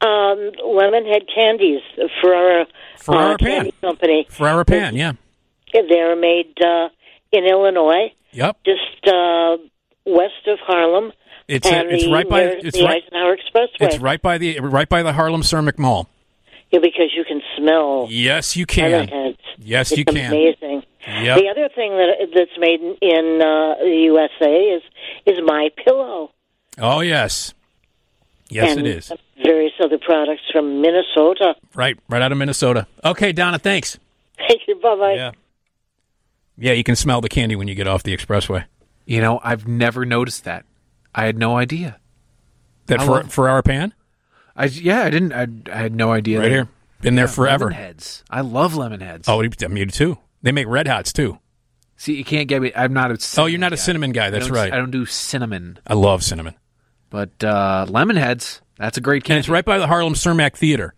Um, Lemonhead Candies, Ferrara, Ferrara uh, Pan. Candy Company. Ferrara Pan, yeah. They're made uh, in Illinois, Yep. just uh, west of Harlem. It's and it's the, right by it's the right Eisenhower Expressway. it's right by the right by the Harlem Cermak Mall. Yeah, because you can smell Yes, you can. Lemonheads. Yes, it's you can. Amazing. Yep. The other thing that that's made in, in uh, the USA is is My Pillow. Oh yes. Yes, and it is. Various other products from Minnesota. Right, right out of Minnesota. Okay, Donna, thanks. Thank you. Bye bye. Yeah. Yeah, you can smell the candy when you get off the expressway. You know, I've never noticed that. I had no idea. That for love- Ferrara Pan? I yeah, I didn't. I, I had no idea. Right that- here. Been there Yeah, forever. Lemon heads. I love lemon heads. Oh, me too. They make red hots too. See, you can't get me. I'm not a. Oh, you're not a cinnamon guy. That's don't- right. I don't do cinnamon, I love cinnamon. But uh, lemon heads. That's a great And candy. it's right by the Harlem Cermak Theater,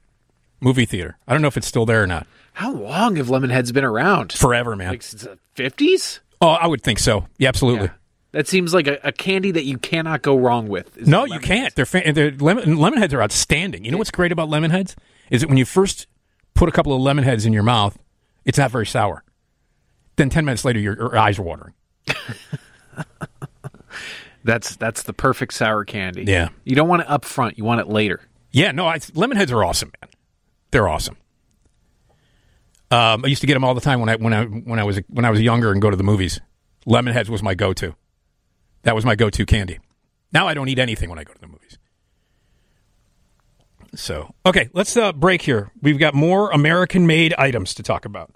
movie theater. I don't know if it's still there or not. How long have lemon heads been around? Forever, man. Like since the fifties. Oh, I would think so. Yeah, absolutely. That seems like a, a candy that you cannot go wrong with. No, you can't. They're, fa- they're lemon, lemon heads are outstanding. You know what's great about lemon heads is that when you first put a couple of lemon heads in your mouth, it's not very sour. Then ten minutes later, your, your eyes are watering. [LAUGHS] That's that's the perfect sour candy. Yeah. You don't want it up front. You want it later. Yeah, no, I, lemon heads are awesome, man. They're awesome. Um, I used to get them all the time when I when I when I was when I was younger and go to the movies. Lemon heads was my go-to. That was my go-to candy. Now I don't eat anything when I go to the movies. So okay, let's uh, break here. We've got more American-made items to talk about.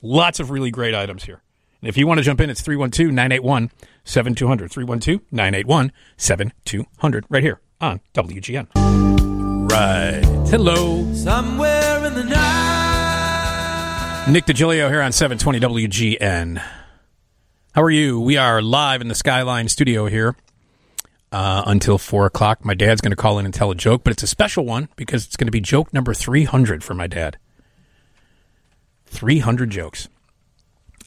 Lots of really great items here. And if you want to jump in, it's 312 981 7200. 312 981 7200. Right here on WGN. Right. Hello. Somewhere in the night. Nick Digilio here on 720 WGN. How are you? We are live in the Skyline studio here uh, until 4 o'clock. My dad's going to call in and tell a joke, but it's a special one because it's going to be joke number 300 for my dad. 300 jokes.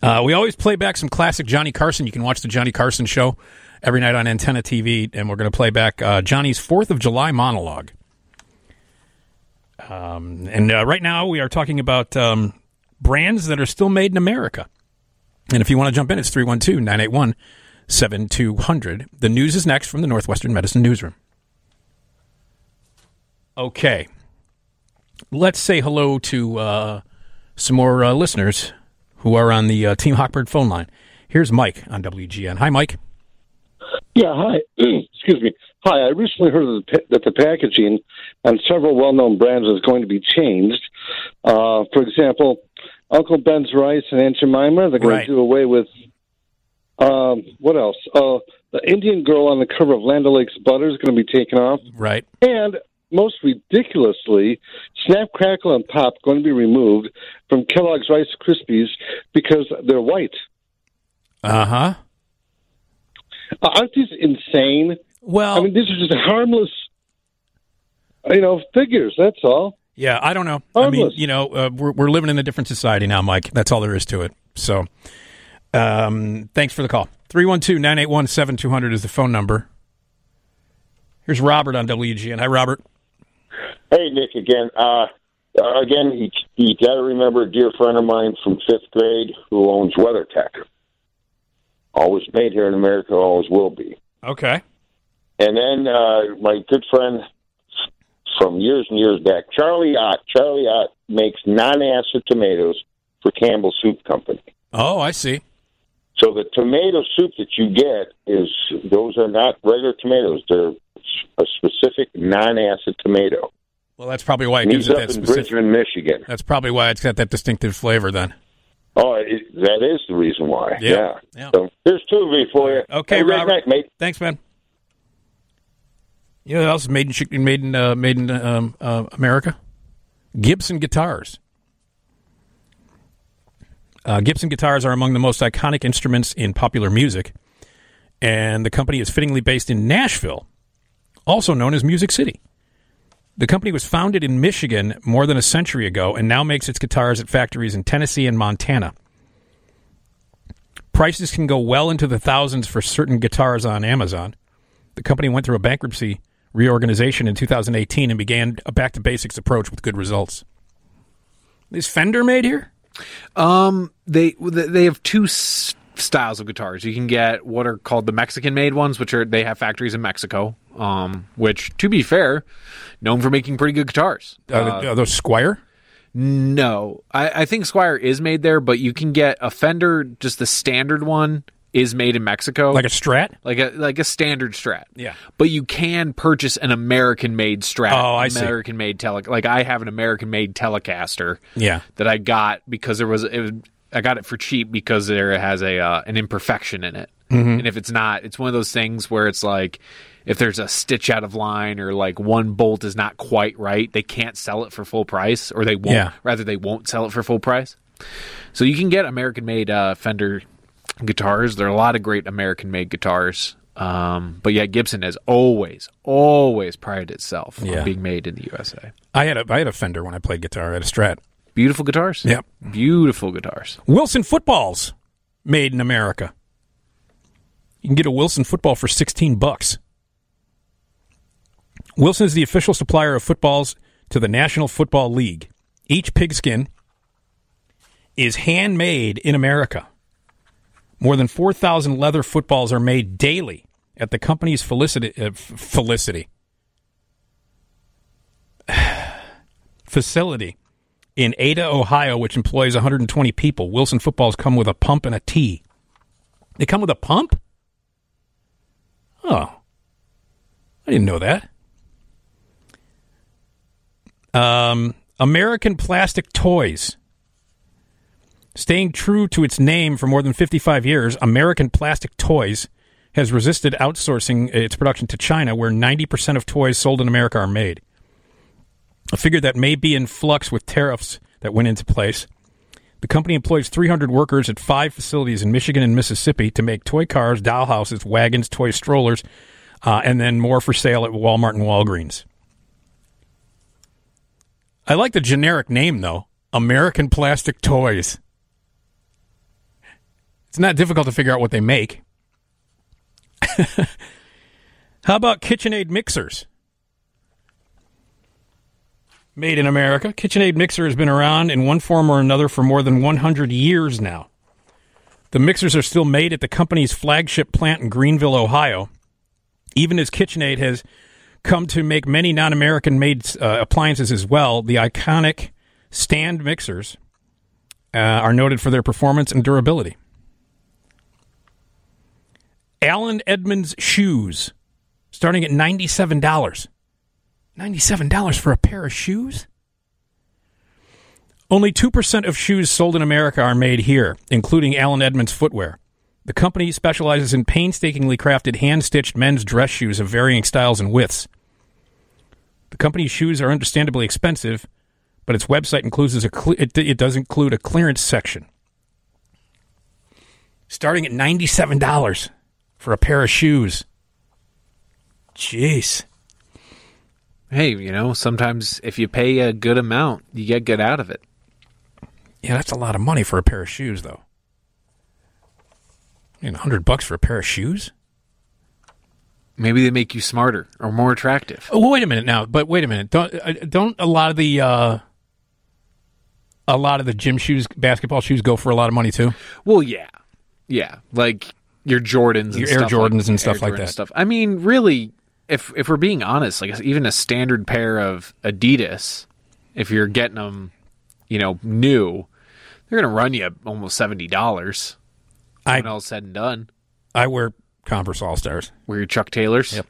Uh, we always play back some classic Johnny Carson. You can watch the Johnny Carson show every night on Antenna TV, and we're going to play back uh, Johnny's 4th of July monologue. Um, and uh, right now we are talking about um, brands that are still made in America. And if you want to jump in, it's 312 981 7200. The news is next from the Northwestern Medicine Newsroom. Okay. Let's say hello to uh, some more uh, listeners who are on the uh, Team Hawkbird phone line. Here's Mike on WGN. Hi, Mike. Yeah, hi. [CLEARS THROAT] Excuse me. Hi, I recently heard of the, that the packaging on several well-known brands is going to be changed. Uh, for example, Uncle Ben's Rice and Aunt Jemima, they're going Right. to do away with, um, what else? Uh, the Indian girl on the cover of Land O'Lakes Butter is going to be taken off. Right. And most ridiculously, Snap, Crackle, and Pop going to be removed from Kellogg's Rice Krispies because they're white. Uh huh. Uh, aren't these insane? Well, I mean, these are just harmless, you know, figures. That's all. Yeah, I don't know. I mean, Harmless. you know, uh, we're we're living in a different society now, Mike. That's all there is to it. So, um, thanks for the call. 312-981-7200 is the phone number. Here's Robert on WGN. Hi, Robert. Hey, Nick, again. Uh, uh, again, you, you got to remember a dear friend of mine from fifth grade who owns WeatherTech. Always made here in America, always will be. Okay. And then uh, my good friend from years and years back, Charlie Ott. Charlie Ott makes non-acid tomatoes for Campbell Soup Company. Oh, I see. So the tomato soup that you get is those are not regular tomatoes; they're a specific non-acid tomato. Well, that's probably why it gives it that in specific. Bridgman, Michigan. That's probably why it's got that distinctive flavor. Then. Oh, it, that is the reason why. Yeah. Yeah. Yeah. So here's two of me for you. Okay, a Robert. night, mate. Thanks, man. You know what else is made in made in uh, made in um, uh, America? Gibson guitars. Uh, Gibson guitars are among the most iconic instruments in popular music, and the company is fittingly based in Nashville, also known as Music City. The company was founded in Michigan more than a century ago and now makes its guitars at factories in Tennessee and Montana. Prices can go well into the thousands for certain guitars on Amazon. The company went through a bankruptcy reorganization in 2018 and began a back to basics approach with good results. Is Fender made here? Um, they they have two styles of guitars. You can get what are called the Mexican made ones, which are they have factories in Mexico. Um, which to be fair, known for making pretty good guitars. Uh, are those Squier? No, I, I think Squier is made there, but you can get a Fender, just the standard one, is made in Mexico, Like a Strat? like a like a standard Strat. Yeah. But you can purchase an American made Strat. Oh, I see. American made tele. Like I have an American made Telecaster. Yeah. That I got because there was it was, I got it for cheap because there has a uh, an imperfection in it. Mhm. And if it's not, it's one of those things where it's like if there's a stitch out of line or like one bolt is not quite right, they can't sell it for full price or they won't Yeah. rather they won't sell it for full price. So you can get American made uh, Fender guitars. There are a lot of great American made guitars. Um, but yeah, Gibson has always, always prided itself Yeah. on being made in the USA. I had a I had a Fender when I played guitar. I had a Strat. Beautiful guitars. Yep. Beautiful guitars. Wilson footballs made in America. You can get a Wilson football for 16 bucks. Wilson is the official supplier of footballs to the National Football League. Each pigskin is handmade in America. More than 4,000 leather footballs are made daily at the company's Felicity, uh, Felicity [SIGHS] facility in Ada, Ohio, which employs 120 people. Wilson footballs come with a pump and a tee. They come with a pump? Oh. I didn't know that. Um, American Plastic Toys. Staying true to its name for more than 55 years, American Plastic Toys has resisted outsourcing its production to China, where 90% of toys sold in America are made. A figure that may be in flux with tariffs that went into place. The company employs 300 workers at five facilities in Michigan and Mississippi to make toy cars, dollhouses, wagons, toy strollers, uh, and then more for sale at Walmart and Walgreens. I like the generic name, though American Plastic Toys. It's not difficult to figure out what they make. [LAUGHS] How about KitchenAid mixers? Made in America. KitchenAid mixer has been around in one form or another for more than 100 years now. The mixers are still made at the company's flagship plant in Greenville, Ohio. Even as KitchenAid has come to make many non American made uh, appliances as well, the iconic stand mixers uh, are noted for their performance and durability. Allen Edmonds shoes, starting at $97. $97 for a pair of shoes? Only 2% of shoes sold in America are made here, including Allen Edmonds footwear. The company specializes in painstakingly crafted hand stitched men's dress shoes of varying styles and widths. The company's shoes are understandably expensive, but its website includes a cle- it, it does include a clearance section. Starting at $97 for a pair of shoes. Jeez. Hey, you know, sometimes if you pay a good amount, you get good out of it. Yeah, that's a lot of money for a pair of shoes, though. Mean, 100 bucks for a pair of shoes? Maybe they make you smarter or more attractive. Oh, wait a minute now. But wait a minute. Don't uh, don't a lot of the uh, a lot of the gym shoes, basketball shoes, go for a lot of money too? Well, yeah, yeah, like your Jordans, and Your Air stuff Jordans like, and stuff Air like Jordan that. Stuff. I mean, really, if if we're being honest, like even a standard pair of Adidas, if you're getting them, you know, new, they're gonna run you almost seventy dollars. When all said and done, I wear Converse All Stars. Wear your Chuck Taylors. Yep.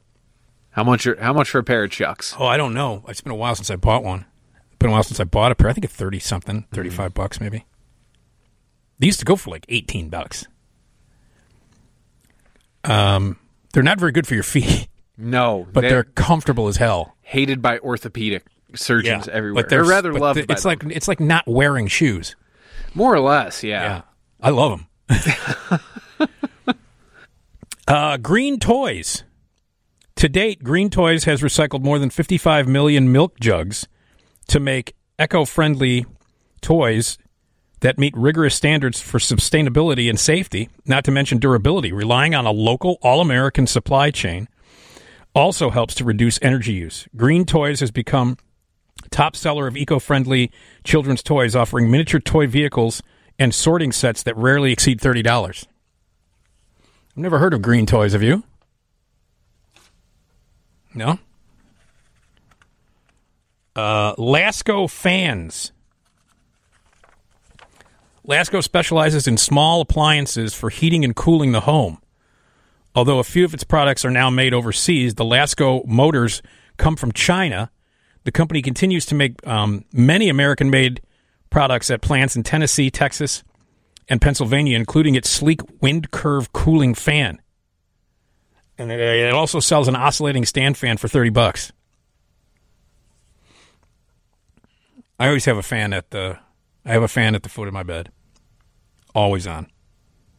How much? Are, how much for a pair of Chucks? Oh, I don't know. It's been a while since I bought one. It's been a while since I bought a pair. I think it's thirty something, thirty five bucks maybe. They used to go for like eighteen bucks. Um, they're not very good for your feet, [LAUGHS] No, but they're, comfortable as hell. hated by orthopedic surgeons everywhere. But they're, rather but loved. by It's them. like it's like not wearing shoes. more or less, yeah. yeah. I love them. [LAUGHS] uh, Green Toys. To date, Green Toys has recycled more than 55 million milk jugs to make eco friendly toys that meet rigorous standards for sustainability and safety, not to mention durability. Relying on a local, all American supply chain also helps to reduce energy use. Green Toys has become top seller of eco-friendly children's toys, offering miniature toy vehicles and sorting sets that rarely exceed thirty dollars. I've never heard of Green Toys. Have you? No. Uh, Lasko fans. Lasko specializes in small appliances for heating and cooling the home. Although a few of its products are now made overseas, the Lasko motors come from China. The company continues to make um, many American made products at plants in Tennessee, Texas, and Pennsylvania, including its sleek wind curve cooling fan. And it, uh, it also sells an oscillating stand fan for 30 bucks. I always have a fan at the I have a fan at the foot of my bed. Always on.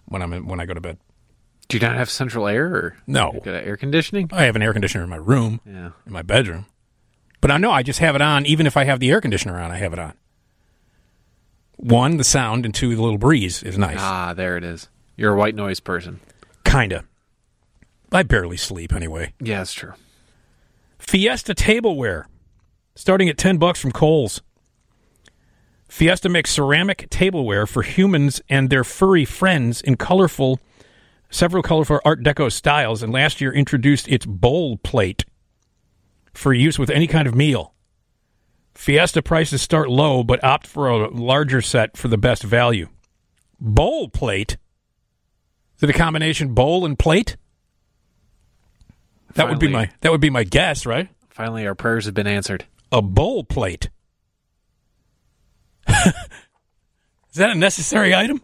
when I'm in, when I go to bed. Do you not have central air or No. Air conditioning? I have an air conditioner in my room, Yeah. in my bedroom. But I know I just have it on. Even if I have the air conditioner on, I have it on. One, the sound, and two, the little breeze is nice. Ah, there it is. You're a white noise person. Kinda. I barely sleep anyway. Yeah, that's true. Fiesta tableware, starting at ten bucks from Kohl's. Fiesta makes ceramic tableware for humans and their furry friends in colorful, several colorful Art Deco styles, and last year introduced its bowl plate for use with any kind of meal. Fiesta prices start low, but opt for a larger set for the best value. Bowl plate? Is it a combination bowl and plate? That would be my that would be my guess, right? Finally, our prayers have been answered. A bowl plate. [LAUGHS] Is that a necessary item?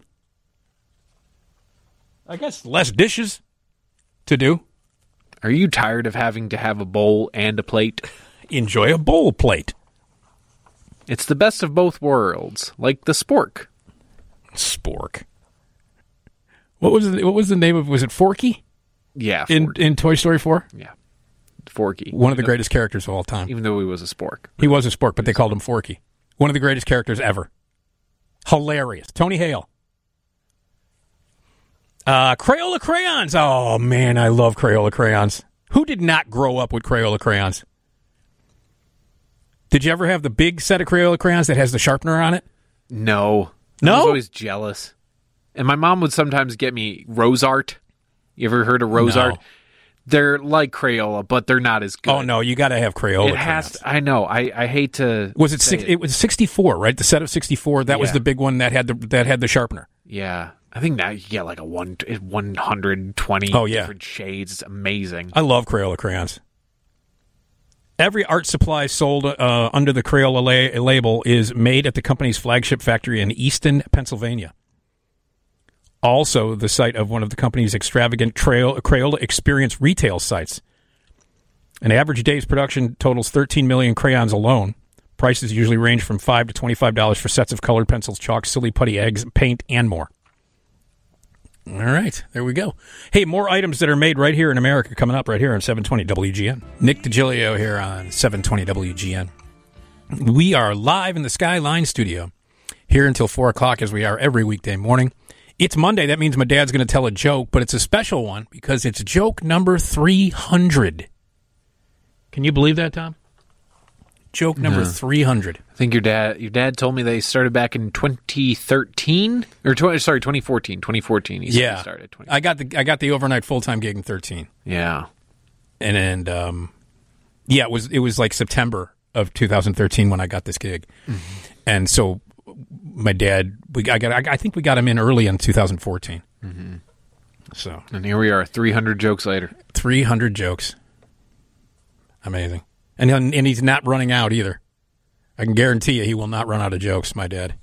I guess less dishes to do. Are you tired of having to have a bowl and a plate? Enjoy a bowl plate. It's the best of both worlds, like the spork. Spork. What was the, what was the name of was it Forky Yeah, in in Toy Story 4? Yeah. Forky. One of the greatest characters of all time. Even though he was a spork. He was a spork, but they called him Forky. One of the greatest characters ever. Hilarious. Tony Hale. Uh, Crayola crayons. Oh man, I love Crayola crayons. Who did not grow up with Crayola crayons? Did you ever have the big set of Crayola crayons that has the sharpener on it? No. No. I was always jealous. And my mom would sometimes get me RoseArt. You ever heard of rose No. art? They're like Crayola, but they're not as oh, good. Oh no, you got to have Crayola. it has. To, I know. I, I hate to. Was it six, it was 64, right? The set of 64, that was the big one that had the that had the sharpener. Yeah, I think now you get like a one one hundred twenty. Oh, yeah. different shades. It's amazing. I love Crayola crayons. Every art supply sold uh, under the Crayola la- label is made at the company's flagship factory in Easton, Pennsylvania. Also, the site of one of the company's extravagant Trail- Crayola Experience retail sites. An average day's production totals 13 million crayons alone. Prices usually range from five to twenty-five dollars for sets of colored pencils, chalk, silly putty, eggs, paint, and more. All right, there we go. Hey, more items that are made right here in America coming up right here on 720 WGN. Nick Digilio here on 720 WGN. We are live in the Skyline studio here until 4 o'clock as we are every weekday morning. It's Monday. That means my dad's going to tell a joke, but it's a special one because it's joke number 300. Can you believe that, Tom? Joke number No. 300. I think your dad your dad told me they started back in 2013 or 20, sorry 2014 2014 he yeah, started 20. I got the I got the overnight full time gig in 13. Yeah. and and um, yeah, it was it was like September of 2013 when I got this gig, and so my dad, we I got I, I think we got him in early in 2014. Mhm. So And here we are 300 jokes later. 300 jokes, amazing, and and he's not running out either. I can guarantee you, he will not run out of jokes, my dad.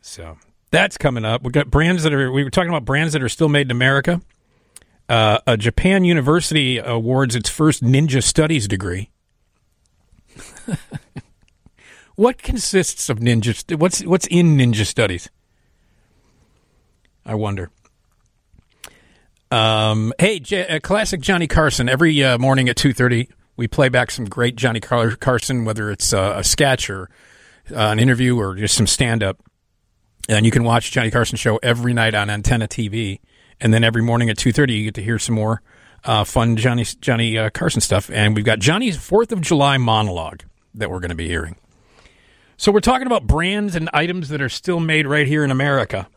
So that's coming up. We got brands that are. We were talking about brands that are still made in America. Uh, a Japan university awards its first ninja studies degree. [LAUGHS] what consists of ninja? What's what's in ninja studies? I wonder. Um, hey, J- uh, classic Johnny Carson. Every uh, morning at two thirty, we play back some great Johnny Car- Carson, whether it's uh, a sketch or uh, an interview or just some stand up. And you can watch Johnny Carson show every night on Antenna TV, and then every morning at two thirty, you get to hear some more uh, fun Johnny Johnny uh, Carson stuff. And we've got Johnny's Fourth of July monologue that we're going to be hearing. So we're talking about brands and items that are still made right here in America.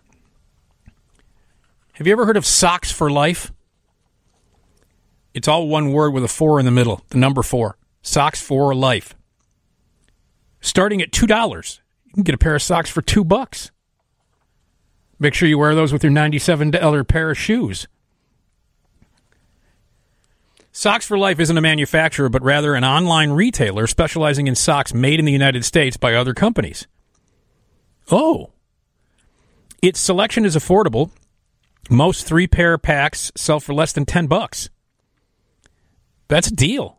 Have you ever heard of Socks for Life? It's all one word with a four in the middle, the number four. Socks for Life. Starting at two dollars, you can get a pair of socks for two bucks. Make sure you wear those with your ninety-seven dollar pair of shoes. Socks for Life isn't a manufacturer, but rather an online retailer specializing in socks made in the United States by other companies. Oh. Its selection is affordable. Most three pair packs sell for less than 10 bucks. That's a deal.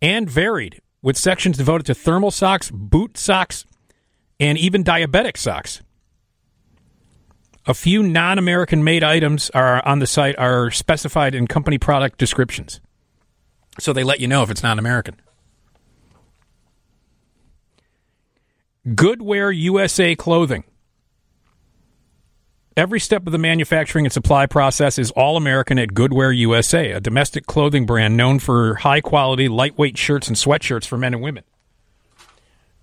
And varied, with sections devoted to thermal socks, boot socks, and even diabetic socks. A few non-American made items are on the site are specified in company product descriptions. So they let you know if it's not American. Goodwear USA clothing. Every step of the manufacturing and supply process is all American at Goodwear USA, a domestic clothing brand known for high quality, lightweight shirts and sweatshirts for men and women.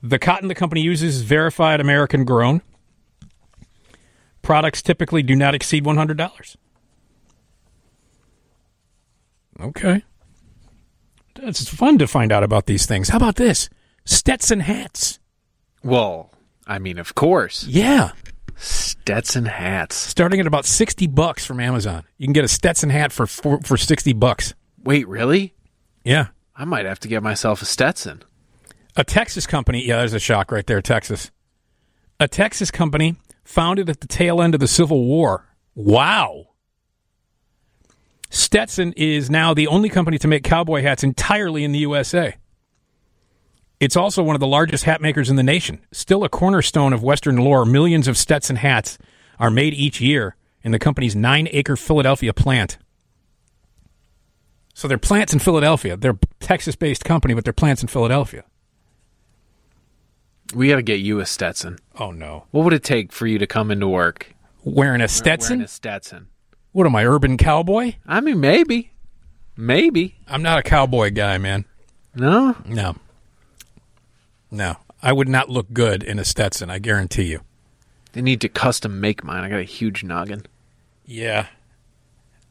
The cotton the company uses is verified American grown. Products typically do not exceed $100. Okay. It's fun to find out about these things. How about this? Stetson hats. Well, I mean, of course. Yeah. Stetson hats. Starting at about 60 bucks from Amazon. You can get a Stetson hat for for, for 60 bucks. Wait, really? Yeah. I might have to get myself a Stetson. A Texas company, yeah, there's a shock right there, Texas. A Texas company founded at the tail end of the Civil War. Wow. Stetson is now the only company to make cowboy hats entirely in the USA. It's also one of the largest hat makers in the nation. Still a cornerstone of Western lore, millions of Stetson hats are made each year in the company's nine acre Philadelphia plant. So they're plants in Philadelphia. They're a Texas based company, but they're plants in Philadelphia. We got to get you a Stetson. Oh, no. What would it take for you to come into work Wearing a Stetson? wearing a Stetson? What am I, urban cowboy? I mean, maybe. Maybe. I'm not a cowboy guy, man. No? No. No. I would not look good in a Stetson, I guarantee you. They need to custom make mine. I got a huge noggin. Yeah.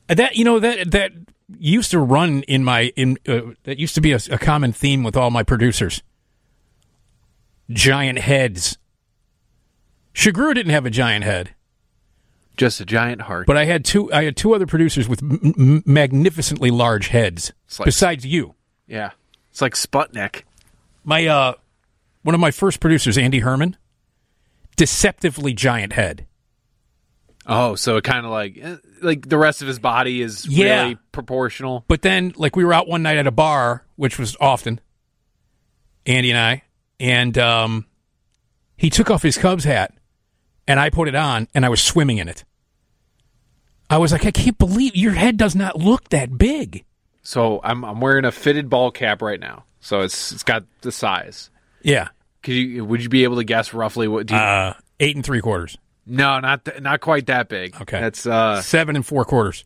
Uh, That you know that that used to run in my in uh, that used to be a, a common theme with all my producers. Giant heads. Shagru didn't have a giant head, Just a giant heart. but I had two. I had two other producers with m- m- magnificently large heads. like- besides you, yeah. It's like Sputnik. my uh, one of my first producers, Andy Herman, deceptively giant head. Oh, so it kind of like eh, like the rest of his body is Yeah. really proportional. But then, like, we were out one night at a bar, which was often, Andy and I, and um, he took off his Cubs hat, and I put it on, and I was swimming in it. I was like, I can't believe your head does not look that big. So I'm I'm wearing a fitted ball cap right now. So it's it's got the size. Yeah. Could you would you be able to guess roughly what? Do you, Uh, eight and three quarters. no, not th- not quite that big. Okay. that's uh Seven and four quarters.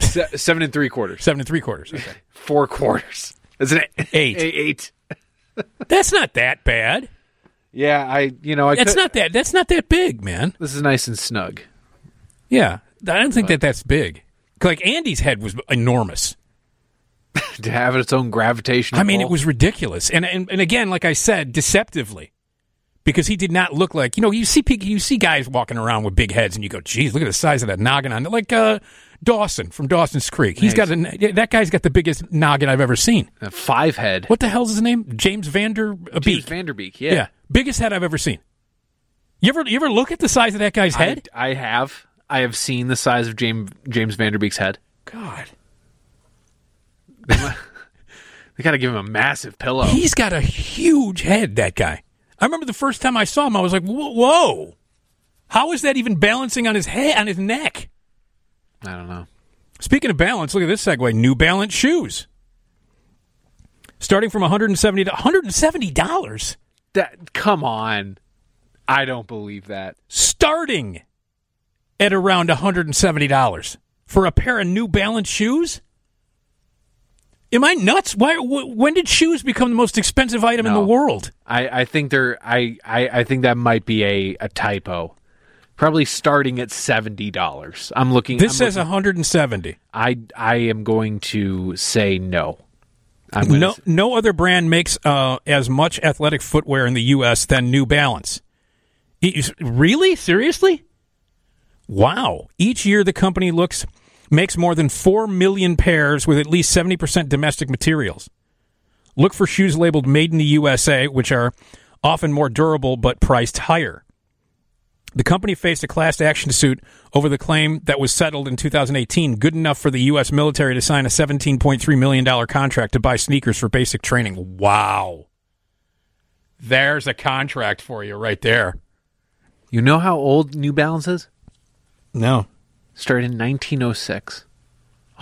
se- seven and three quarters. Seven and three quarters. Okay. [LAUGHS] Four quarters. Isn't it Eight. [LAUGHS] eight? That's not that bad. Yeah, I you know I That's could- not that. That's not that big, man. This is nice and snug. Yeah, I don't think that that's big. Like Andy's head was enormous. [LAUGHS] to have its own gravitational. I mean, it was ridiculous, and, and and again, like I said, deceptively, because he did not look like you know you see you see guys walking around with big heads, and you go, "Geez, look at the size of that noggin on it." Like uh, Dawson from Dawson's Creek, he's got a that guy's got the biggest noggin I've ever seen. a five head. What the hell's his name? James Vander uh, James Van Der Beek. Yeah. yeah, biggest head I've ever seen. You ever you ever look at the size of that guy's head? I, I have. I have seen the size of James James Van Der Beek's head. God, They [LAUGHS] got to give him a massive pillow. he's got a huge head. That guy. I remember the first time I saw him, I was like, "Whoa!" whoa. How is that even balancing on his head on his neck? I don't know. Speaking of balance, look at this segue. New Balance shoes. Starting from 170 to $170. That come on. I don't believe that. Starting at around $170 for a pair of New Balance shoes? Am I nuts? Why wh- when did shoes become the most expensive item in the world? I, I think there I, I, I think that might be a, a typo. Probably starting at seventy dollars. I'm looking. This I'm says looking- 170. I I am going to say no. No s- no other brand makes uh, as much athletic footwear in the US than New Balance. Really? Seriously? Wow. Each year the company looks makes more than 4 million pairs with at least 70% domestic materials. Look for shoes labeled made in the USA which are often more durable but priced higher. The company faced a class action suit over the claim that was settled in 2018, good enough for the U.S. military to sign a $17.3 million contract to buy sneakers for basic training. Wow. There's a contract for you right there. You know how old New Balance is? No. Started in 1906.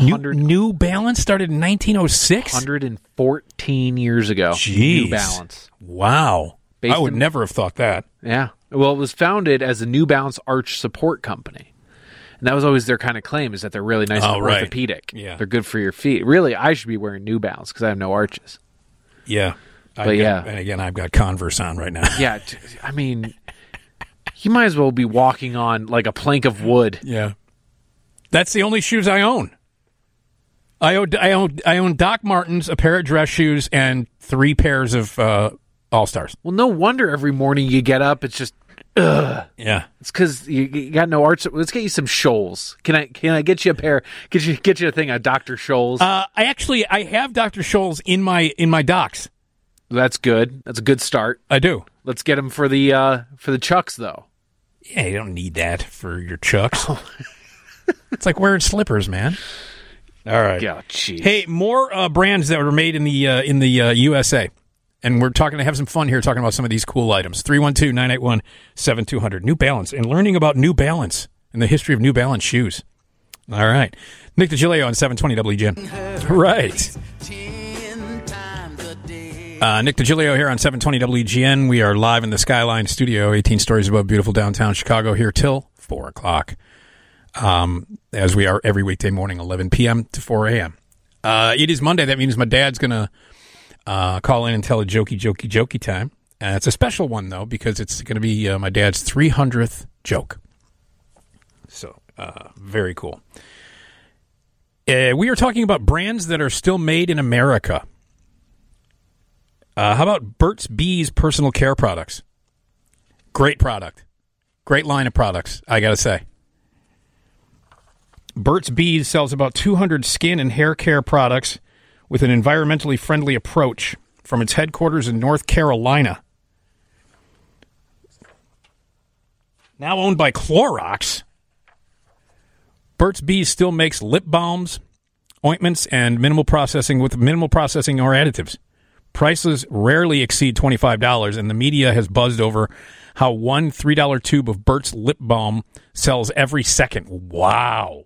New, New Balance started in 1906. 114 years ago. Jeez. New Balance. Wow. Based I would in- never have thought that. Yeah. Well, it was founded as a New Balance arch support company. And that was always their kind of claim is that they're really nice Oh, and right. orthopedic. Yeah. They're good for your feet. Really, I should be wearing New Balance because I have no arches. Yeah. But I've got- yeah. And again, I've got Converse on right now. Yeah. I mean, you might as well be walking on like a plank of wood. [LAUGHS] Yeah. That's the only shoes I own. I own I own I own Doc Martens, a pair of dress shoes, and three pairs of uh, All Stars. Well, no wonder every morning you get up, it's just, ugh. Yeah. It's because you, you got no arch. Let's get you some Scholl's. Can I? Can I get you a pair? Get you get you a thing of Doctor Scholl's. Uh, I actually I have Dr. Scholl's in my in my docs. That's good. That's a good start. I do. Let's get them for the uh, for the Chucks though. Yeah, you don't need that for your chucks. [LAUGHS] it's like wearing slippers, man. All right. Yeah, jeez. Hey, more uh, brands that were made in the uh, in the uh, USA. And we're talking to have some fun here talking about some of these cool items. 312-981-7200. New Balance and learning about New Balance and the history of New Balance shoes. All right. Nick Digilio on 720 WGN. [LAUGHS] Right. Uh, Nick Digilio here on 720 WGN. We are live in the Skyline studio, 18 stories above beautiful downtown Chicago, here till 4 o'clock. Um, as we are every weekday morning, 11 p.m. to 4 a.m. Uh, it is Monday. That means my dad's going to uh, call in and tell a jokey, jokey, jokey time. Uh, it's a special one, though, because it's going to be uh, my dad's 300th joke. So, uh, very cool. Uh, we are talking about brands that are still made in America. Uh, how about Burt's Bees personal care products? Great product. Great line of products, I got to say. Burt's Bees sells about 200 skin and hair care products with an environmentally friendly approach from its headquarters in North Carolina. Now owned by Clorox, Burt's Bees still makes lip balms, ointments, and minimal processing with minimal processing or additives. Prices rarely exceed $25, and the media has buzzed over how one $3 tube of Burt's lip balm sells every second. Wow.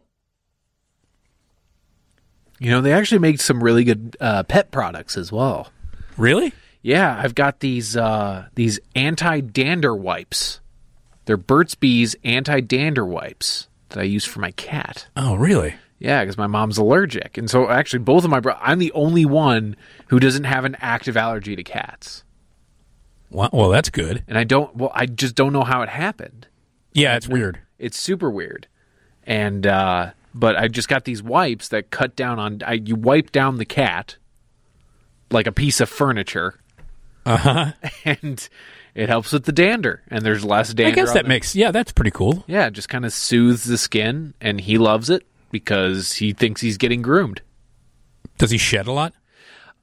You know, they actually make some really good uh, pet products as well. Really? Yeah, I've got these uh, these anti dander wipes. They're Burt's Bees anti dander wipes that I use for my cat. Oh, really? Yeah, because my mom's allergic, and so actually both of my bro- I'm the only one who doesn't have an active allergy to cats, Wow. Well, that's good. and I don't. Well, I just don't know how it happened. Yeah, it's weird. It's super weird, and uh, but I just got these wipes that cut down on. I, you wipe down the cat like a piece of furniture, Uh huh. [LAUGHS] and it helps with the dander, and there's less dander. I guess that the- makes, yeah, that's pretty cool. Yeah, it just kind of soothes the skin, and he loves it because he thinks he's getting groomed. Does he shed a lot?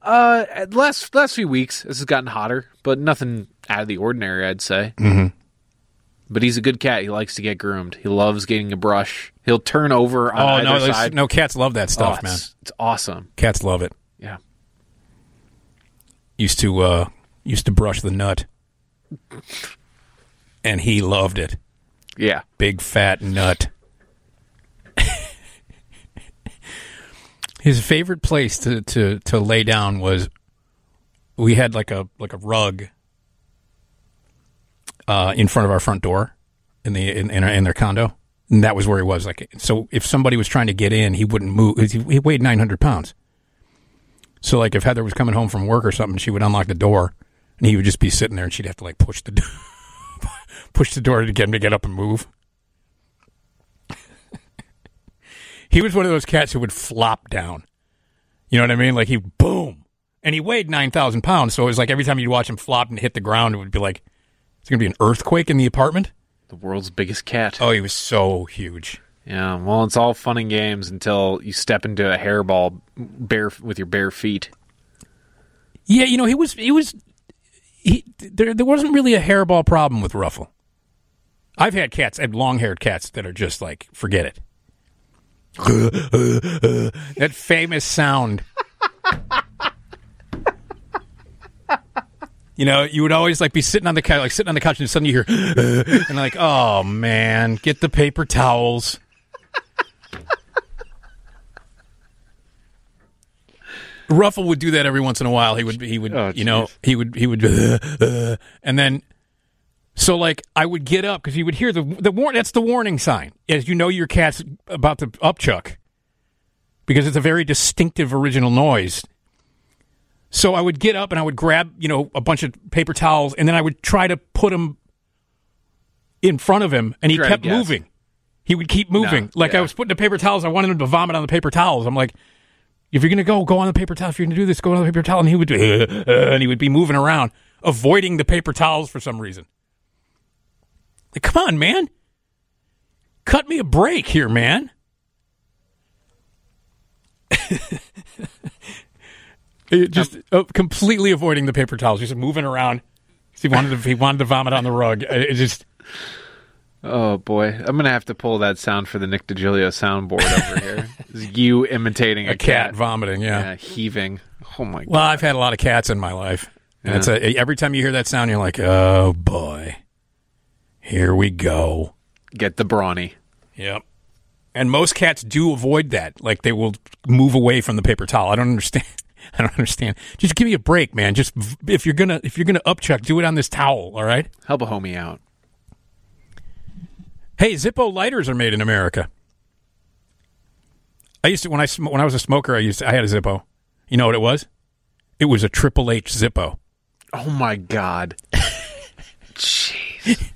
Uh, last last few weeks, this has gotten hotter, but nothing out of the ordinary, I'd say. Mm-hmm. But he's a good cat. He likes to get groomed. He loves getting a brush. He'll turn over on Oh, no, side. no, cats love that stuff, Oh, man. it's, It's awesome. Cats love it. Yeah. Used to, uh, used to brush the nut. And he loved it. Yeah. Big fat nut. His favorite place to, to, to lay down was we had like a like a rug uh, in front of our front door in the in in, in their condo, and that was where he was. Like, so if somebody was trying to get in, he wouldn't move. He he weighed nine hundred pounds. So like if Heather was coming home from work or something, she would unlock the door, and he would just be sitting there, and she'd have to like push the [LAUGHS] push the door to get him to get up and move. [LAUGHS] he was one of those cats who would flop down. You know what I mean? Like he boom, and he weighed nine thousand pounds. So it was like every time you'd watch him flop and hit the ground, it would be like it's gonna be an earthquake in the apartment. The world's biggest cat. Oh, he was so huge. Yeah. Well, it's all fun and games until you step into a hairball bare with your bare feet. Yeah, you know he was he was he there there wasn't really a hairball problem with Ruffle. I've had cats, I had long haired cats that are just like forget it. [LAUGHS] that famous sound. [LAUGHS] You know, you would always like be sitting on the couch, like sitting on the couch, and suddenly you hear, and like, oh man, get the paper towels. Ruffle would do that every once in a while. He would, he would, oh, you know, he would, he would, and then, so like I would get up because you would hear the the warn. That's the warning sign, as you know your cat's about to upchuck, because it's a very distinctive original noise. So I would get up and I would grab, you know, a bunch of paper towels, and then I would try to put them in front of him, and he Try to kept guess. moving. He would keep moving. No, like I was putting the paper towels. I wanted him to vomit on the paper towels. I'm like, if you're gonna go, go on the paper towel. If you're gonna do this, go on the paper towel. And he would, do, [LAUGHS] and he would be moving around, avoiding the paper towels for some reason. Like, come on, man, cut me a break here, man. [LAUGHS] It just uh, completely avoiding the paper towels, just moving around. He wanted to, he wanted to vomit on the rug. Uh, It just Oh boy, I'm gonna have to pull that sound for the Nick Digilio soundboard over [LAUGHS] here. Is you imitating a, a cat vomiting. Yeah. heaving. Oh my god. Well, I've had a lot of cats in my life, and Yeah. it's a, every time you hear that sound, you're like, oh boy, here we go. Get the brawny. Yep. And most cats do avoid that. Like they will move away from the paper towel. I don't understand. [LAUGHS] I don't understand. Just give me a break, man. Just if you're gonna if you're gonna upchuck, do it on this towel. All right. Help a homie out. Hey, Zippo lighters are made in America. I used to when I sm- when I was a smoker, I used to, I had a Zippo. You know what it was? It was a Triple H Zippo. Oh my god. [LAUGHS] Jeez.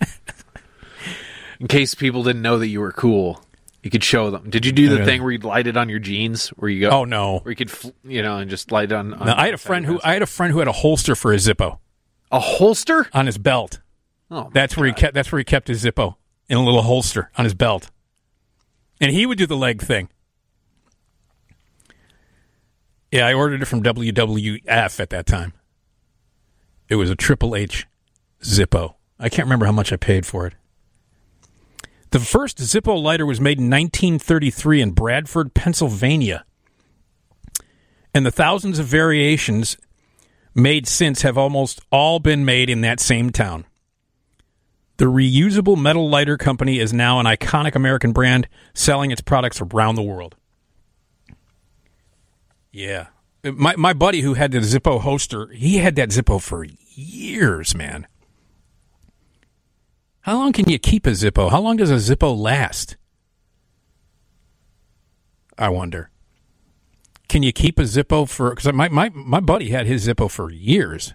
In case people didn't know that you were cool, you could show them. Did you do the thing where you light it on your jeans? Where you go? Oh, no. Where you could, fl- you know, and just light it on. on I had a friend who I had a friend who had a holster for his Zippo. A holster on his belt. Oh, that's where he kept. That's where he kept his Zippo in a little holster on his belt, and he would do the leg thing. Yeah, I ordered it from WWF at that time. It was a Triple H Zippo. I can't remember how much I paid for it. The first Zippo lighter was made in 1933 in Bradford, Pennsylvania. And the thousands of variations made since have almost all been made in that same town. The reusable metal lighter company is now an iconic American brand selling its products around the world. Yeah. My my buddy who had the Zippo holster, he had that Zippo for years, man. How long can you keep a Zippo? How long does a Zippo last? I wonder. Can you keep a Zippo for? Because my, my my buddy had his Zippo for years,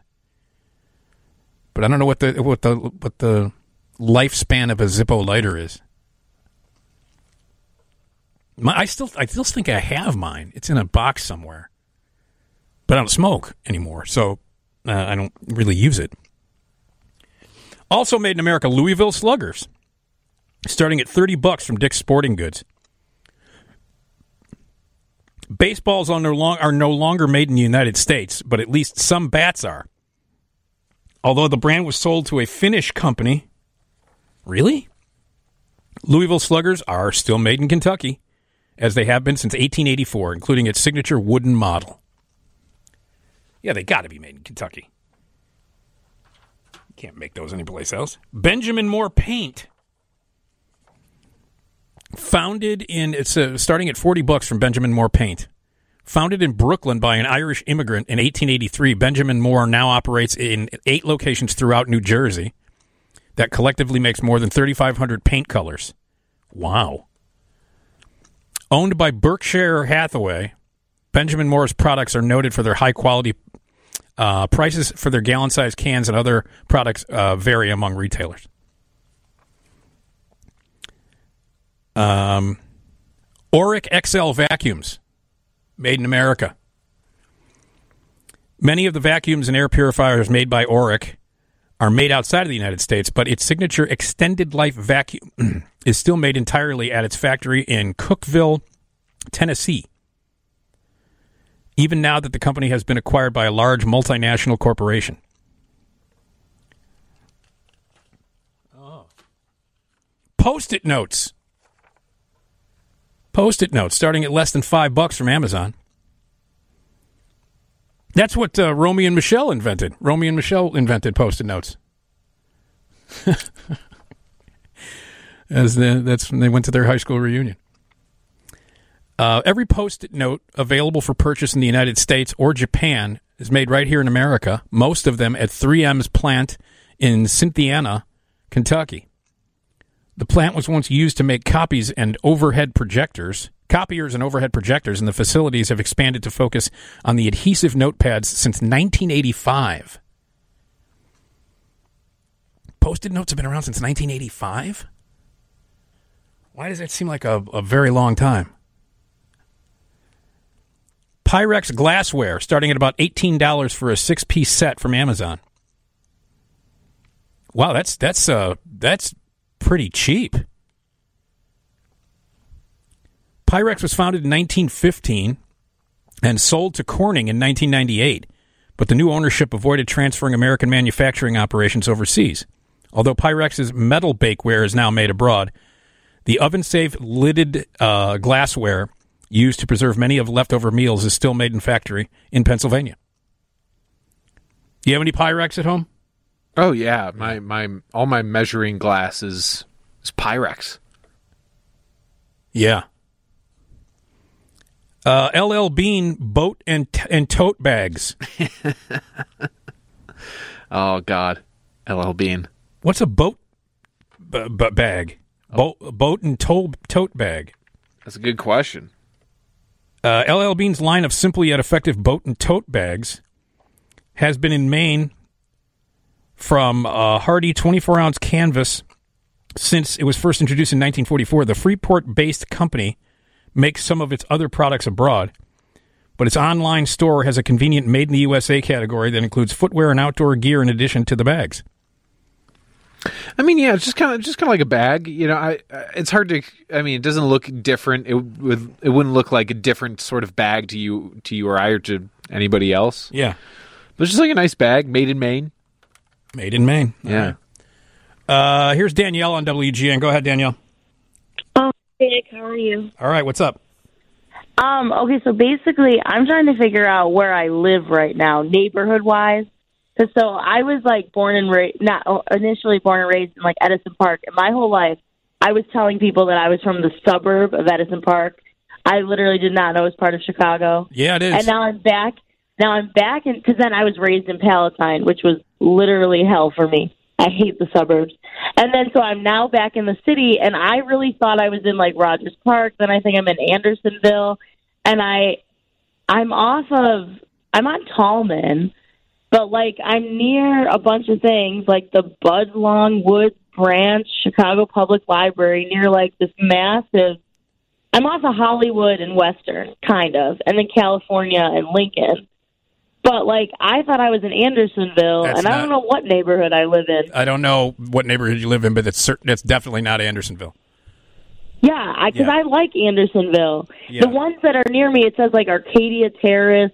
but I don't know what the what the what the lifespan of a Zippo lighter is. My, I still I still think I have mine. It's in a box somewhere, but I don't smoke anymore, so uh, I don't really use it. Also made in America, Louisville Sluggers, starting at thirty bucks from Dick's Sporting Goods. Baseballs are no, long, are no longer made in the United States, but at least some bats are. Although the brand was sold to a Finnish company. Really? Louisville Sluggers are still made in Kentucky, as they have been since 1884, including its signature wooden model. Yeah, they got to be made in Kentucky. Can't make those anyplace else. Benjamin Moore Paint. Founded in it's uh, starting at 40 bucks from Benjamin Moore Paint. Founded in Brooklyn by an Irish immigrant in 1883, Benjamin Moore now operates in eight locations throughout New Jersey that collectively makes more than 3,500 paint colors. Wow. Owned by Berkshire Hathaway, Benjamin Moore's products are noted for their high quality. Uh, prices for their gallon sized cans and other products uh, vary among retailers. Um, Oreck XL vacuums, made in America. Many of the vacuums and air purifiers made by Oreck are made outside of the United States, but its signature extended life vacuum [CLEARS THROAT] is still made entirely at its factory in Cookeville, Tennessee. Even now that the company has been acquired by a large multinational corporation. Post it notes. Post it notes starting at less than five bucks from Amazon. That's what uh, Romy and Michelle invented. Romy and Michelle invented post-it notes. [LAUGHS] As the, that's when they went to their high school reunion. Uh, every post-it note available for purchase in the United States or Japan is made right here in America. Most of them at 3M's plant in Cynthiana, Kentucky. The plant was once used to make copies and overhead projectors. Copiers and overhead projectors, and the facilities have expanded to focus on the adhesive notepads since 1985. Post-it notes have been around since 1985. Why does that seem like a, a very long time? Pyrex glassware starting at about $18 for a six-piece set from Amazon. Wow, that's that's uh that's pretty cheap. Pyrex was founded in 1915 and sold to Corning in 1998, but the new ownership avoided transferring American manufacturing operations overseas. Although Pyrex's metal bakeware is now made abroad, the oven-safe lidded uh, glassware used to preserve many of leftover meals is still made in factory in Pennsylvania. You have any Pyrex at home? Oh yeah, my my all my measuring glass is is Pyrex. Yeah. Uh, LL Bean boat and and tote bags. [LAUGHS] oh God, LL Bean. What's a boat b- b- bag? Boat boat and to- tote bag. That's a good question. Uh, LL Bean's line of simple yet effective boat and tote bags has been in Maine from uh, hardy 24 ounce canvas since it was first introduced in 1944. The Freeport based company makes some of its other products abroad, but its online store has a convenient made in the USA category that includes footwear and outdoor gear in addition to the bags. I mean, yeah, it's just kind of just kind of like a bag. You know, I it's hard to. I mean, it doesn't look different. It would it wouldn't look like a different sort of bag to you to you or I or to anybody else. Yeah, but it's just like a nice bag made in Maine. Made in Maine. Yeah. Uh, here's Danielle on WGN. Go ahead, Danielle. Oh, Nick, how are you? All right, what's up? Um, okay, so basically, I'm trying to figure out where I live right now, neighborhood wise. Cause so I was like born and raised, not initially born and raised in like Edison Park. And my whole life, I was telling people that I was from the suburb of Edison Park. I literally did not know it was part of Chicago. Yeah, it is. And now I'm back. Now I'm back, and because then I was raised in Palatine, which was literally hell for me. I hate the suburbs. And then so I'm now back in the city, and I really thought I was in like Rogers Park. Then I think I'm in Andersonville, and I, I'm off of, I'm on Talman, but like I'm near a bunch of things like the Budlong Woods Branch Chicago Public Library near like this massive. I'm off of Hollywood and Western, kind of, and then California and Lincoln. But like I thought I was in Andersonville, That's and I not- don't know what neighborhood I live in. I don't know what neighborhood you live in, but it's certain. It's definitely not Andersonville. Yeah, because I, like Andersonville. Yeah. The ones that are near me, it says like Arcadia Terrace,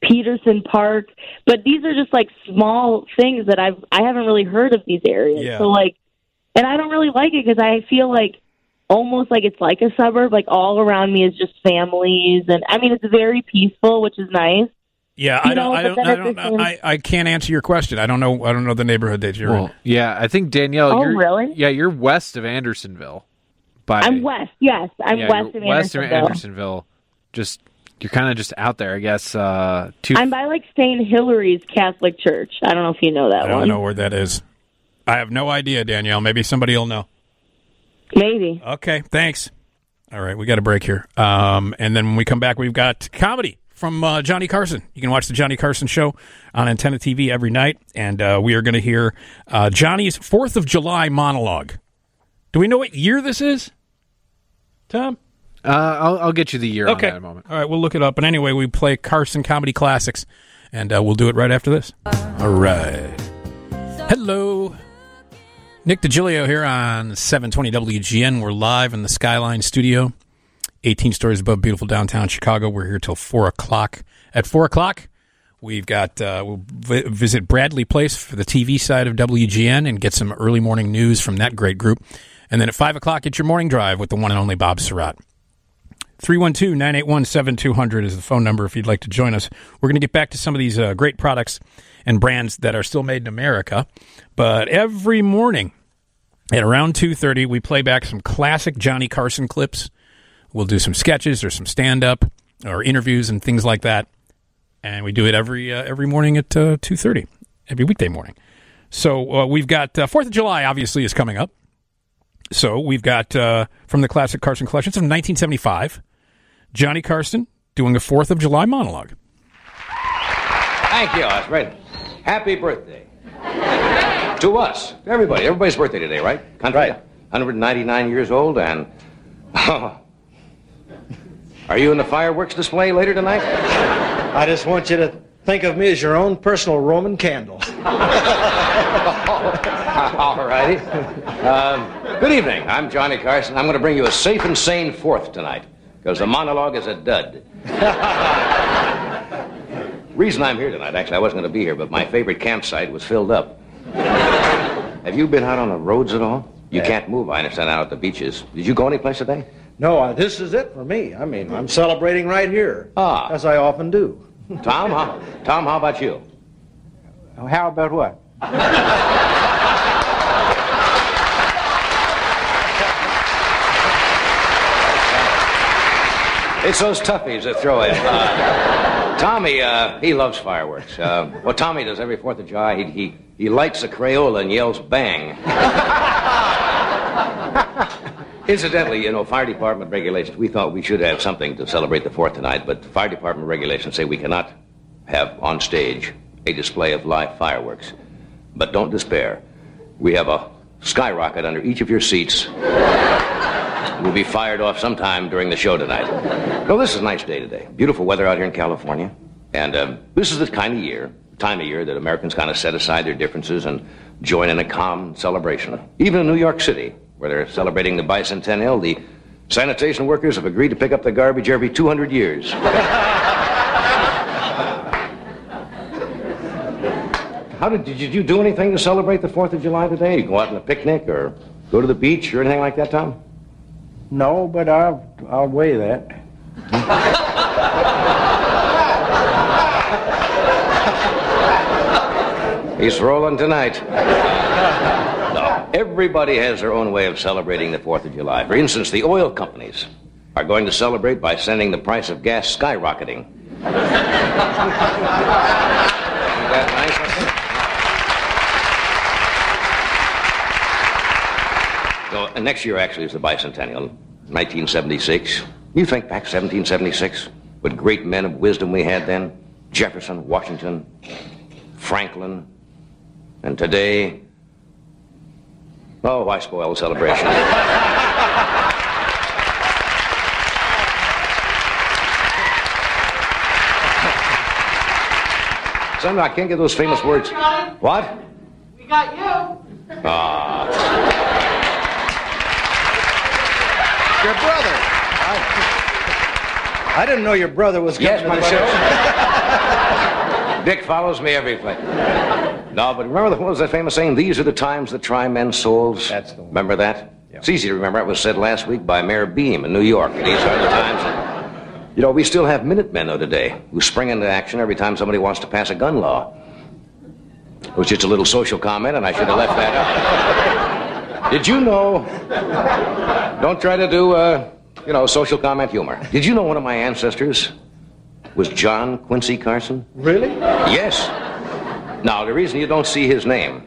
Peterson Park, but these are just like small things that I've I haven't really heard of these areas. Yeah. So like, and I don't really like it because I feel like almost like it's like a suburb. Like all around me is just families, and I mean it's very peaceful, which is nice. Yeah, You I don't. know, I don't. I don't the know. same- I, I can't answer your question. I don't know. I don't know the neighborhood that you're in. Yeah, I think Danielle. Oh, you're, really? Yeah, you're west of Andersonville. By I'm west. Yes, I'm yeah, west you're of west of Andersonville. Just you're kind of just out there, I guess. Uh, two. I'm by like St. Hilary's Catholic Church. I don't know if you know that I don't one. know where that is. I have no idea, Danielle. Maybe somebody will know. Maybe. Okay, thanks. All right, we got a break here. Um, and then when we come back, we've got comedy from uh, Johnny Carson. You can watch the Johnny Carson show on Antenna TV every night, and uh, we are going to hear uh, Johnny's Fourth of July monologue. Do we know what year this is, Tom? Uh, I'll, I'll get you the year Okay. on that in a moment. All right, we'll look it up. But anyway, we play Carson comedy classics, and uh, we'll do it right after this. All right. Hello. Nick Digilio here on 720 WGN. We're live in the Skyline studio, 18 stories above beautiful downtown Chicago. We're here till 4 o'clock. At 4 o'clock, we've got, uh, we'll vi- visit Bradley Place for the TV side of WGN and get some early morning news from that great group. And then at 5 o'clock, it's your morning drive with the one and only Bob Sirott. 312 981 7200 is the phone number if you'd like to join us. We're going to get back to some of these uh, great products and brands that are still made in America. But every morning at around 2.30, we play back some classic Johnny Carson clips. We'll do some sketches or some stand-up or interviews and things like that. And we do it every uh, every morning at uh, 2.30, every weekday morning. So uh, we've got uh, 4th of July, obviously, is coming up. So we've got uh, from the classic Carson collections from 1975, Johnny Carson doing a 4th of July monologue. Thank you. That's right. Happy birthday. to us. To everybody. Everybody's birthday today, right? Country. Right. 199 years old and. [LAUGHS] Are you in the fireworks display later tonight? I just want you to think of me as your own personal Roman candle. [LAUGHS] [LAUGHS] [LAUGHS] All righty. Um, good evening. I'm Johnny Carson. I'm going to bring you a safe and sane fourth tonight because the monologue is a dud. [LAUGHS] Reason I'm here tonight, actually, I wasn't going to be here, but my favorite campsite was filled up. Have you been out on the roads at all? You can't move, I understand, out at the beaches. Did you go anyplace today? No, uh, this is it for me. I mean, I'm celebrating right here, Ah. as I often do. Tom, how, Tom, how about you? How about what? [LAUGHS] It's those toughies that throw it. Uh, Tommy, uh, he loves fireworks. Uh, what Tommy does every Fourth of July, he, he, he lights a Crayola and yells bang. [LAUGHS] Incidentally, you know, fire department regulations, we thought we should have something to celebrate the Fourth tonight, but fire department regulations say we cannot have on stage a display of live fireworks. But don't despair. We have a skyrocket under each of your seats will be fired off sometime during the show tonight. No, this is a nice day today. Beautiful weather out here in California. And um, this is the kind of year, time of year that Americans kind of set aside their differences and join in a calm celebration. Even in New York City, where they're celebrating the bicentennial, the sanitation workers have agreed to pick up the garbage every 200 years. [LAUGHS] How did, did you do anything to celebrate the 4th of July today? You go out on a picnic or go to the beach or anything like that, Tom? No, but I'll, I'll weigh that. He's rolling tonight. No, everybody has their own way of celebrating the 4th of July. For instance, the oil companies are going to celebrate by sending the price of gas skyrocketing. [LAUGHS] Isn't that nice? So, next year actually is the bicentennial, 1976. You think back 1776, what great men of wisdom we had then? Jefferson, Washington, Franklin, and today, oh, why spoil the celebration? [LAUGHS] Son, I can't get those famous words. What? We got you. Ah. Your brother. I, I didn't know your brother was coming Yes, to my the brother. show. Dick follows me every place. No, but remember the, what was that famous saying? These are the times that try men's souls. That's the one. Remember that? It's easy to remember. It was said last week by Mayor Beame in New York. These are the times. That, you know, we still have Minutemen though today who spring into action every time somebody wants to pass a gun law. It was just a little social comment, and I should have left that out. Did you know? Don't try to do, uh, you know, social comment humor. Did you know one of my ancestors was John Quincy Carson? Really? Yes. Now, the reason you don't see his name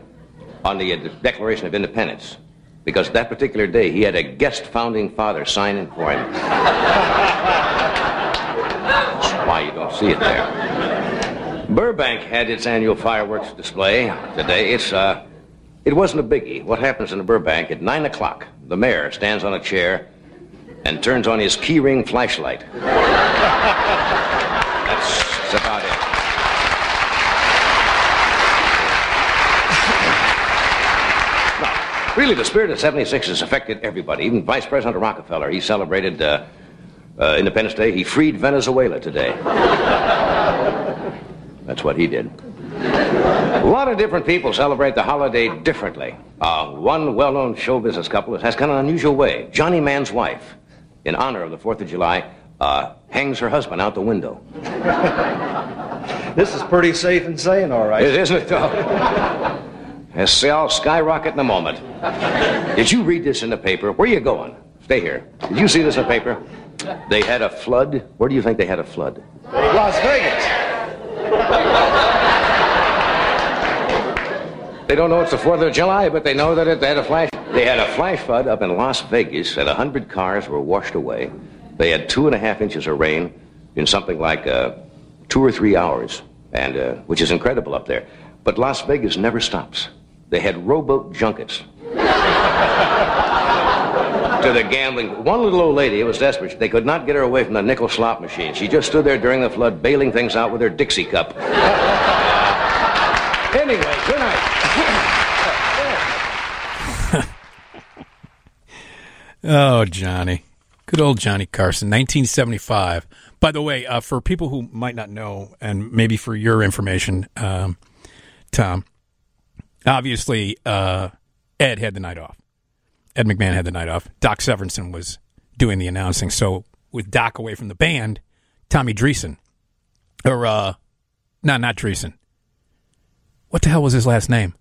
on the uh, Declaration of Independence, because that particular day he had a guest founding father sign in for him. That's why you don't see it there. Burbank had its annual fireworks display today. It's, uh, it wasn't a biggie. What happens in a Burbank at 9 o'clock, the mayor stands on a chair and turns on his keyring flashlight. That's, [LAUGHS] that's about it. Really, the spirit of 76 has affected everybody. Even Vice President Rockefeller, he celebrated uh, uh, Independence Day. He freed Venezuela today. [LAUGHS] That's what he did. A lot of different people celebrate the holiday differently. Uh, one well known show business couple has kind of an unusual way. Johnny Mann's wife, in honor of the 4th of July, uh, hangs her husband out the window. This is pretty safe and sane, all right. It isn't it, though? Yes, see, I'll skyrocket in a moment. Did you read this in the paper? Where are you going? Stay here. Did you see this in the paper? They had a flood. Where do you think they had a flood? Las Vegas. They don't know it's the Fourth of July, but they know that it, they had a flash. They had a flash flood up in Las Vegas, and a hundred cars were washed away. They had two and a half inches of rain in something like uh, two or three hours, and uh, which is incredible up there. But Las Vegas never stops. They had rowboat junkets. [LAUGHS] to the gambling. One little old lady, it was desperate. They could not get her away from the nickel slot machine. She just stood there during the flood, bailing things out with her Dixie cup. [LAUGHS] anyway, good night. Oh, Johnny. Good old Johnny Carson, 1975. By the way, uh, for people who might not know, and maybe for your information, um, Tom, obviously uh, Ed had the night off. Ed McMahon had the night off. Doc Severinsen was doing the announcing. So with Doc away from the band, Tommy Dreesen, or uh, no, not Dreesen. What the hell was his last name?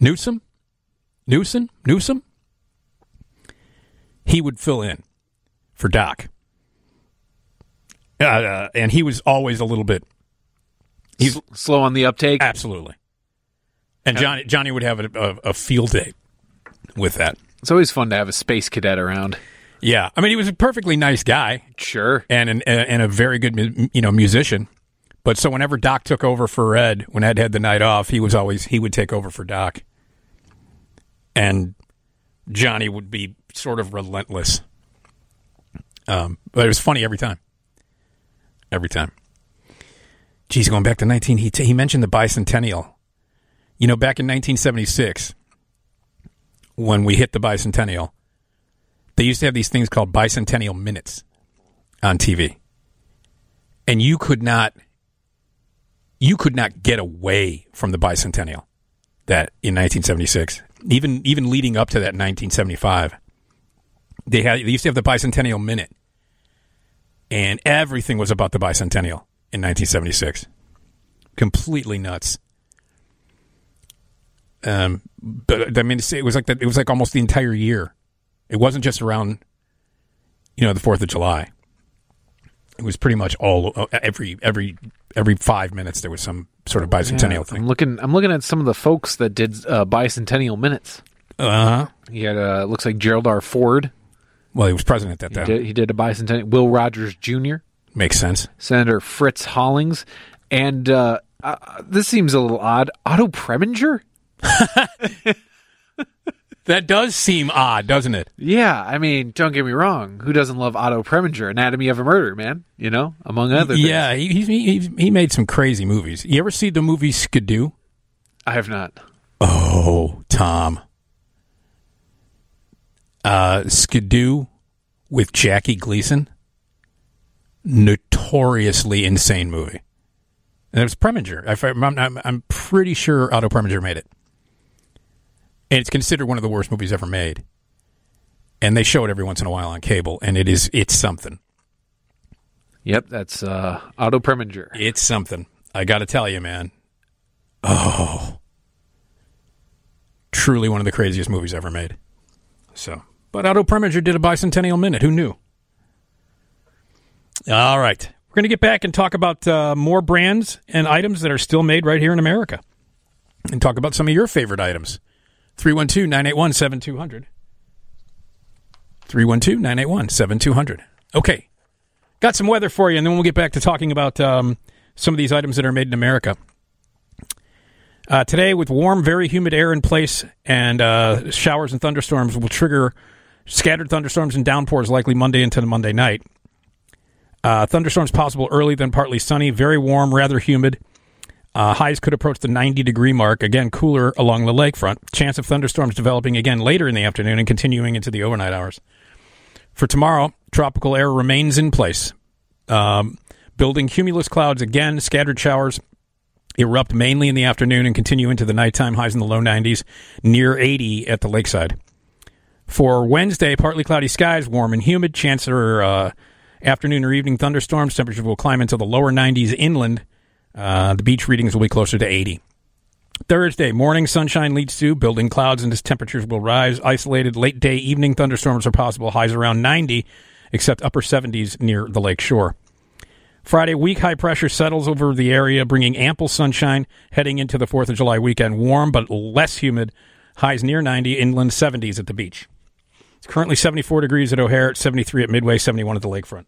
Newsom? Newsom? Newsom? He would fill in for Doc. Uh, uh, and he was always a little bit he's slow on the uptake. Absolutely. And Johnny Johnny would have a, a, a field day with that. It's always fun to have a space cadet around. Yeah, I mean he was a perfectly nice guy, sure, and an, and a very good you know musician. But so whenever Doc took over for Ed, when Ed had the night off, he was always he would take over for Doc, and Johnny would be sort of relentless. Um, but it was funny every time. Every time. Geez, going back to nineteen, he t- he mentioned the bicentennial. You know, back in 1976, when we hit the bicentennial, they used to have these things called bicentennial minutes on TV. And you could not you could not get away from the bicentennial that in 1976. Even even leading up to that 1975. They had they used to have the bicentennial minute. And everything was about the bicentennial in 1976. Completely nuts. Um, but I mean, it was like that. It was like almost the entire year. It wasn't just around, you know, the Fourth of July. It was pretty much all uh, every every every five minutes there was some sort of bicentennial Yeah, thing. I'm looking. I'm looking at some of the folks that did uh, bicentennial minutes. Uh huh. He had uh, looks like Gerald R. Ford. Well, he was president at He that time. did, he did a bicentennial. Will Rogers Jr. Makes sense. Senator Fritz Hollings, and uh, uh, this seems a little odd. Otto Preminger. [LAUGHS] That does seem odd, doesn't it? Yeah, I mean, don't get me wrong. Who doesn't love Otto Preminger? Anatomy of a Murder, man. You know, among other things. Yeah, he, he he he made some crazy movies. You ever see the movie Skidoo? I have not. Oh, Tom. Uh, Skidoo with Jackie Gleason. Notoriously insane movie. And it was Preminger. I- I'm, I'm, I'm pretty sure Otto Preminger made it. And it's considered one of the worst movies ever made. And they show it every once in a while on cable, and it is it's something. Yep, that's uh, Otto Preminger. It's something. I got to tell you, man. Oh, truly one of the craziest movies ever made. So, but Otto Preminger did a bicentennial minute. Who knew? All right, we're going to get back and talk about uh, more brands and items that are still made right here in America, and talk about some of your favorite items. 312 981 7200. 312 981 7200. Okay. Got some weather for you, and then we'll get back to talking about um, some of these items that are made in America. Uh, today, with warm, very humid air in place, and uh, showers and thunderstorms will trigger scattered thunderstorms and downpours likely Monday into Monday night. Uh, thunderstorms possible early, then partly sunny, very warm, rather humid. Uh, highs could approach the 90 degree mark. Again, cooler along the lakefront. Chance of thunderstorms developing again later in the afternoon and continuing into the overnight hours. For tomorrow, tropical air remains in place. Um, building cumulus clouds again, scattered showers erupt mainly in the afternoon and continue into the nighttime, highs in the low 90s, near 80 at the lakeside. For Wednesday, partly cloudy skies, warm and humid. Chance, or, uh, Afternoon or evening thunderstorms. Temperatures will climb into the lower 90s inland. Uh, the beach readings will be closer to 80. Thursday, morning sunshine leads to building clouds and as temperatures will rise. Isolated late day evening thunderstorms are possible, highs around 90, except upper 70s near the lake shore. Friday, weak high pressure settles over the area, bringing ample sunshine heading into the 4th of July weekend. Warm but less humid, highs near 90, inland 70s at the beach. It's currently 74 degrees at O'Hare, 73 at Midway, 71 at the lakefront.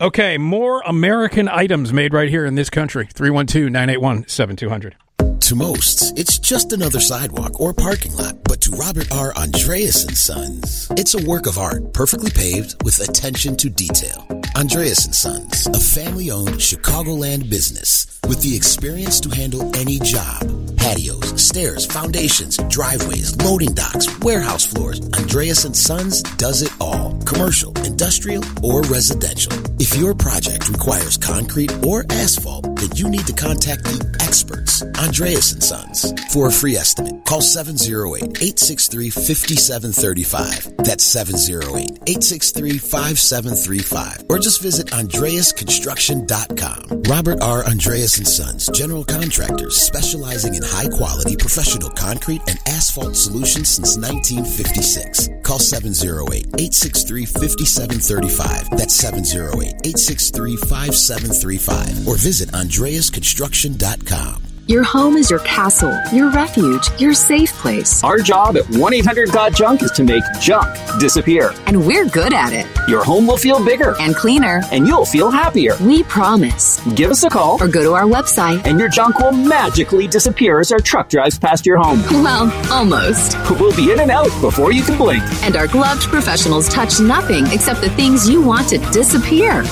Okay, more American items made right here in this country. 312 981 7200. To most, it's just another sidewalk or parking lot, but to Robert R. Andreas and Sons, it's a work of art, perfectly paved with attention to detail. Andreas and Sons, a family-owned Chicagoland business with the experience to handle any job. Patios, stairs, foundations, driveways, loading docks, warehouse floors. Andreas and Sons does it all. Commercial, industrial, or residential. If your project requires concrete or asphalt, then you need to contact the experts, Andreas and Sons. For a free estimate, call 708-863-5735. That's 708-863-5735. Or just visit AndreasConstruction.com. Robert R. Andreas and Sons, general contractors specializing in high quality professional concrete and asphalt solutions since 1956. Call 708-863-5735. That's 708-863-5735. Or visit AndreasConstruction.com. Your home is your castle, your refuge, your safe place. Our job at 1 800 Got Junk is to make junk disappear. And we're good at it. Your home will feel bigger and cleaner, and you'll feel happier. We promise. Give us a call or go to our website, and your junk will magically disappear as our truck drives past your home. Well, almost. We'll be in and out before you can blink. And our gloved professionals touch nothing except the things you want to disappear.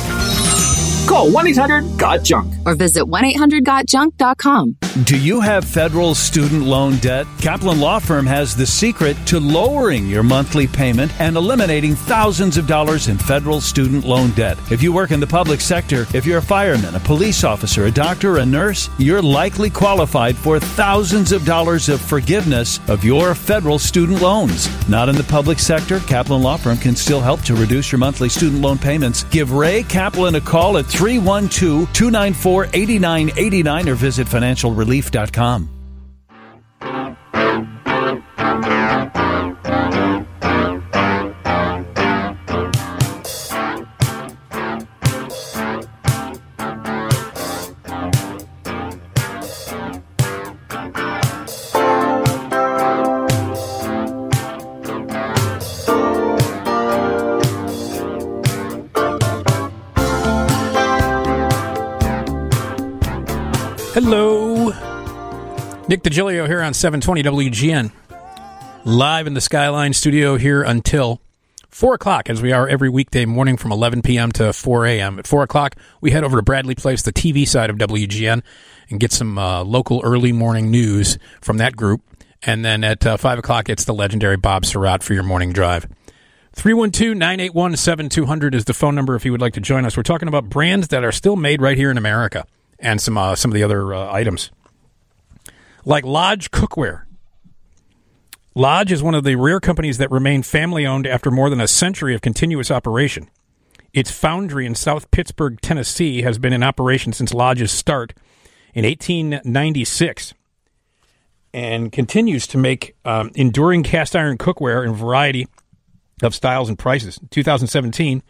Call 1 800 GOT JUNK or visit 1 800 GotJunk.com. Do you have federal student loan debt? Kaplan Law Firm has the secret to lowering your monthly payment and eliminating thousands of dollars in federal student loan debt. If you work in the public sector, if you're a fireman, a police officer, a doctor, a nurse, you're likely qualified for thousands of dollars of forgiveness of your federal student loans. Not in the public sector, Kaplan Law Firm can still help to reduce your monthly student loan payments. Give Ray Kaplan a call at 312 294 8989 or visit financialrelief.com. Hello. Nick Digilio here on 720 WGN. Live in the Skyline studio here until 4 o'clock, as we are every weekday morning from 11 p.m. to 4 a.m. At 4 o'clock, we head over to Bradley Place, the TV side of WGN, and get some uh, local early morning news from that group. And then at uh, 5 o'clock, it's the legendary Bob Sirott for your morning drive. 312 981 7200 is the phone number if you would like to join us. We're talking about brands that are still made right here in America and some uh, some of the other uh, items, like Lodge Cookware. Lodge is one of the rare companies that remain family owned after more than a century of continuous operation. Its foundry in South Pittsburgh, Tennessee, has been in operation since Lodge's start in 1896 and continues to make um, enduring cast iron cookware in a variety of styles and prices. In 2017,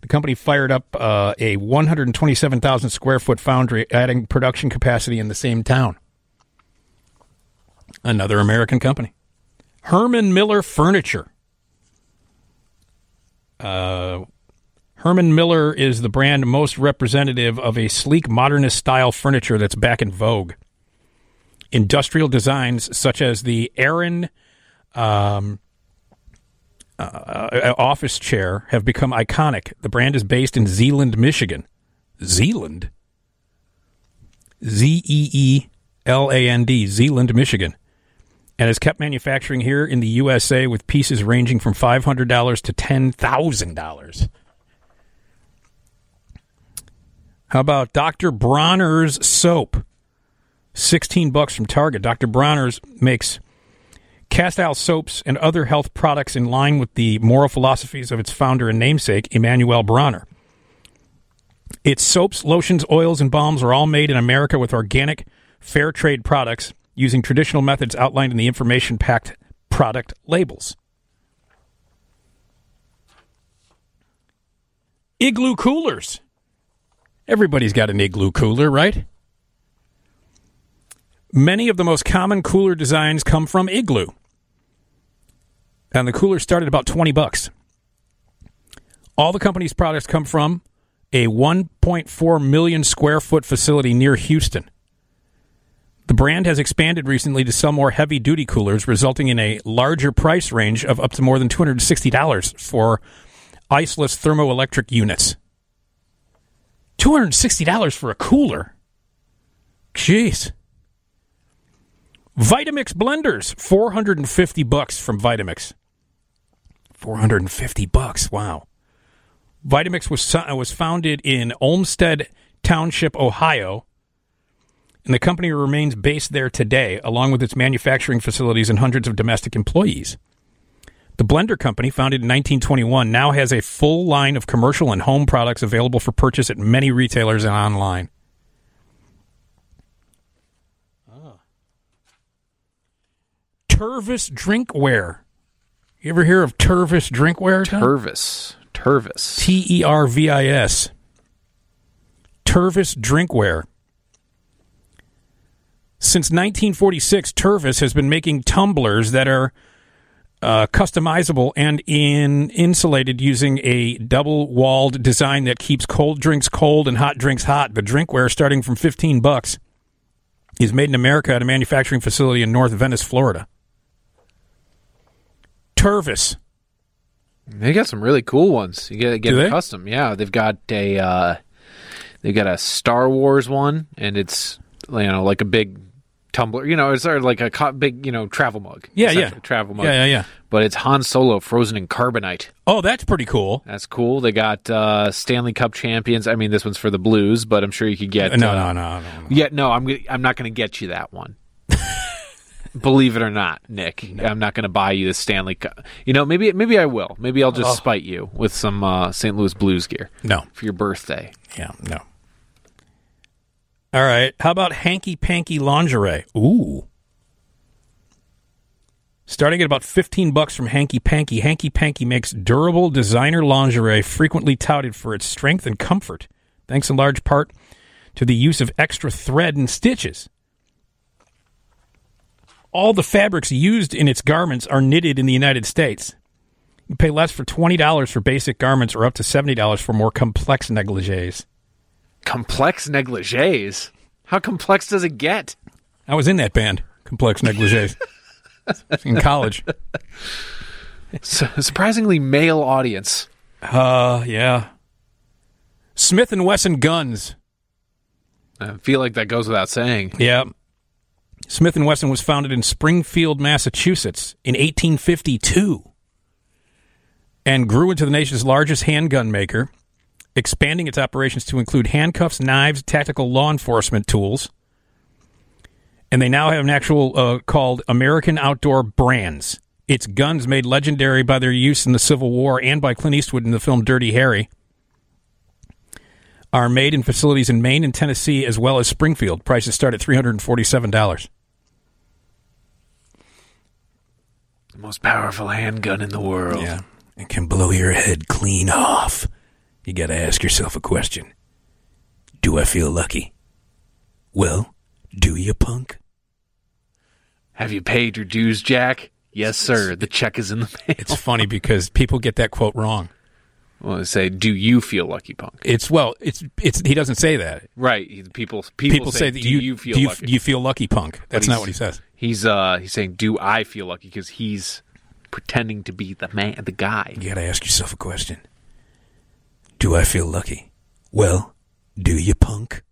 the company fired up uh, a 127,000 square foot foundry, adding production capacity in the same town. Another American company. Herman Miller Furniture. Uh, Herman Miller is the brand most representative of a sleek modernist style furniture that's back in vogue. Industrial designs such as the Aeron um, uh, office chair have become iconic. The brand is based in Zeeland, Michigan. Zeeland? Z E E L A N D, Zeeland, Michigan. And has kept manufacturing here in the USA with pieces ranging from $500 to $10,000. How about Dr. Bronner's soap? 16 bucks from Target. Dr. Bronner's makes castile soaps and other health products in line with the moral philosophies of its founder and namesake, Emmanuel Bronner. Its soaps, lotions, oils, and balms are all made in America with organic, fair trade products using traditional methods outlined in the information packed product labels. Igloo coolers. Everybody's got an igloo cooler, right? Many of the most common cooler designs come from Igloo. And the cooler started about 20 bucks. All the company's products come from a 1.4 million square foot facility near Houston. The brand has expanded recently to sell more heavy duty coolers, resulting in a larger price range of up to more than $260 for iceless thermoelectric units. $260 for a cooler. Jeez. Vitamix blenders, 450 bucks from Vitamix. 450 bucks. Wow. Vitamix was uh, was founded in Olmsted Township, Ohio, and the company remains based there today, along with its manufacturing facilities and hundreds of domestic employees. The Blender Company, founded in 1921, now has a full line of commercial and home products available for purchase at many retailers and online. Ah. Tervis drinkware. You ever hear of Tervis drinkware? Tom? Tervis. Tervis. T E R V I S. Tervis drinkware. Since 1946, Tervis has been making tumblers that are uh, customizable and in insulated using a double-walled design that keeps cold drinks cold and hot drinks hot. The drinkware, starting from 15 bucks, is made in America at a manufacturing facility in North Venice, Florida. Tervis. They got some really cool ones. You get get custom. Yeah, they've got a uh, they've got a Star Wars one, and it's you know like a big tumbler. You know, it's sort of like a co- big you know travel mug. Yeah, yeah. Travel mug. Yeah, yeah, yeah. But it's Han Solo frozen in carbonite. Oh, that's pretty cool. That's cool. They got uh, Stanley Cup champions. I mean, this one's for the Blues, but I'm sure you could get. No, uh, no, no, no, Yeah, no. I'm I'm not going to get you that one. [LAUGHS] Believe it or not, Nick, I'm not going to buy you the Stanley Cup. You know, maybe maybe I will. Maybe I'll just Oh. spite you with some uh, St. Louis Blues gear. No. for your birthday. Yeah, no. All right. How about hanky panky lingerie? Ooh. Starting at about 15 bucks from Hanky Panky, Hanky Panky makes durable designer lingerie frequently touted for its strength and comfort, thanks in large part to the use of extra thread and stitches. All the fabrics used in its garments are knitted in the United States. You pay less for $20 for basic garments or up to $70 for more complex negligees. Complex negligees. How complex does it get? I was in that band, Complex Negligees, [LAUGHS] in college. Su- surprisingly male audience. Uh, yeah. Smith and Wesson guns. I feel like that goes without saying. Yeah. Smith and Wesson was founded in Springfield, Massachusetts in 1852 and grew into the nation's largest handgun maker, expanding its operations to include handcuffs, knives, tactical law enforcement tools. And they now have an actual uh, called American Outdoor Brands. Its guns made legendary by their use in the Civil War and by Clint Eastwood in the film Dirty Harry are made in facilities in Maine and Tennessee as well as Springfield. Prices start at $347. The most powerful handgun in the world. Yeah. It can blow your head clean off. You got to ask yourself a question Do I feel lucky? Well, do you, punk? Have you paid your dues, Jack? Yes, sir. The check is in the mail. It's funny because people get that quote wrong. Well, they say, "Do you feel lucky, punk?" It's well, it's it's he doesn't say that. Right. He- People people, say, that "Do you, you feel you, lucky?" do you feel lucky, punk. That's not what he says. He's uh he's saying, "Do I feel lucky?" Because he's pretending to be the man, the guy. You got to ask yourself a question. Do I feel lucky? Well, do you, punk?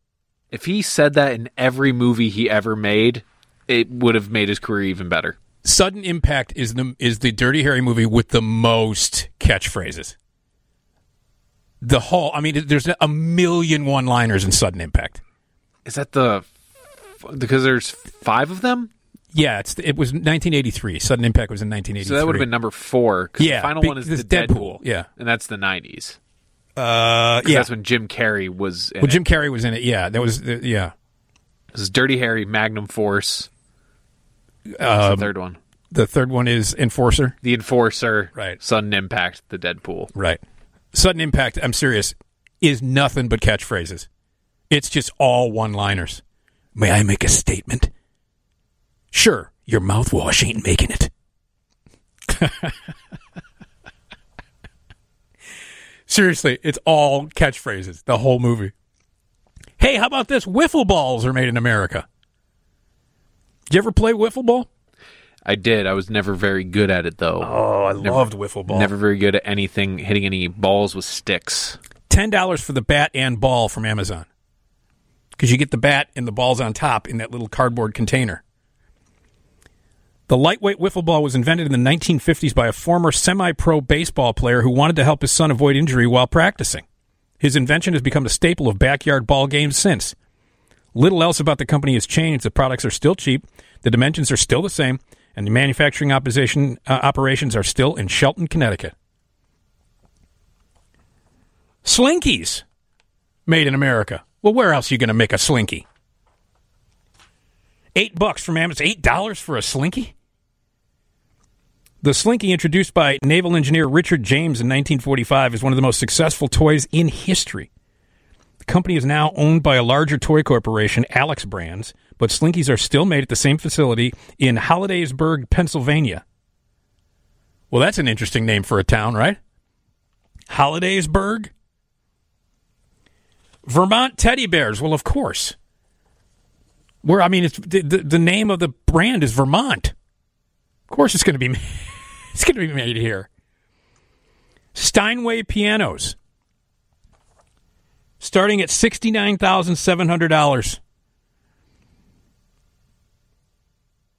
If he said that in every movie he ever made, it would have made his career even better. Sudden Impact is the is the Dirty Harry movie with the most catchphrases. The whole, I mean, there's a million one-liners in Sudden Impact. Is that the because there's five of them? Yeah, it's it was 1983. Sudden Impact was in 1983. So that would have been number four. Yeah, the final be- one is the Dead Pool, Deadpool. yeah. and that's the '90s. Uh, yeah. that's when Jim Carrey was. In Well, it. Jim Carrey was in it. Yeah, that was uh, yeah. This is Dirty Harry, Magnum Force. Um, the third one? The third one is Enforcer. The Enforcer. Right. Sudden Impact. The Dead Pool. Right. Sudden Impact. I'm serious. Is nothing but catchphrases. It's just all one-liners. May I make a statement? Sure. Your mouthwash ain't making it. [LAUGHS] Seriously, it's all catchphrases. The whole movie. Hey, how about this? Wiffle balls are made in America. Did you ever play wiffle ball? I did. I was never very good at it though. Oh, I Never- loved wiffle ball. Never very good at anything hitting any balls with sticks. ten dollars for the bat and ball from Amazon because you get the bat and the balls on top in that little cardboard container. The lightweight wiffle ball was invented in the 1950s by a former semi-pro baseball player who wanted to help his son avoid injury while practicing. His invention has become a staple of backyard ball games since. Little else about the company has changed. The products are still cheap, the dimensions are still the same, and the manufacturing opposition, uh, operations are still in Shelton, Connecticut. Slinkies made in America. Well, where else are you going to make a slinky? Eight bucks from Amazon. Eight dollars for a slinky? The slinky, introduced by naval engineer Richard James in 1945, is one of the most successful toys in history. The company is now owned by a larger toy corporation, Alex Brands, but slinkies are still made at the same facility in Hollidaysburg, Pennsylvania. Well, that's an interesting name for a town, right? Hollidaysburg? Vermont teddy bears. Well, of course. Where I mean, it's the, the, the name of the brand is Vermont. Of course, it's going to be [LAUGHS] it's going to be made here. Steinway pianos, starting at sixty nine thousand seven hundred dollars.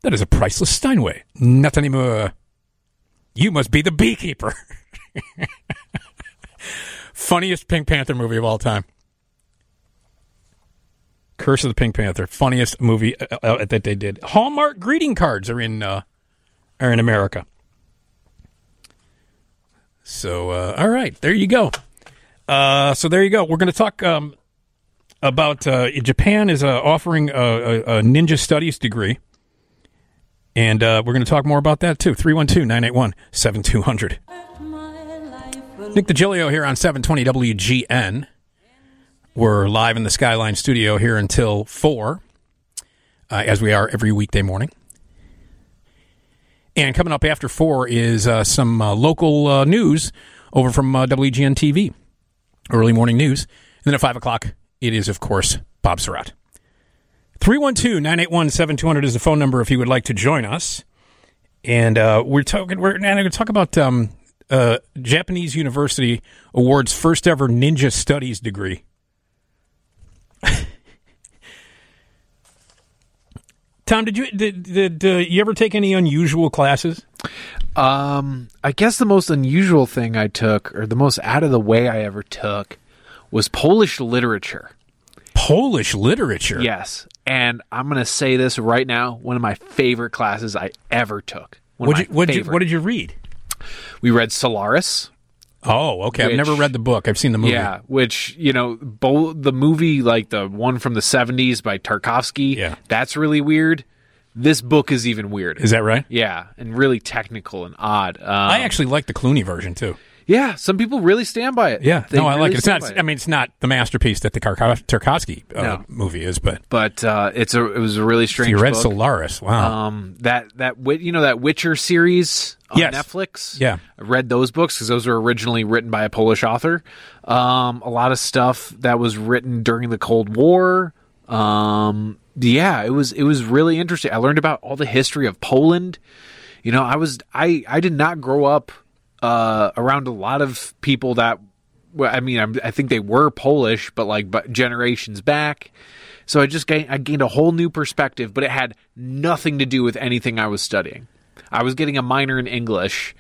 That is a priceless Steinway. Not anymore. You must be the beekeeper. [LAUGHS] Funniest Pink Panther movie of all time. Curse of the Pink Panther, funniest movie uh, uh, that they did. Hallmark greeting cards are in uh, are in America. So, uh, all right, there you go. Uh, so there you go. We're going to talk um, about uh, Japan is uh, offering a, a, a ninja studies degree, and uh, we're going to talk more about that too. 312-981-7200. Nick Digilio here on 720 WGN. We're live in the Skyline studio here until 4, uh, as we are every weekday morning. And coming up after 4 is uh, some uh, local uh, news over from uh, WGN TV, early morning news. And then at 5 o'clock, it is, of course, Bob Sirott. 312 981 7200 is the phone number if you would like to join us. And uh, we're talking, we're going to talk about um, uh, Japanese University awards first ever ninja studies degree. [LAUGHS] Tom, did you did, did uh, you ever take any unusual classes? Um, I guess the most unusual thing I took, or the most out of the way I ever took, was Polish literature. Polish literature. Yes, and I'm going to say this right now: one of my favorite classes I ever took. One What of did you, what did you, what did you read? We read Solaris. Oh, okay. I've never read the book. I've seen the movie. Yeah, which you know, bo- the movie like the one from the '70s by Tarkovsky. Yeah. that's really weird. This book is even weird. Is that right? Yeah, and really technical and odd. Um, I actually like the Clooney version too. Yeah, some people really stand by it. Yeah, They no, I really like it. It's not. I mean, it's not the masterpiece that the Karko- Tarkovsky uh, No. movie is, but but uh, it's a it was a really strange. you read book. Solaris. Wow. Um, that that you know that Witcher series on Yes. Netflix. Yeah. I read those books because those were originally written by a Polish author. Um, a lot of stuff that was written during the Cold War. Um, yeah, it was it was really interesting. I learned about all the history of Poland. You know, I was I I did not grow up uh, around a lot of people that. Well, I mean, I'm, I think they were Polish, but like but generations back. So I just gained, I gained a whole new perspective, but it had nothing to do with anything I was studying. I was getting a minor in English,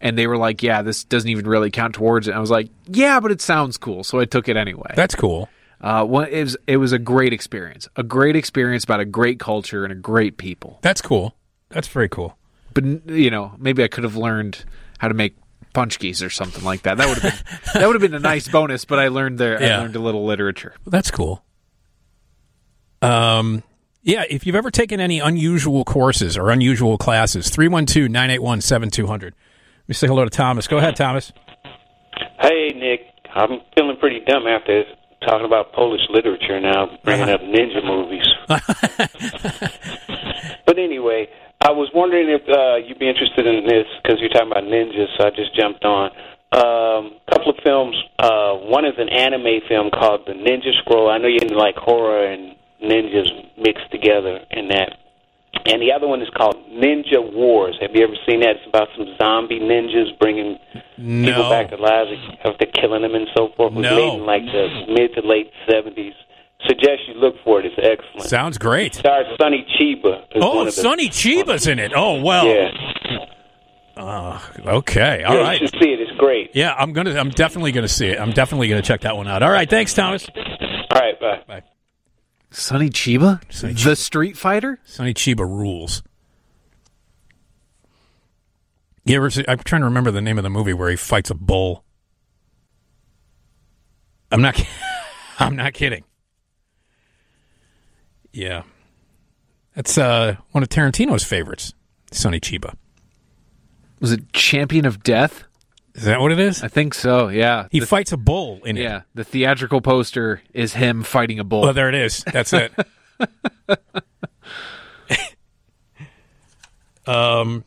and they were like, "Yeah, this doesn't even really count towards it." And I was like, "Yeah, but it sounds cool," so I took it anyway. That's cool. Uh, well, it was it was a great experience, a great experience about a great culture and a great people. That's cool. That's very cool. But you know, maybe I could have learned how to make paczki or something like that. That would have been that would have been a nice [LAUGHS] bonus. But I learned there. Yeah. I learned a little literature. That's cool. Um, yeah, if you've ever taken any unusual courses or unusual classes, 312 981 7200. Let me say hello to Thomas. Go ahead, Thomas. Hey, Nick. I'm feeling pretty dumb after talking about Polish literature now, bringing up ninja movies. [LAUGHS] but anyway, I was wondering if uh, you'd be interested in this because you're talking about ninjas, so I just jumped on. Um, a couple of films. Uh, one is an anime film called The Ninja Scroll. I know you like horror and ninjas mixed together in that. And the other one is called Ninja Wars. Have you ever seen that? It's about some zombie ninjas bringing people back to life after killing them and so forth. It was No. made in like the mid to late 70s. Suggest you look for it. It's excellent. Sounds great. Stars Sonny Chiba. Oh, one the- Sonny Chiba's in it. Oh, well. Yeah. Uh, okay. All yeah, right. You should see it. It's great. Yeah, I'm gonna. I'm definitely gonna see it. I'm definitely gonna check that one out. All right. Thanks, Thomas. All right. Bye. Bye. Sonny Chiba, the Street Fighter. Sonny Chiba rules. You ever see? I'm trying to remember the name of the movie where he fights a bull. I'm not. [LAUGHS] I'm not kidding. Yeah, that's uh, one of Tarantino's favorites. Sonny Chiba. Was it Champion of Death? Is that what it is? I think so. Yeah. He The- fights a bull in it. Yeah. The theatrical poster is him fighting a bull. Oh, there it is. That's it. [LAUGHS] [LAUGHS] um,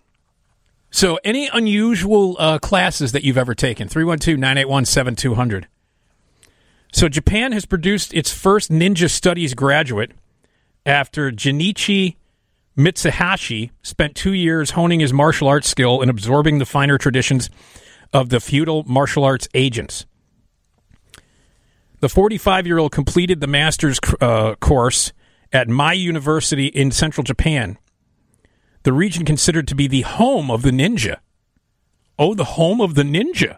so any unusual uh, classes that you've ever taken? 312-981-7200. So Japan has produced its first ninja studies graduate after Genichi Mitsuhashi spent two years honing his martial arts skill and absorbing the finer traditions of the feudal martial arts agents. The 45 year old completed the master's uh, course at Mie University in central Japan, the region considered to be the home of the ninja. Oh, the home of the ninja.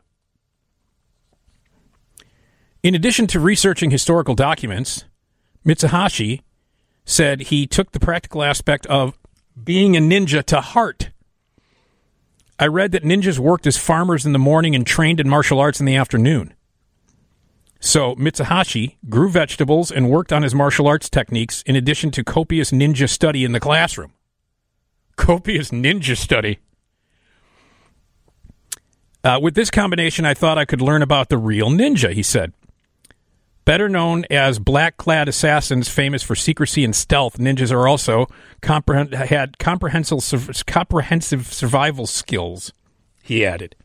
In addition to researching historical documents, Mitsuhashi said he took the practical aspect of being a ninja to heart. I read that ninjas worked as farmers in the morning and trained in martial arts in the afternoon. So Mitsuhashi grew vegetables and worked on his martial arts techniques in addition to copious ninja study in the classroom. Copious ninja study. Uh, with this combination, I thought I could learn about the real ninja, he said. Better known as black clad assassins famous for secrecy and stealth, ninjas are also had comprehensive, comprehensive survival skills, he added.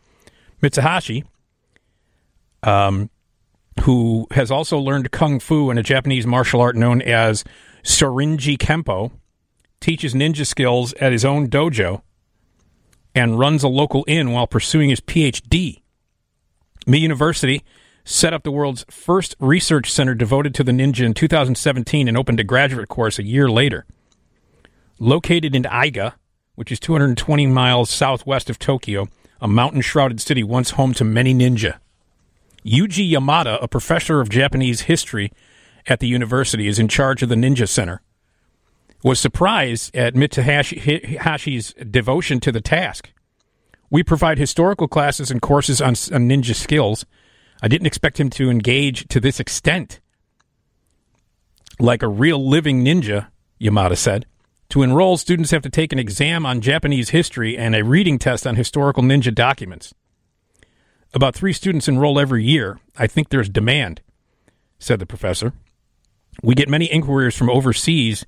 Mitsuhashi, um, who has also learned kung fu and a Japanese martial art known as Shorinji Kempo, teaches ninja skills at his own dojo and runs a local inn while pursuing his PhD. Mie University set up the world's first research center devoted to the ninja in 2017 and opened a graduate course a year later. Located in Iga, which is 220 miles southwest of Tokyo, a mountain shrouded city once home to many ninja. Yuji Yamada, a professor of Japanese history at the university, is in charge of the Ninja Center. Was surprised at Mitsuhashi's devotion to the task. We provide historical classes and courses on, on ninja skills. I didn't expect him to engage to this extent. Like a real living ninja, Yamada said. To enroll, students have to take an exam on Japanese history and a reading test on historical ninja documents. About three students enroll every year. I think there's demand, said the professor. We get many inquiries from overseas,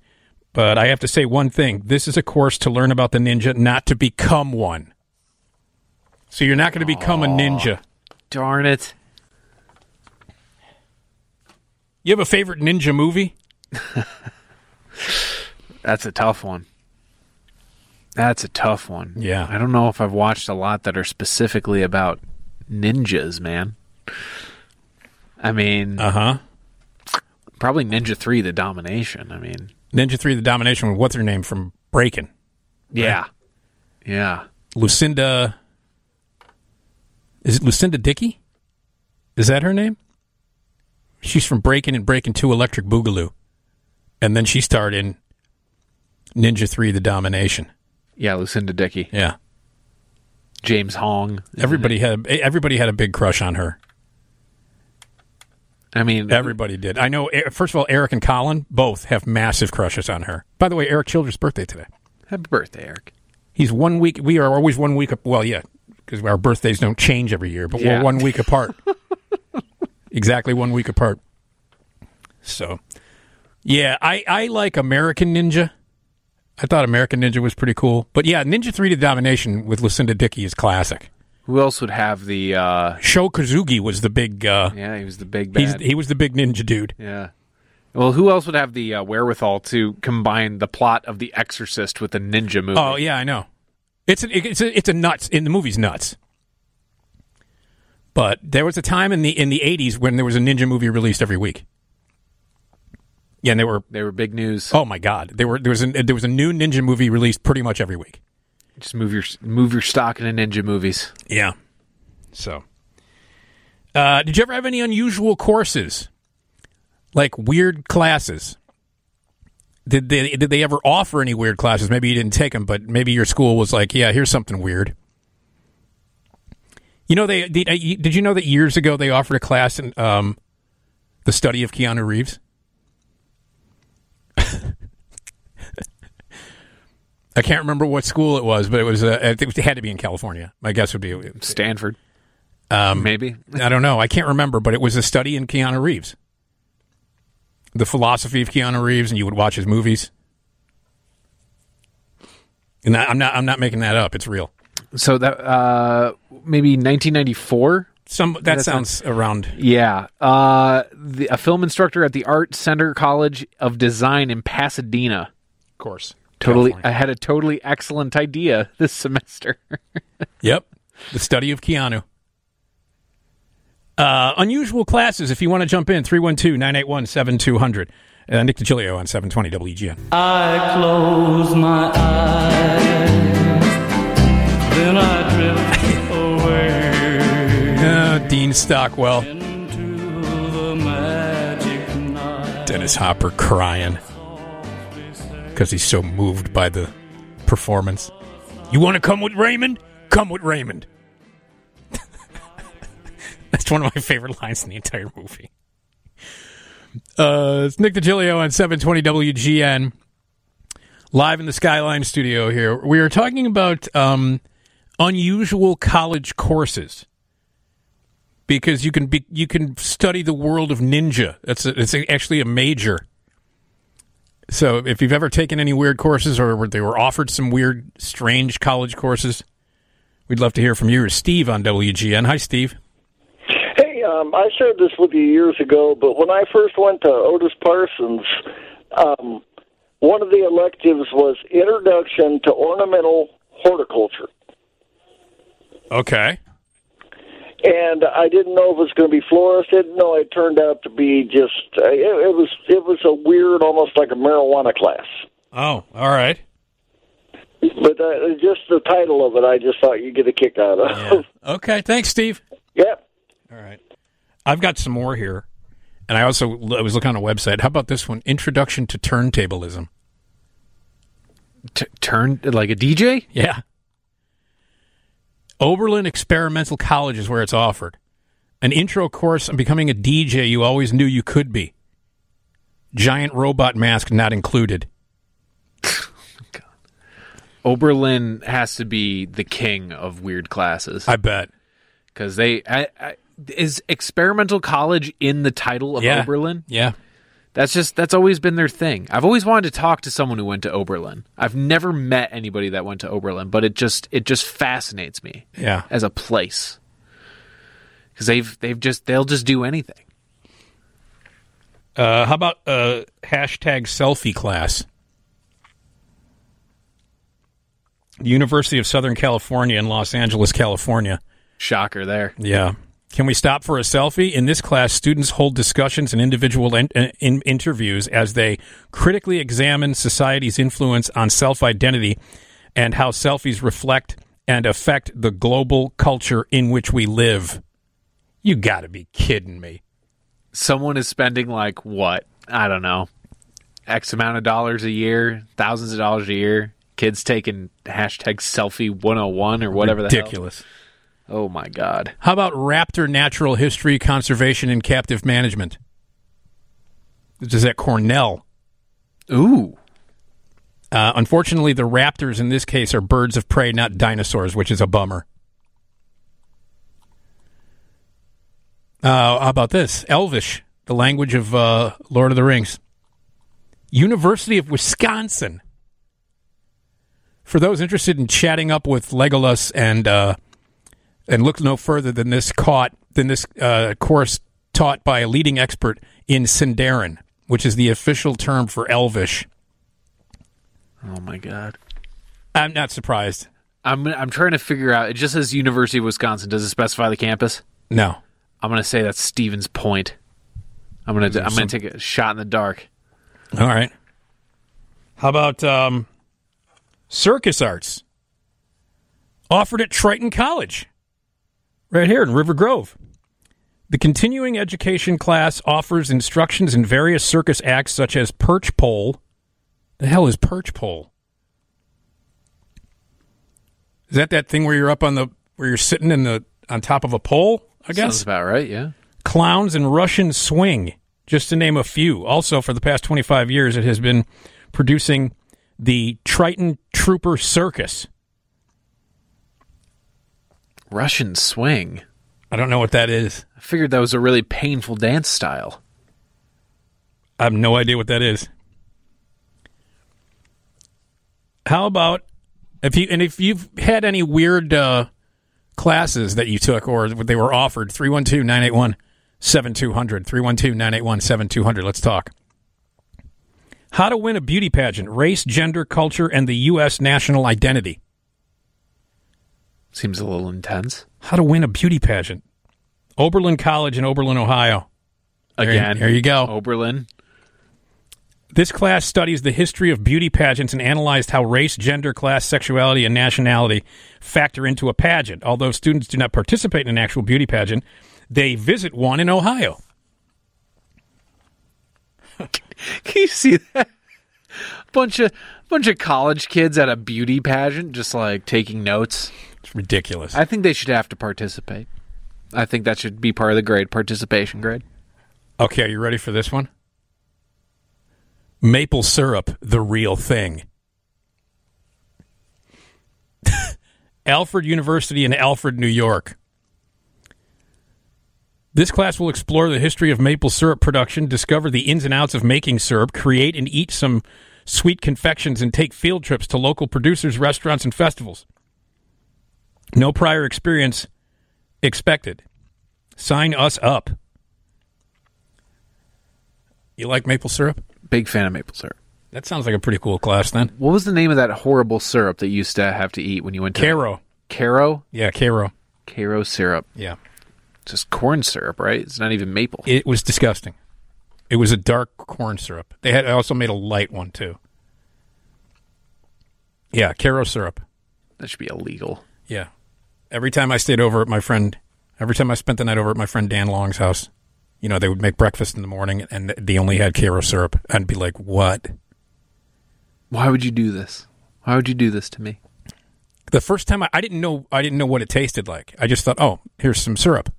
but I have to say one thing. This is a course to learn about the ninja, not to become one. So you're not going to become a ninja. Darn it. You have a favorite ninja movie? [LAUGHS] That's a tough one. That's a tough one. Yeah. I don't know if I've watched a lot that are specifically about ninjas, man. I mean, uh huh. Probably Ninja Three: The Domination. I mean, Ninja 3 The Domination with what's her name from Breaking? yeah, yeah. Lucinda. Is it Lucinda Dickey? Is that her name? She's from Breaking and Breaking 2 Electric Boogaloo. And then she starred in Ninja 3 The Domination. Yeah, Lucinda Dickey. Yeah. James Hong. Everybody had everybody had a big crush on her. I mean, everybody did. I know. eh, First of all, Eric and Colin both have massive crushes on her. By the way, Eric Childress' birthday today. Happy birthday, Eric. He's one week. We are always one week. Well, yeah, because our birthdays don't change every year, but Yeah. we're one week apart. [LAUGHS] exactly one week apart. So, yeah, I I like American Ninja. I thought American Ninja was pretty cool, but yeah, Ninja Three to Domination with Lucinda Dickey is classic. Who else would have the? uh Sho Kosugi was the big. Uh, Yeah, he was the big he was the big ninja dude. Yeah. Well, who else would have the uh, wherewithal to combine the plot of The Exorcist with a ninja movie? Oh yeah, I know. It's a, it's a, it's a nuts in the movie's nuts. But there was a time in the in the eighties when there was a ninja movie released every week. Yeah, and they were they were big news. Oh my god, there were there was a, there was a new ninja movie released pretty much every week. Just move your move your stock into ninja movies. Yeah. So, uh, did you ever have any unusual courses, like weird classes? Did they did they ever offer any weird classes? Maybe you didn't take them, but maybe your school was like, "Yeah, here's something weird." You know, they did. uh, you- Did you know that years ago they offered a class in um, the study of Keanu Reeves? [LAUGHS] I can't remember what school it was, but it was. Uh, I think it had to be in California. My guess would be Stanford. Um, Maybe. I don't know. I can't remember, but it was a study in Keanu Reeves, the philosophy of Keanu Reeves, and you would watch his movies. And I'm not. I'm not making that up. It's real. So that uh maybe 1994. Some that sounds around. Yeah, uh, the, a film instructor at the Art Center College of Design in Pasadena. Of course, totally. I had a totally excellent idea [LAUGHS] this semester. Yep, the study of Keanu. Uh, unusual classes. If you want to jump in, 312-981-7200. Uh, Nick Digilio on 720 WGN. I close my eyes, then I drift away Uh, [LAUGHS] Dean Stockwell. to the magic night. Dennis Hopper crying because he's so moved by the performance. You want to come with Raymond? Come with Raymond. [LAUGHS] That's one of my favorite lines in the entire movie. Uh, it's Nick Digilio on 720 WGN, live in the Skyline studio here. We are talking about um, unusual college courses because you can be you can study the world of ninja. That's a, it's actually a major. So if you've ever taken any weird courses or they were offered some weird, strange college courses, we'd love to hear from you. Steve on WGN. Hi, Steve. Hey, um, I shared this with you years ago, but when I first went to Otis Parsons, um, one of the electives was Introduction to Ornamental Horticulture. Okay. And I didn't know if it was going to be florist. Didn't know it turned out to be just uh, it, it was it was a weird, almost like a marijuana class. Oh, all right. But uh, just the title of it, I just thought you'd get a kick out of. Okay. Thanks, Steve. Yep. All right. I've got some more here, and I also I was looking on a website. How about this one? Introduction to Turntablism. T- turn like a DJ? Yeah. Oberlin Experimental College is where it's offered. An intro course on becoming a DJ you always knew you could be. Giant robot mask not included. God. [LAUGHS] Oberlin has to be the king of weird classes. I bet because they I, I, is experimental college in the title of Yeah. Oberlin. Yeah, that's just that's always been their thing. I've always wanted to talk to someone who went to Oberlin. I've never met anybody that went to Oberlin, but it just it just fascinates me. Yeah. as a place because they've they've just they'll just do anything. Uh, how about uh, hashtag selfie class? University of Southern California in Los Angeles, California. Shocker there. Yeah. Can we stop for a selfie? In this class, students hold discussions and individual in, in interviews as they critically examine society's influence on self identity and how selfies reflect and affect the global culture in which we live. You got to be kidding me. Someone is spending like what I don't know, x amount of dollars a year, thousands of dollars a year, Kids taking hashtag selfie 101 or whatever Ridiculous. the hell. Oh my god. How about raptor natural history, conservation, and captive management? This is at Cornell. Ooh. Uh, unfortunately, the raptors in this case are birds of prey, not dinosaurs, which is a bummer. Uh, how about this? Elvish, the language of uh, Lord of the Rings. University of Wisconsin. For those interested in chatting up with Legolas and uh, and look no further than this caught than this uh, course taught by a leading expert in Sindarin, which is the official term for Elvish. Oh my god. I'm not surprised. I'm I'm trying to figure out. It just says University of Wisconsin. Does it specify the campus? No. I'm gonna say that's Stevens Point. I'm gonna I'm gonna take a shot in the dark. All right. How about um, circus arts? Offered at Triton College, right here in River Grove. The continuing education class offers instructions in various circus acts such as perch pole. The hell is perch pole? Is that that thing where you're up on the where you're sitting in the on top of a pole? I guess Sounds about right. Yeah. clowns and Russian swing, just to name a few. Also, for the past 25 years, it has been producing the Triton Trooper Circus. Russian swing. I don't know what that is. I figured that was a really painful dance style. I have no idea what that is. How about if you and if you've had any weird uh, classes that you took or they were offered 312-981-7200 312-981-7200 let's talk how to win a beauty pageant race gender culture and the u.s national identity Seems a little intense. how to win a beauty pageant oberlin college in oberlin ohio There you- Again, there you go Oberlin. This class studies the history of beauty pageants and analyzed how race, gender, class, sexuality, and nationality factor into a pageant. Although students do not participate in an actual beauty pageant, they visit one in Ohio. [LAUGHS] Can you see that? Bunch of bunch of college kids at a beauty pageant, just like taking notes. It's ridiculous. I think they should have to participate. I think that should be part of the grade, participation grade. Okay, are you ready for this one? Maple syrup, the real thing. [LAUGHS] Alfred University in Alfred, New York. This class will explore the history of maple syrup production, discover the ins and outs of making syrup, create and eat some sweet confections, and take field trips to local producers, restaurants, and festivals. No prior experience expected. Sign us up. You like maple syrup? Big fan of maple syrup. That sounds like a pretty cool class then. What was the name of that horrible syrup that you used to have to eat when you went to Karo. Karo? Yeah, Karo. Karo syrup. Yeah. It's just corn syrup, right? It's not even maple. It was disgusting. It was a dark corn syrup. They had also made a light one too. Yeah, Karo syrup. That should be illegal. Yeah. Every time I stayed over at my friend, every time I spent the night over at my friend Dan Long's house, you know, they would make breakfast in the morning and they only had Karo syrup. I'd be like, "What?" Why would you do this? Why would you do this to me? The first time I, I didn't know I didn't know what it tasted like. I just thought, "Oh, here's some syrup."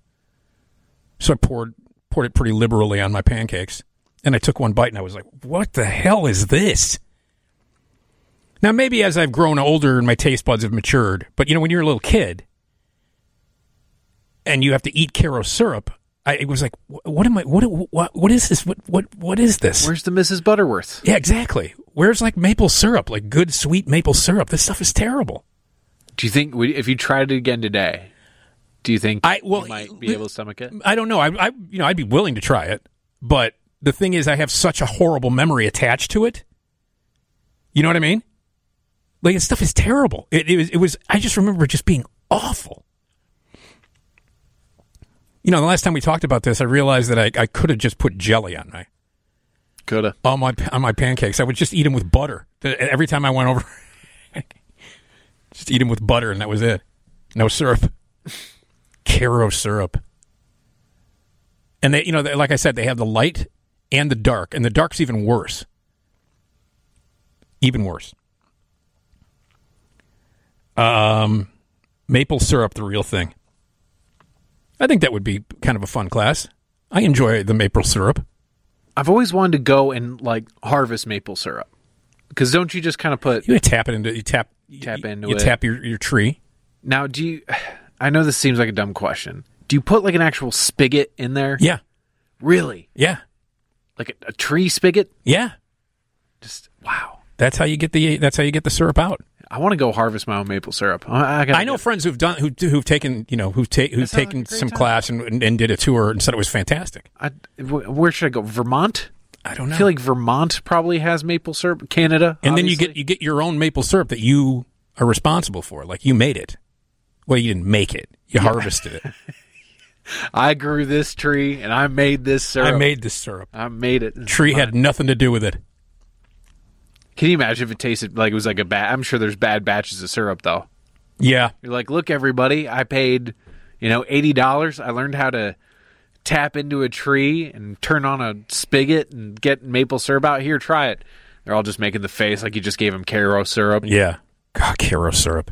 So I poured poured it pretty liberally on my pancakes, and I took one bite and I was like, "What the hell is this?" Now maybe as I've grown older and my taste buds have matured, but you know when you're a little kid and you have to eat Karo syrup, I it was like, "What am I? What what what is this? What what what is this?" Where's the Mrs. Butterworth? Yeah, exactly. Where's like maple syrup, like good sweet maple syrup? This stuff is terrible. Do you think we- if you tried it again today, do you think I well you might be able to stomach it? I don't know. I, I you know I'd be willing to try it, but the thing is, I have such a horrible memory attached to it. You know what I mean? Like this stuff is terrible. It, it was. It was. I just remember it just being awful. You know, the last time we talked about this, I realized that I, I could have just put jelly on my coulda on my on my pancakes. I would just eat them with butter every time I went over. [LAUGHS] just eat them with butter, and that was it. No syrup. Karo syrup. And they, you know, they, like I said, they have the light and the dark, and the dark's even worse. Even worse. Um, maple syrup, the real thing. I think that would be kind of a fun class. I enjoy the maple syrup. I've always wanted to go and like harvest maple syrup. Because don't you just kind of put You tap it into you tap tap into you it? tap your your tree. Now, do you? [SIGHS] I know this seems like a dumb question. Do you put like an actual spigot in there? Yeah. Really? Yeah. Like a, a tree spigot? Yeah. Just wow. That's how you get the that's how you get the syrup out. I want to go harvest my own maple syrup. I, I, gotta I know friends who've done who who've taken you know who've ta- who've taken some class and, and and did a tour and said it was fantastic. I, where should I go? Vermont? I don't know. I feel like Vermont probably has maple syrup. Canada, And then you get you get your own maple syrup that you are responsible for. Like you made it. Well, you didn't make it. You harvested it. [LAUGHS] [LAUGHS] I grew this tree and I made this syrup. I made this syrup. I made it. Tree had nothing to do with it. Can you imagine if it tasted like it was like a bad? I'm sure there's bad batches of syrup though. Yeah. You're like, look, everybody, I paid, you know, eighty dollars. I learned how to tap into a tree and turn on a spigot and get maple syrup out here. Try it. They're all just making the face like you just gave them Karo syrup. Yeah. God, Karo syrup.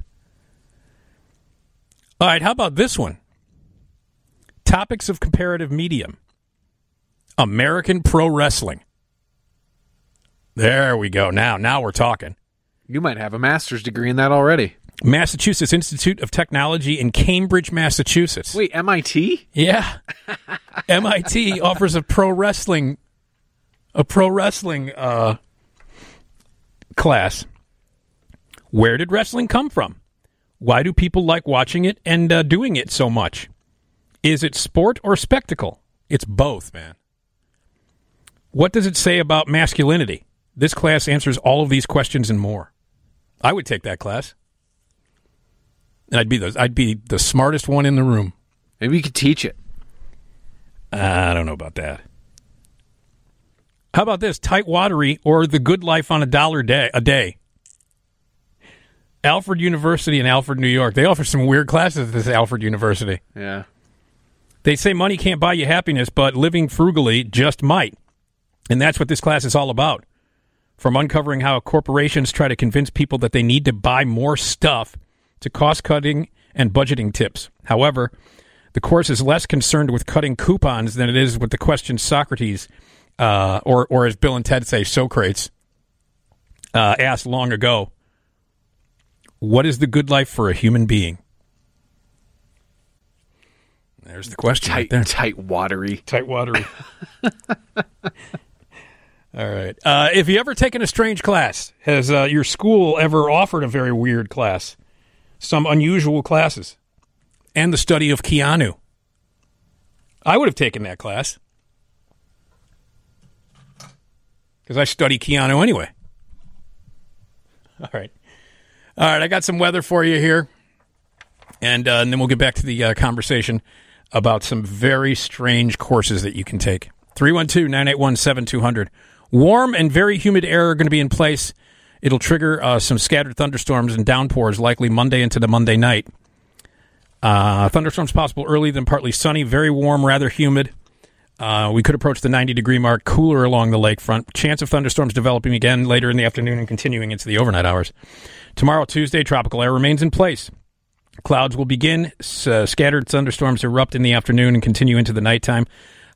All right, how about this one? Topics of comparative medium. American pro wrestling. There we go. Now, now we're talking. You might have a master's degree in that already. Massachusetts Institute of Technology in Cambridge, Massachusetts. Wait, MIT? Yeah. [LAUGHS] MIT offers a pro wrestling a pro wrestling uh, class. Where did wrestling come from? Why do people like watching it and uh, doing it so much? Is it sport or spectacle? It's both, man. What does it say about masculinity? This class answers all of these questions and more. I would take that class. And I'd be the I'd be the smartest one in the room. Maybe you could teach it. I don't know about that. How about this? Tightwaddery or the good life on a dollar day a day. Alfred University in Alfred, New York. They offer some weird classes at this Alfred University. Yeah. They say money can't buy you happiness, but living frugally just might. And that's what this class is all about. From uncovering how corporations try to convince people that they need to buy more stuff to cost cutting and budgeting tips. However, the course is less concerned with cutting coupons than it is with the question Socrates, uh, or, or as Bill and Ted say, Socrates, uh, asked long ago What is the good life for a human being? There's the question Tight, right there. tightwaddery. Tight, watery. [LAUGHS] All right. Uh, if you ever taken a strange class, has uh, your school ever offered a very weird class? Some unusual classes? And the study of Keanu. I would have taken that class. Because I study Keanu anyway. All right. All right. I got some weather for you here. And, uh, and then we'll get back to the uh, conversation about some very strange courses that you can take. 312 981 7200. Warm and very humid air are going to be in place. It'll trigger uh, some scattered thunderstorms and downpours likely Monday into the Monday night. Uh, thunderstorms possible early, then partly sunny, very warm, rather humid. Uh, we could approach the 90 degree mark, cooler along the lakefront. Chance of thunderstorms developing again later in the afternoon and continuing into the overnight hours. Tomorrow, Tuesday, tropical air remains in place. Clouds will begin. S- uh, scattered thunderstorms erupt in the afternoon and continue into the nighttime.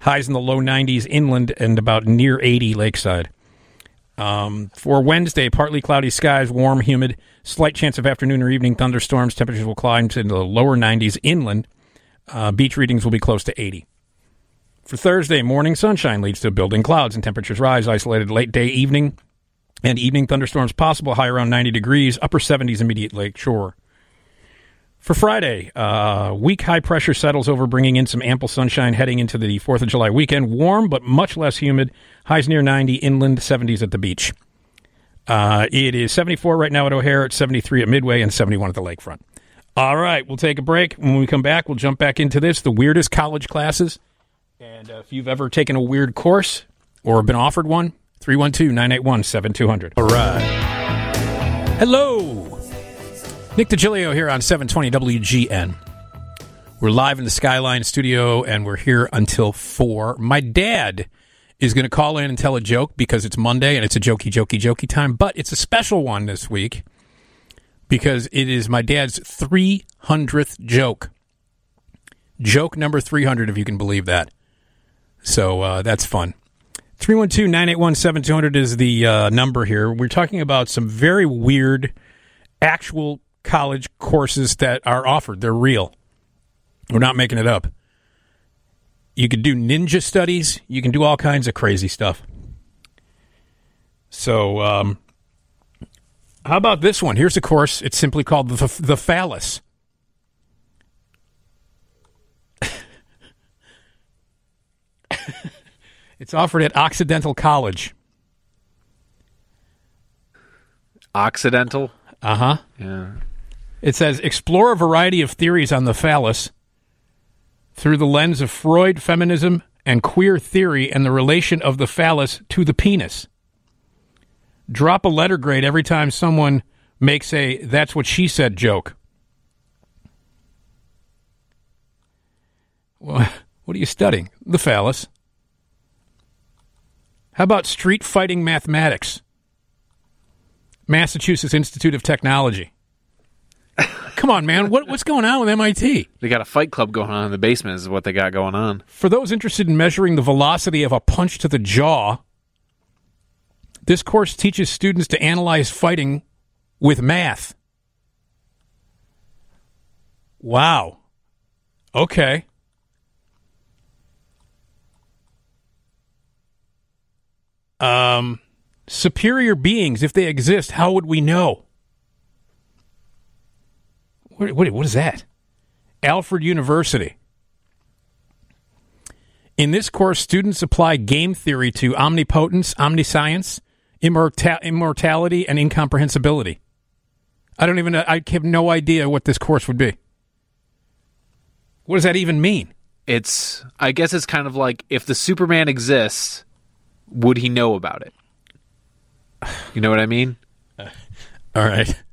Highs in the low 90s inland and about near 80 lakeside. Um, for Wednesday, partly cloudy skies, warm, humid, slight chance of afternoon or evening thunderstorms. Temperatures will climb to the lower 90s inland. Uh, beach readings will be close to 80. For Thursday, morning sunshine leads to building clouds and temperatures rise. Isolated late day, evening, and evening thunderstorms possible. High around 90 degrees, upper 70s immediate lake shore. For Friday, uh, weak high pressure settles over, bringing in some ample sunshine heading into the 4th of July weekend. Warm, but much less humid. Highs near 90, inland 70s at the beach. Uh, it is 74 right now at O'Hare, it's 73 at Midway, and 71 at the lakefront. All right, we'll take a break. When we come back, we'll jump back into this the weirdest college classes. And uh, if you've ever taken a weird course or been offered one, 312 981 7200. All right. Hello. Nick Digilio here on 720 WGN. We're live in the Skyline studio and we're here until 4. My dad is going to call in and tell a joke because it's Monday and it's a jokey, jokey, jokey time, but it's a special one this week because it is my dad's 300th joke. Joke number 300, if you can believe that. So uh, that's fun. 312 981 7200 is the uh, number here. We're talking about some very weird actual college courses that are offered. They're real. We're not making it up. You can do ninja studies, you can do all kinds of crazy stuff. So, um, how about this one? Here's a course. It's simply called the, the phallus. [LAUGHS] it's offered at Occidental College. Occidental? Uh huh. Yeah. It says explore a variety of theories on the phallus through the lens of Freud, feminism, and queer theory and the relation of the phallus to the penis. Drop a letter grade every time someone makes a that's what she said joke. [LAUGHS] What are you studying? The phallus. How about street fighting mathematics? Massachusetts Institute of Technology. Come on, man. What, what's going on with MIT? They got a fight club going on in the basement, is what they got going on. For those interested in measuring the velocity of a punch to the jaw, this course teaches students to analyze fighting with math. Wow. Okay. Um, superior beings, if they exist, how would we know? What, what, what is that? Alfred University. In this course, students apply game theory to omnipotence, omniscience, immorta- immortality, and incomprehensibility. I don't even. I have no idea what this course would be. What does that even mean? It's. I guess it's kind of like if the Superman exists, would he know about it? You know what I mean? [LAUGHS] all right.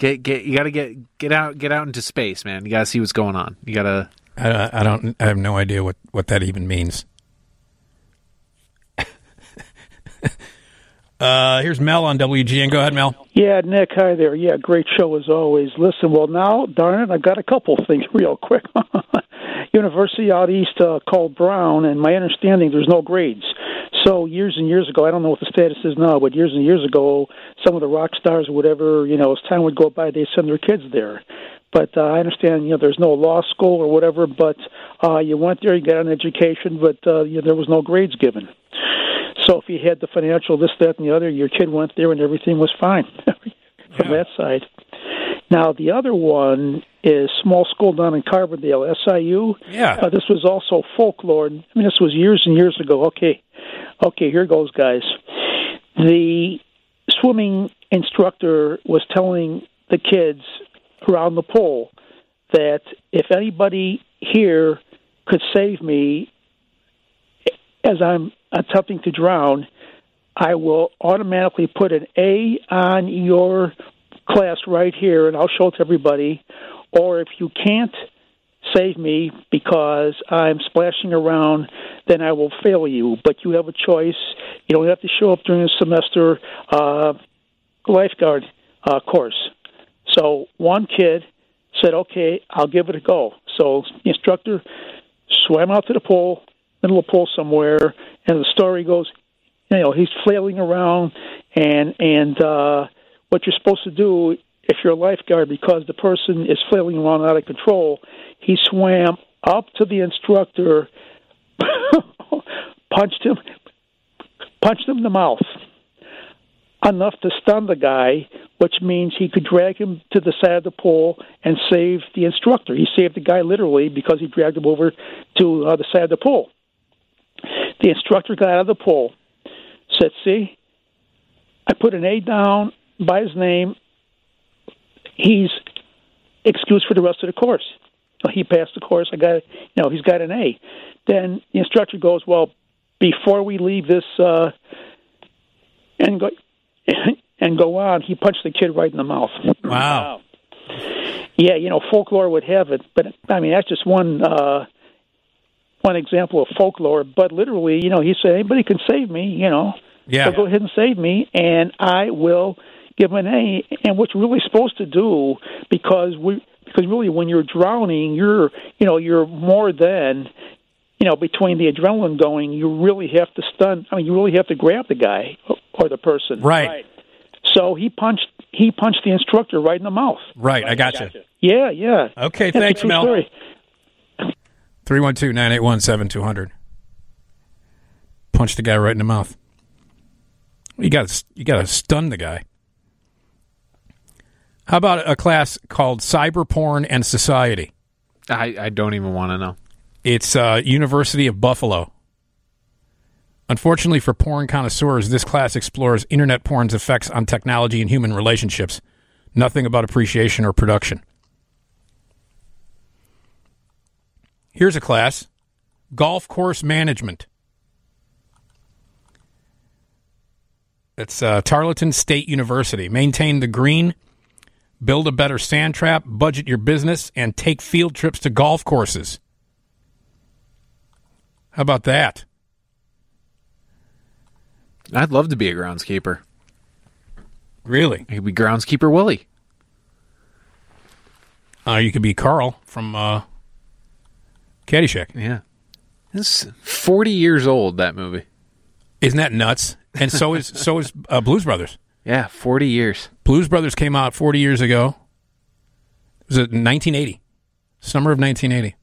Get get you got to get get out get out into space, man. You got to see what's going on. You got to I, I don't. I have no idea what what that even means. [LAUGHS] uh, here's Mel on WGN. Go ahead, Mel. Yeah, Nick, hi there. Yeah, great show as always. Listen, well, now, darn it, I got a couple things [LAUGHS] real quick. [LAUGHS] University out east uh, called Brown, and my understanding there's no grades. So years and years ago, I don't know what the status is now, but years and years ago, some of the rock stars whatever, you know, as time would go by, they send their kids there. But uh, I understand, you know, there's no law school or whatever, but uh, you went there, you got an education, but uh, you know, there was no grades given. So if you had the financial this, that, and the other, your kid went there and everything was fine [LAUGHS] from that side. Now the other one is small school down in Carbondale, SIU. Yeah. Uh, this was also folklore. I mean, this was years and years ago. Okay, okay, here goes, guys. The swimming instructor was telling the kids around the pool that if anybody here could save me as I'm attempting to drown, I will automatically put an A on your class right here, and I'll show it to everybody. Or if you can't save me because I'm splashing around, then I will fail you. But you have a choice. You don't have to show up during the semester uh, lifeguard uh, course. So one kid said, "Okay, I'll give it a go." So the instructor swam out to the pool, middle of the pool somewhere, and the story goes, you know, he's flailing around, and and uh, what you're supposed to do if you're a lifeguard, because the person is flailing around out of control, he swam up to the instructor, [LAUGHS] punched him, punched him in the mouth enough to stun the guy, which means he could drag him to the side of the pool and save the instructor. He saved the guy literally because he dragged him over to uh, the side of the pool. The instructor got out of the pool, said, "See, I put an A down by his name. He's excused for the rest of the course. He passed the course. I got, you know, he's got an A." Then the instructor goes, "Well, before we leave this." Uh, and go [LAUGHS] and go on. He punched the kid right in the mouth. Wow. Yeah, you know, folklore would have it, but I mean that's just one uh one example of folklore. But literally, you know, he said anybody can save me. You know, Yeah. so go ahead and save me, and I will give them an A. And what you're really supposed to do, because we, because really when you're drowning, you're, you know, you're more than, you know, between the adrenaline going, you really have to stun. I mean, you really have to grab the guy or the person. Right. So he punched, he punched the instructor right in the mouth. Right, I got you. Yeah, yeah. Okay, That's a thanks, Mel. story. 312 981 7200. Punch the guy right in the mouth. You got you got to stun the guy. How about a class called Cyber Porn and Society? I, I don't even want to know. It's uh, University of Buffalo. Unfortunately for porn connoisseurs, this class explores internet porn's effects on technology and human relationships. Nothing about appreciation or production. Here's a class Golf Course Management. It's uh, Tarleton State University. Maintain the green, build a better sand trap, budget your business, and take field trips to golf courses. How about that? I'd love to be a groundskeeper. Really? I could be groundskeeper Willie. Uh, you could be Carl from uh, Caddyshack. Yeah. It's 40 years old, that movie. Isn't that nuts? And so is so is uh, Blues Brothers. Yeah, 40 years. Blues Brothers came out 40 years ago. It Was it 1980? Summer of 1980.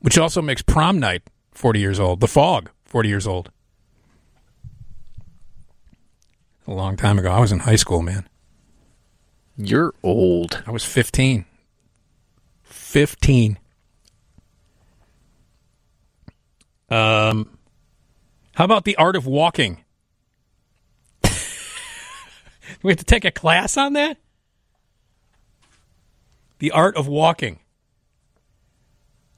Which also makes Prom Night 40 years old. The Fog 40 years old. A long time ago. I was in high school, man. You're old. I was 15. 15. Um, how about the art of walking? [LAUGHS] we have to take a class on that? The art of walking.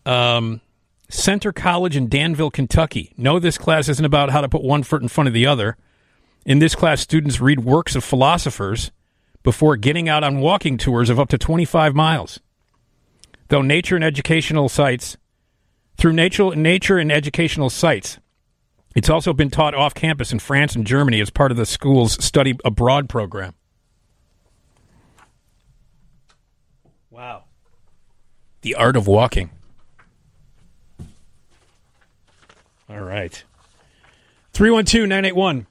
Um, Centre College in Danville, Kentucky. No, this class isn't about how to put one foot in front of the other. In this class, students read works of philosophers before getting out on walking tours of up to 25 miles. Though nature and educational sites, through nature, nature and educational sites, it's also been taught off campus in France and Germany as part of the school's study abroad program. Wow. The art of walking. All right. 312 981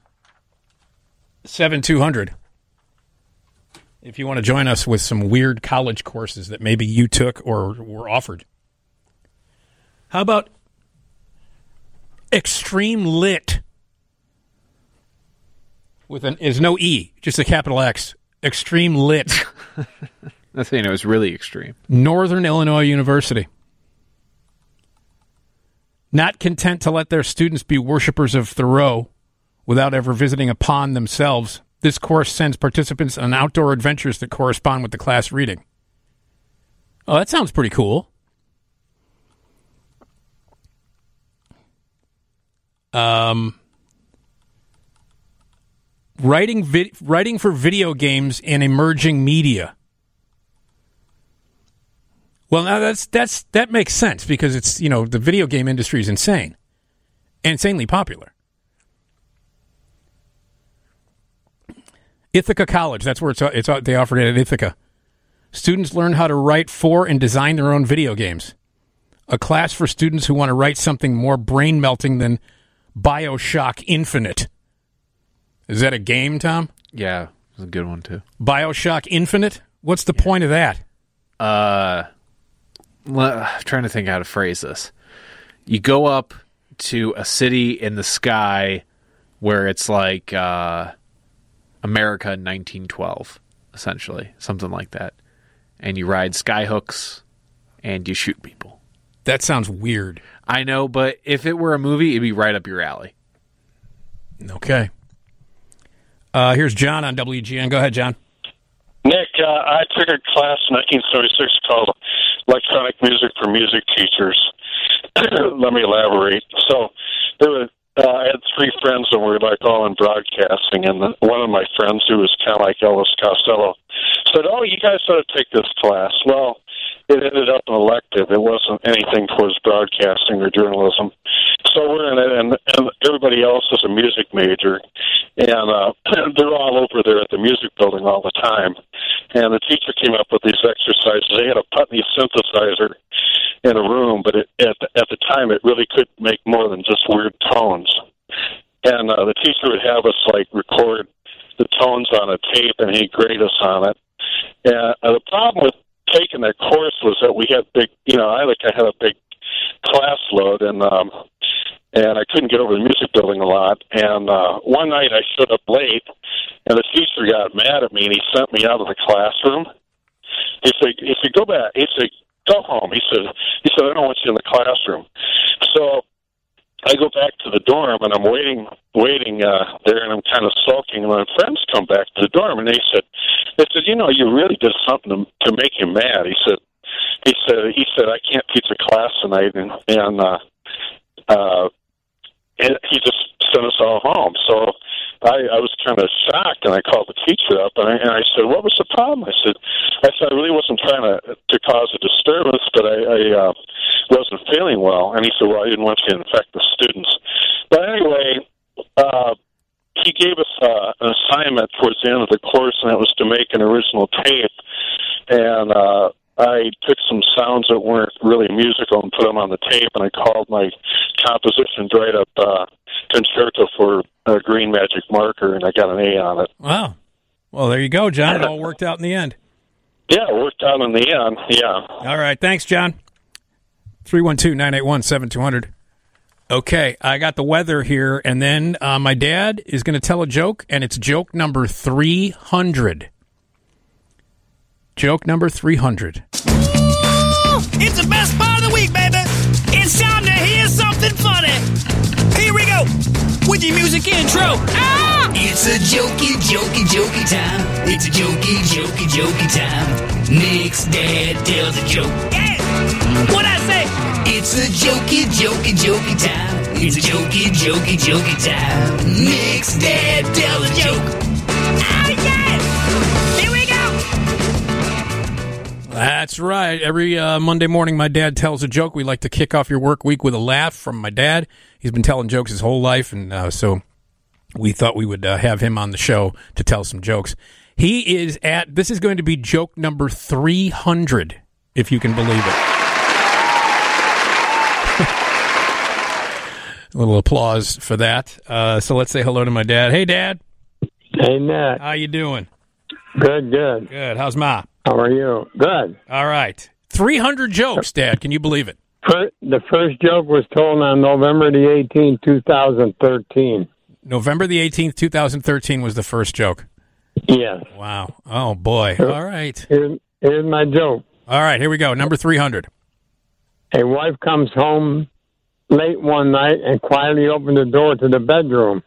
7200. If you want to join us with some weird college courses that maybe you took or were offered. How about extreme lit? With an is no E, just a capital X. Extreme lit. [LAUGHS] That's saying it was really extreme. Northern Illinois University. Not content to let their students be worshippers of Thoreau without ever visiting a pond themselves, this course sends participants on outdoor adventures that correspond with the class reading. Oh, that sounds pretty cool. Um, writing vid- writing for video games and emerging media. Well, now that's that's that makes sense because it's you know the video game industry is insane, insanely popular. Ithaca College, that's where it's it's they offered it at Ithaca. Students learn how to write for and design their own video games. A class for students who want to write something more brain melting than BioShock Infinite. Is that a game, Tom? Yeah, it's a good one too. BioShock Infinite? What's the point of that? Uh, I'm trying to think how to phrase this. You go up to a city in the sky where it's like uh, America in 1912, essentially, something like that, and you ride skyhooks and you shoot people. That sounds weird. I know, but if it were a movie, it'd be right up your alley. Okay. Uh, here's John on WGN. Go ahead, John. Nick, uh, I took a class in 1976 called Electronic Music for Music Teachers. [CLEARS THROAT] Let me elaborate. So, there were, uh, I had three friends that were like all in broadcasting, and the, one of my friends, who was kind of like Elvis Costello, said, "Oh, you guys ought to take this class." Well, it ended up an elective. It wasn't anything towards broadcasting or journalism. so we're in it, and, and everybody else is a music major, and uh, [CLEARS THROAT] they're all over there at the music building all the time. And the teacher came up with these exercises. They had a Putney synthesizer in a room, but it, at the, at the time, it really could make more than just weird tones. And uh, the teacher would have us like record the tones on a tape, and he'd grade us on it. And uh, the problem with taking that course was that we had big, you know, I like I had a big class load, and um, and I couldn't get over the music building a lot. And uh, one night I showed up late, and the teacher got mad at me, and he sent me out of the classroom. He said, "He said, go back." He said, "Go home." He said, "He said I don't want you in the classroom." So I go back to the dorm, and I'm waiting, waiting uh, there, and I'm kind of sulking. And my friends come back to the dorm, and they said, "They said, you know, you really did something to, to make him mad." He said, "He said, he said I can't teach a class tonight," and and uh, uh, and he just sent us all home. So I, I was kind of shocked, and I called the teacher up, and I, and I said, "What was the problem?" I said, "I said I really wasn't trying to to cause a disturbance, but I, I uh, wasn't feeling well." And he said, "Well, I didn't want you to infect the students." But anyway, uh, he gave us uh, an assignment towards the end of the course, and it was to make an original tape. And uh, I took some sounds that weren't really musical and put them on the tape, and I called my composition right up uh, concerto for a green magic marker, and I got an A on it. Wow. Well, there you go, John. It all [LAUGHS] worked out in the end. Yeah, it worked out in the end. Yeah. All right. Thanks, John. 312 981 7200. Okay, I got the weather here, and then uh, my dad is going to tell a joke, and it's joke number 300. Joke number 300. It's the best part of the week, baby. It's time to hear something funny. Here we go with your music intro. Ah! It's a jokey, jokey, jokey time. It's a jokey, jokey, jokey time. Nick's dad tells a joke. Yeah! What I say? It's a jokey, jokey, jokey time. It's a jokey, jokey, jokey time. Nick's dad tells a joke. Oh, yeah! Here we go. That's right. Every uh, Monday morning, my dad tells a joke. We like to kick off your work week with a laugh from my dad. He's been telling jokes his whole life, and uh, so we thought we would uh, have him on the show to tell some jokes. He is at, this is going to be joke number 300, if you can believe it. A little applause for that. Uh, so let's say hello to my dad. Hey, Dad. Hey, Nick. How you doing? Good, good. Good. How's Ma? How are you? Good. All right. 300 jokes, Dad. Can you believe it? The first joke was told on November the 18th, 2013. November the 18th, 2013 was the first joke. Yes. Wow. Oh, boy. All right. Here's, here's my joke. All right. Here we go. Number 300. A wife comes home late one night and quietly opens the door to the bedroom.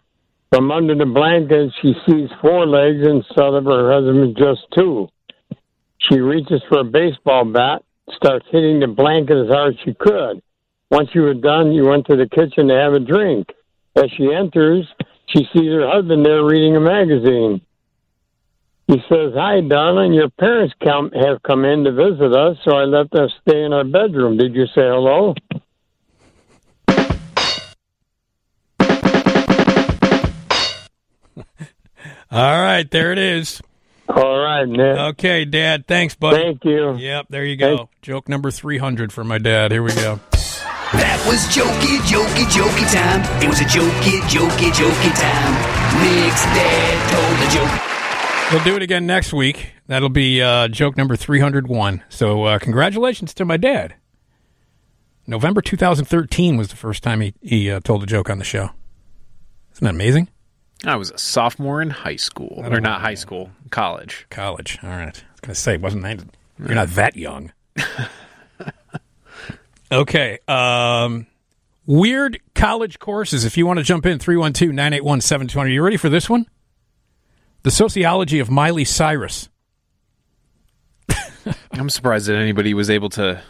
From under the blanket, she sees four legs instead of her husband's just two. She reaches for a baseball bat, starts hitting the blanket as hard as she could. Once you were done, you went to the kitchen to have a drink. As she enters, she sees her husband there reading a magazine. He says, Hi, darling, your parents come, have come in to visit us, so I let them stay in our bedroom. Did you say hello? All right. There it is. All right, Nick. Okay, Dad. Thanks, buddy. Thank you. Yep. There you go. Joke number 300 for my dad. Here we go. That was jokey, jokey, jokey time. It was a jokey, jokey, jokey time. Nick's dad told a joke. We'll do it again next week. That'll be uh, joke number 301. So, uh, congratulations to my dad. November 2013 was the first time he, he uh, told a joke on the show. Isn't that amazing? I was a sophomore in high school, or not high school, college. College. All right. I was going to say, wasn't that, you're not that young. [LAUGHS] okay. Um, weird college courses. If you want to jump in, 312 981 720. You ready for this one? The sociology of Miley Cyrus. [LAUGHS] I'm surprised that anybody was able to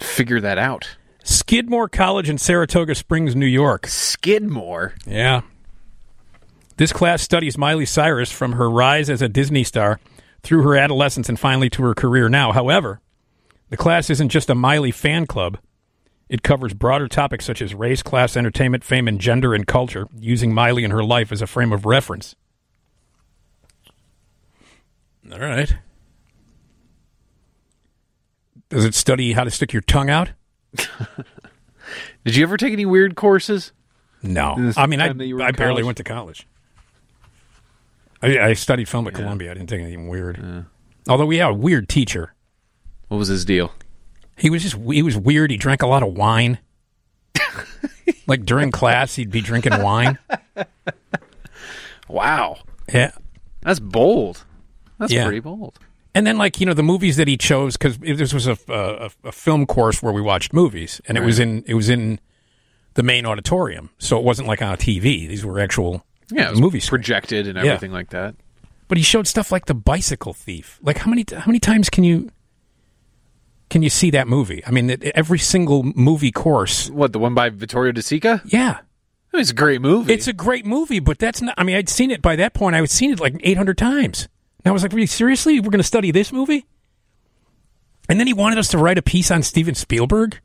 figure that out. Skidmore College in Saratoga Springs, New York. Skidmore? Yeah. This class studies Miley Cyrus from her rise as a Disney star through her adolescence and finally to her career now. However, the class isn't just a Miley fan club. It covers broader topics such as race, class, entertainment, fame, and gender and culture, using Miley and her life as a frame of reference. All right. Does it study how to stick your tongue out? [LAUGHS] Did you ever take any weird courses? No. I mean, I, time that you were in I barely college? went to college. I, I studied film at Columbia. I didn't think anything weird. Although we had a weird teacher. What was his deal? He was just he was weird. He drank a lot of wine. [LAUGHS] like during class, he'd be drinking wine. Wow. Yeah. That's bold. That's Yeah. pretty bold. And then, like you know, the movies that he chose because this was a, a a film course where we watched movies, and it was in it was in the main auditorium, so it wasn't like on a TV. These were actual Yeah, it was movie screen. projected and Yeah. everything like that. But he showed stuff like the Bicycle Thief. Like how many how many times can you can you see that movie? I mean, it, every single movie course. What the one by Vittorio De Sica? Yeah, it's a great movie. It's a great movie, but that's not. I mean, I'd seen it by that point. I had seen it like eight hundred times. And I was like, really seriously, we're going to study this movie? And then he wanted us to write a piece on Steven Spielberg,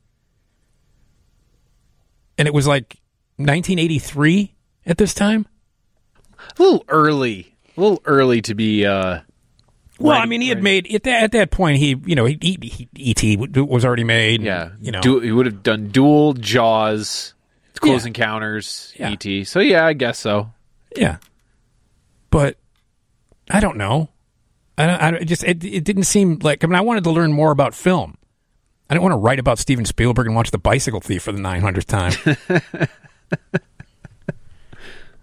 and it was like 1983 at this time. A little early. A little early to be. uh Well, I mean, he had made at that, at that point. He, you know, he, he, he, E.T. was already made. Yeah, you know, Du- he would have done Duel Jaws, Close Yeah. Encounters, Yeah. E.T. So yeah, I guess so. Yeah, but I don't know. I, don't, I don't- it just it, it didn't seem like. I mean, I wanted to learn more about film. I didn't want to write about Steven Spielberg and watch The Bicycle Thief for the 900th time. [LAUGHS]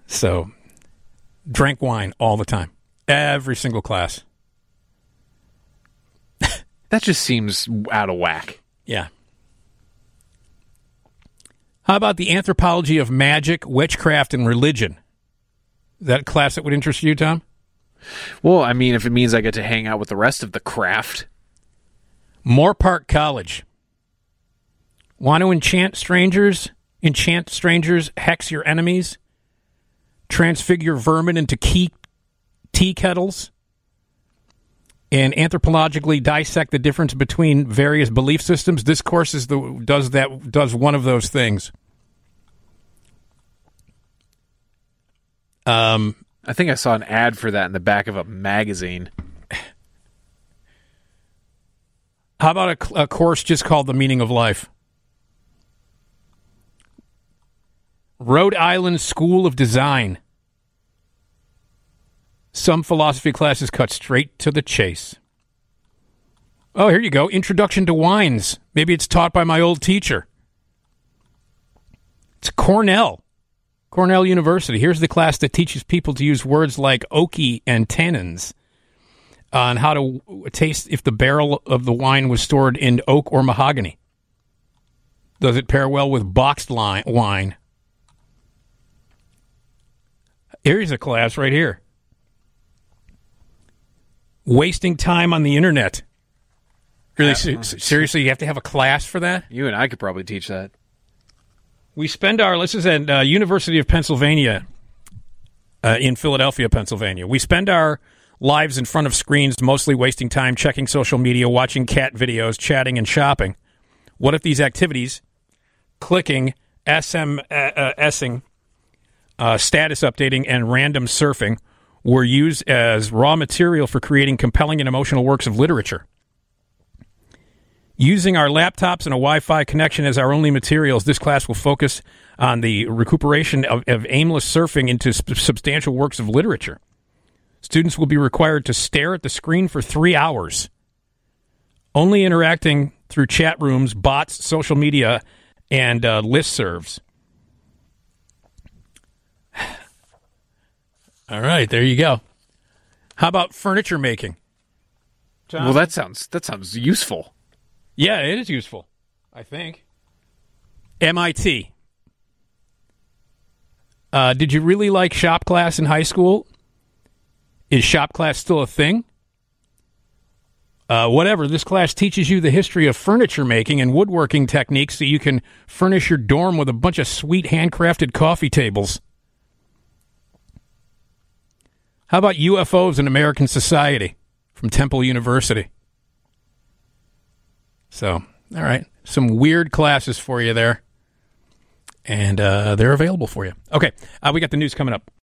so, drank wine all the time, every single class. [LAUGHS] That just seems out of whack. Yeah. How about the anthropology of magic, witchcraft, and religion? Is that class that would interest you, Tom? Well, I mean, if it means I get to hang out with the rest of the craft. Moorpark College. Want to enchant strangers? Enchant strangers, hex your enemies, transfigure vermin into key tea kettles, and anthropologically dissect the difference between various belief systems. This course is the does that does one of those things. Um, I think I saw an ad for that in the back of a magazine. How about a, a course just called The Meaning of Life? Rhode Island School of Design. Some philosophy classes cut straight to the chase. Oh, here you go. Introduction to Wines. Maybe it's taught by my old teacher. It's Cornell. Cornell University. Here's the class that teaches people to use words like oaky and tannins on how to taste if the barrel of the wine was stored in oak or mahogany. Does it pair well with boxed wine? Here's a class right here. Wasting time on the internet. Really, se- seriously, you have to have a class for that? You and I could probably teach that. We spend our, this is at uh, University of Pennsylvania uh, in Philadelphia, Pennsylvania. We spend our lives in front of screens, mostly wasting time checking social media, watching cat videos, chatting, and shopping. What if these activities, clicking, SM, uh, status updating, and random surfing, were used as raw material for creating compelling and emotional works of literature? Using our laptops and a Wi Fi connection as our only materials, this class will focus on the recuperation of, of aimless surfing into sp- substantial works of literature. Students will be required to stare at the screen for three hours, only interacting through chat rooms, bots, social media, and uh, listservs. All right, there you go. How about furniture making? Well, that sounds that sounds useful. Yeah, it is useful. I think. MIT. Uh, did you really like shop class in high school? Is shop class still a thing? Uh, whatever. This class teaches you the history of furniture making and woodworking techniques so you can furnish your dorm with a bunch of sweet handcrafted coffee tables. How about UFOs in American society from Temple University? So All right. Some weird classes for you there. And uh, they're available for you. Okay. Uh, we got the news coming up.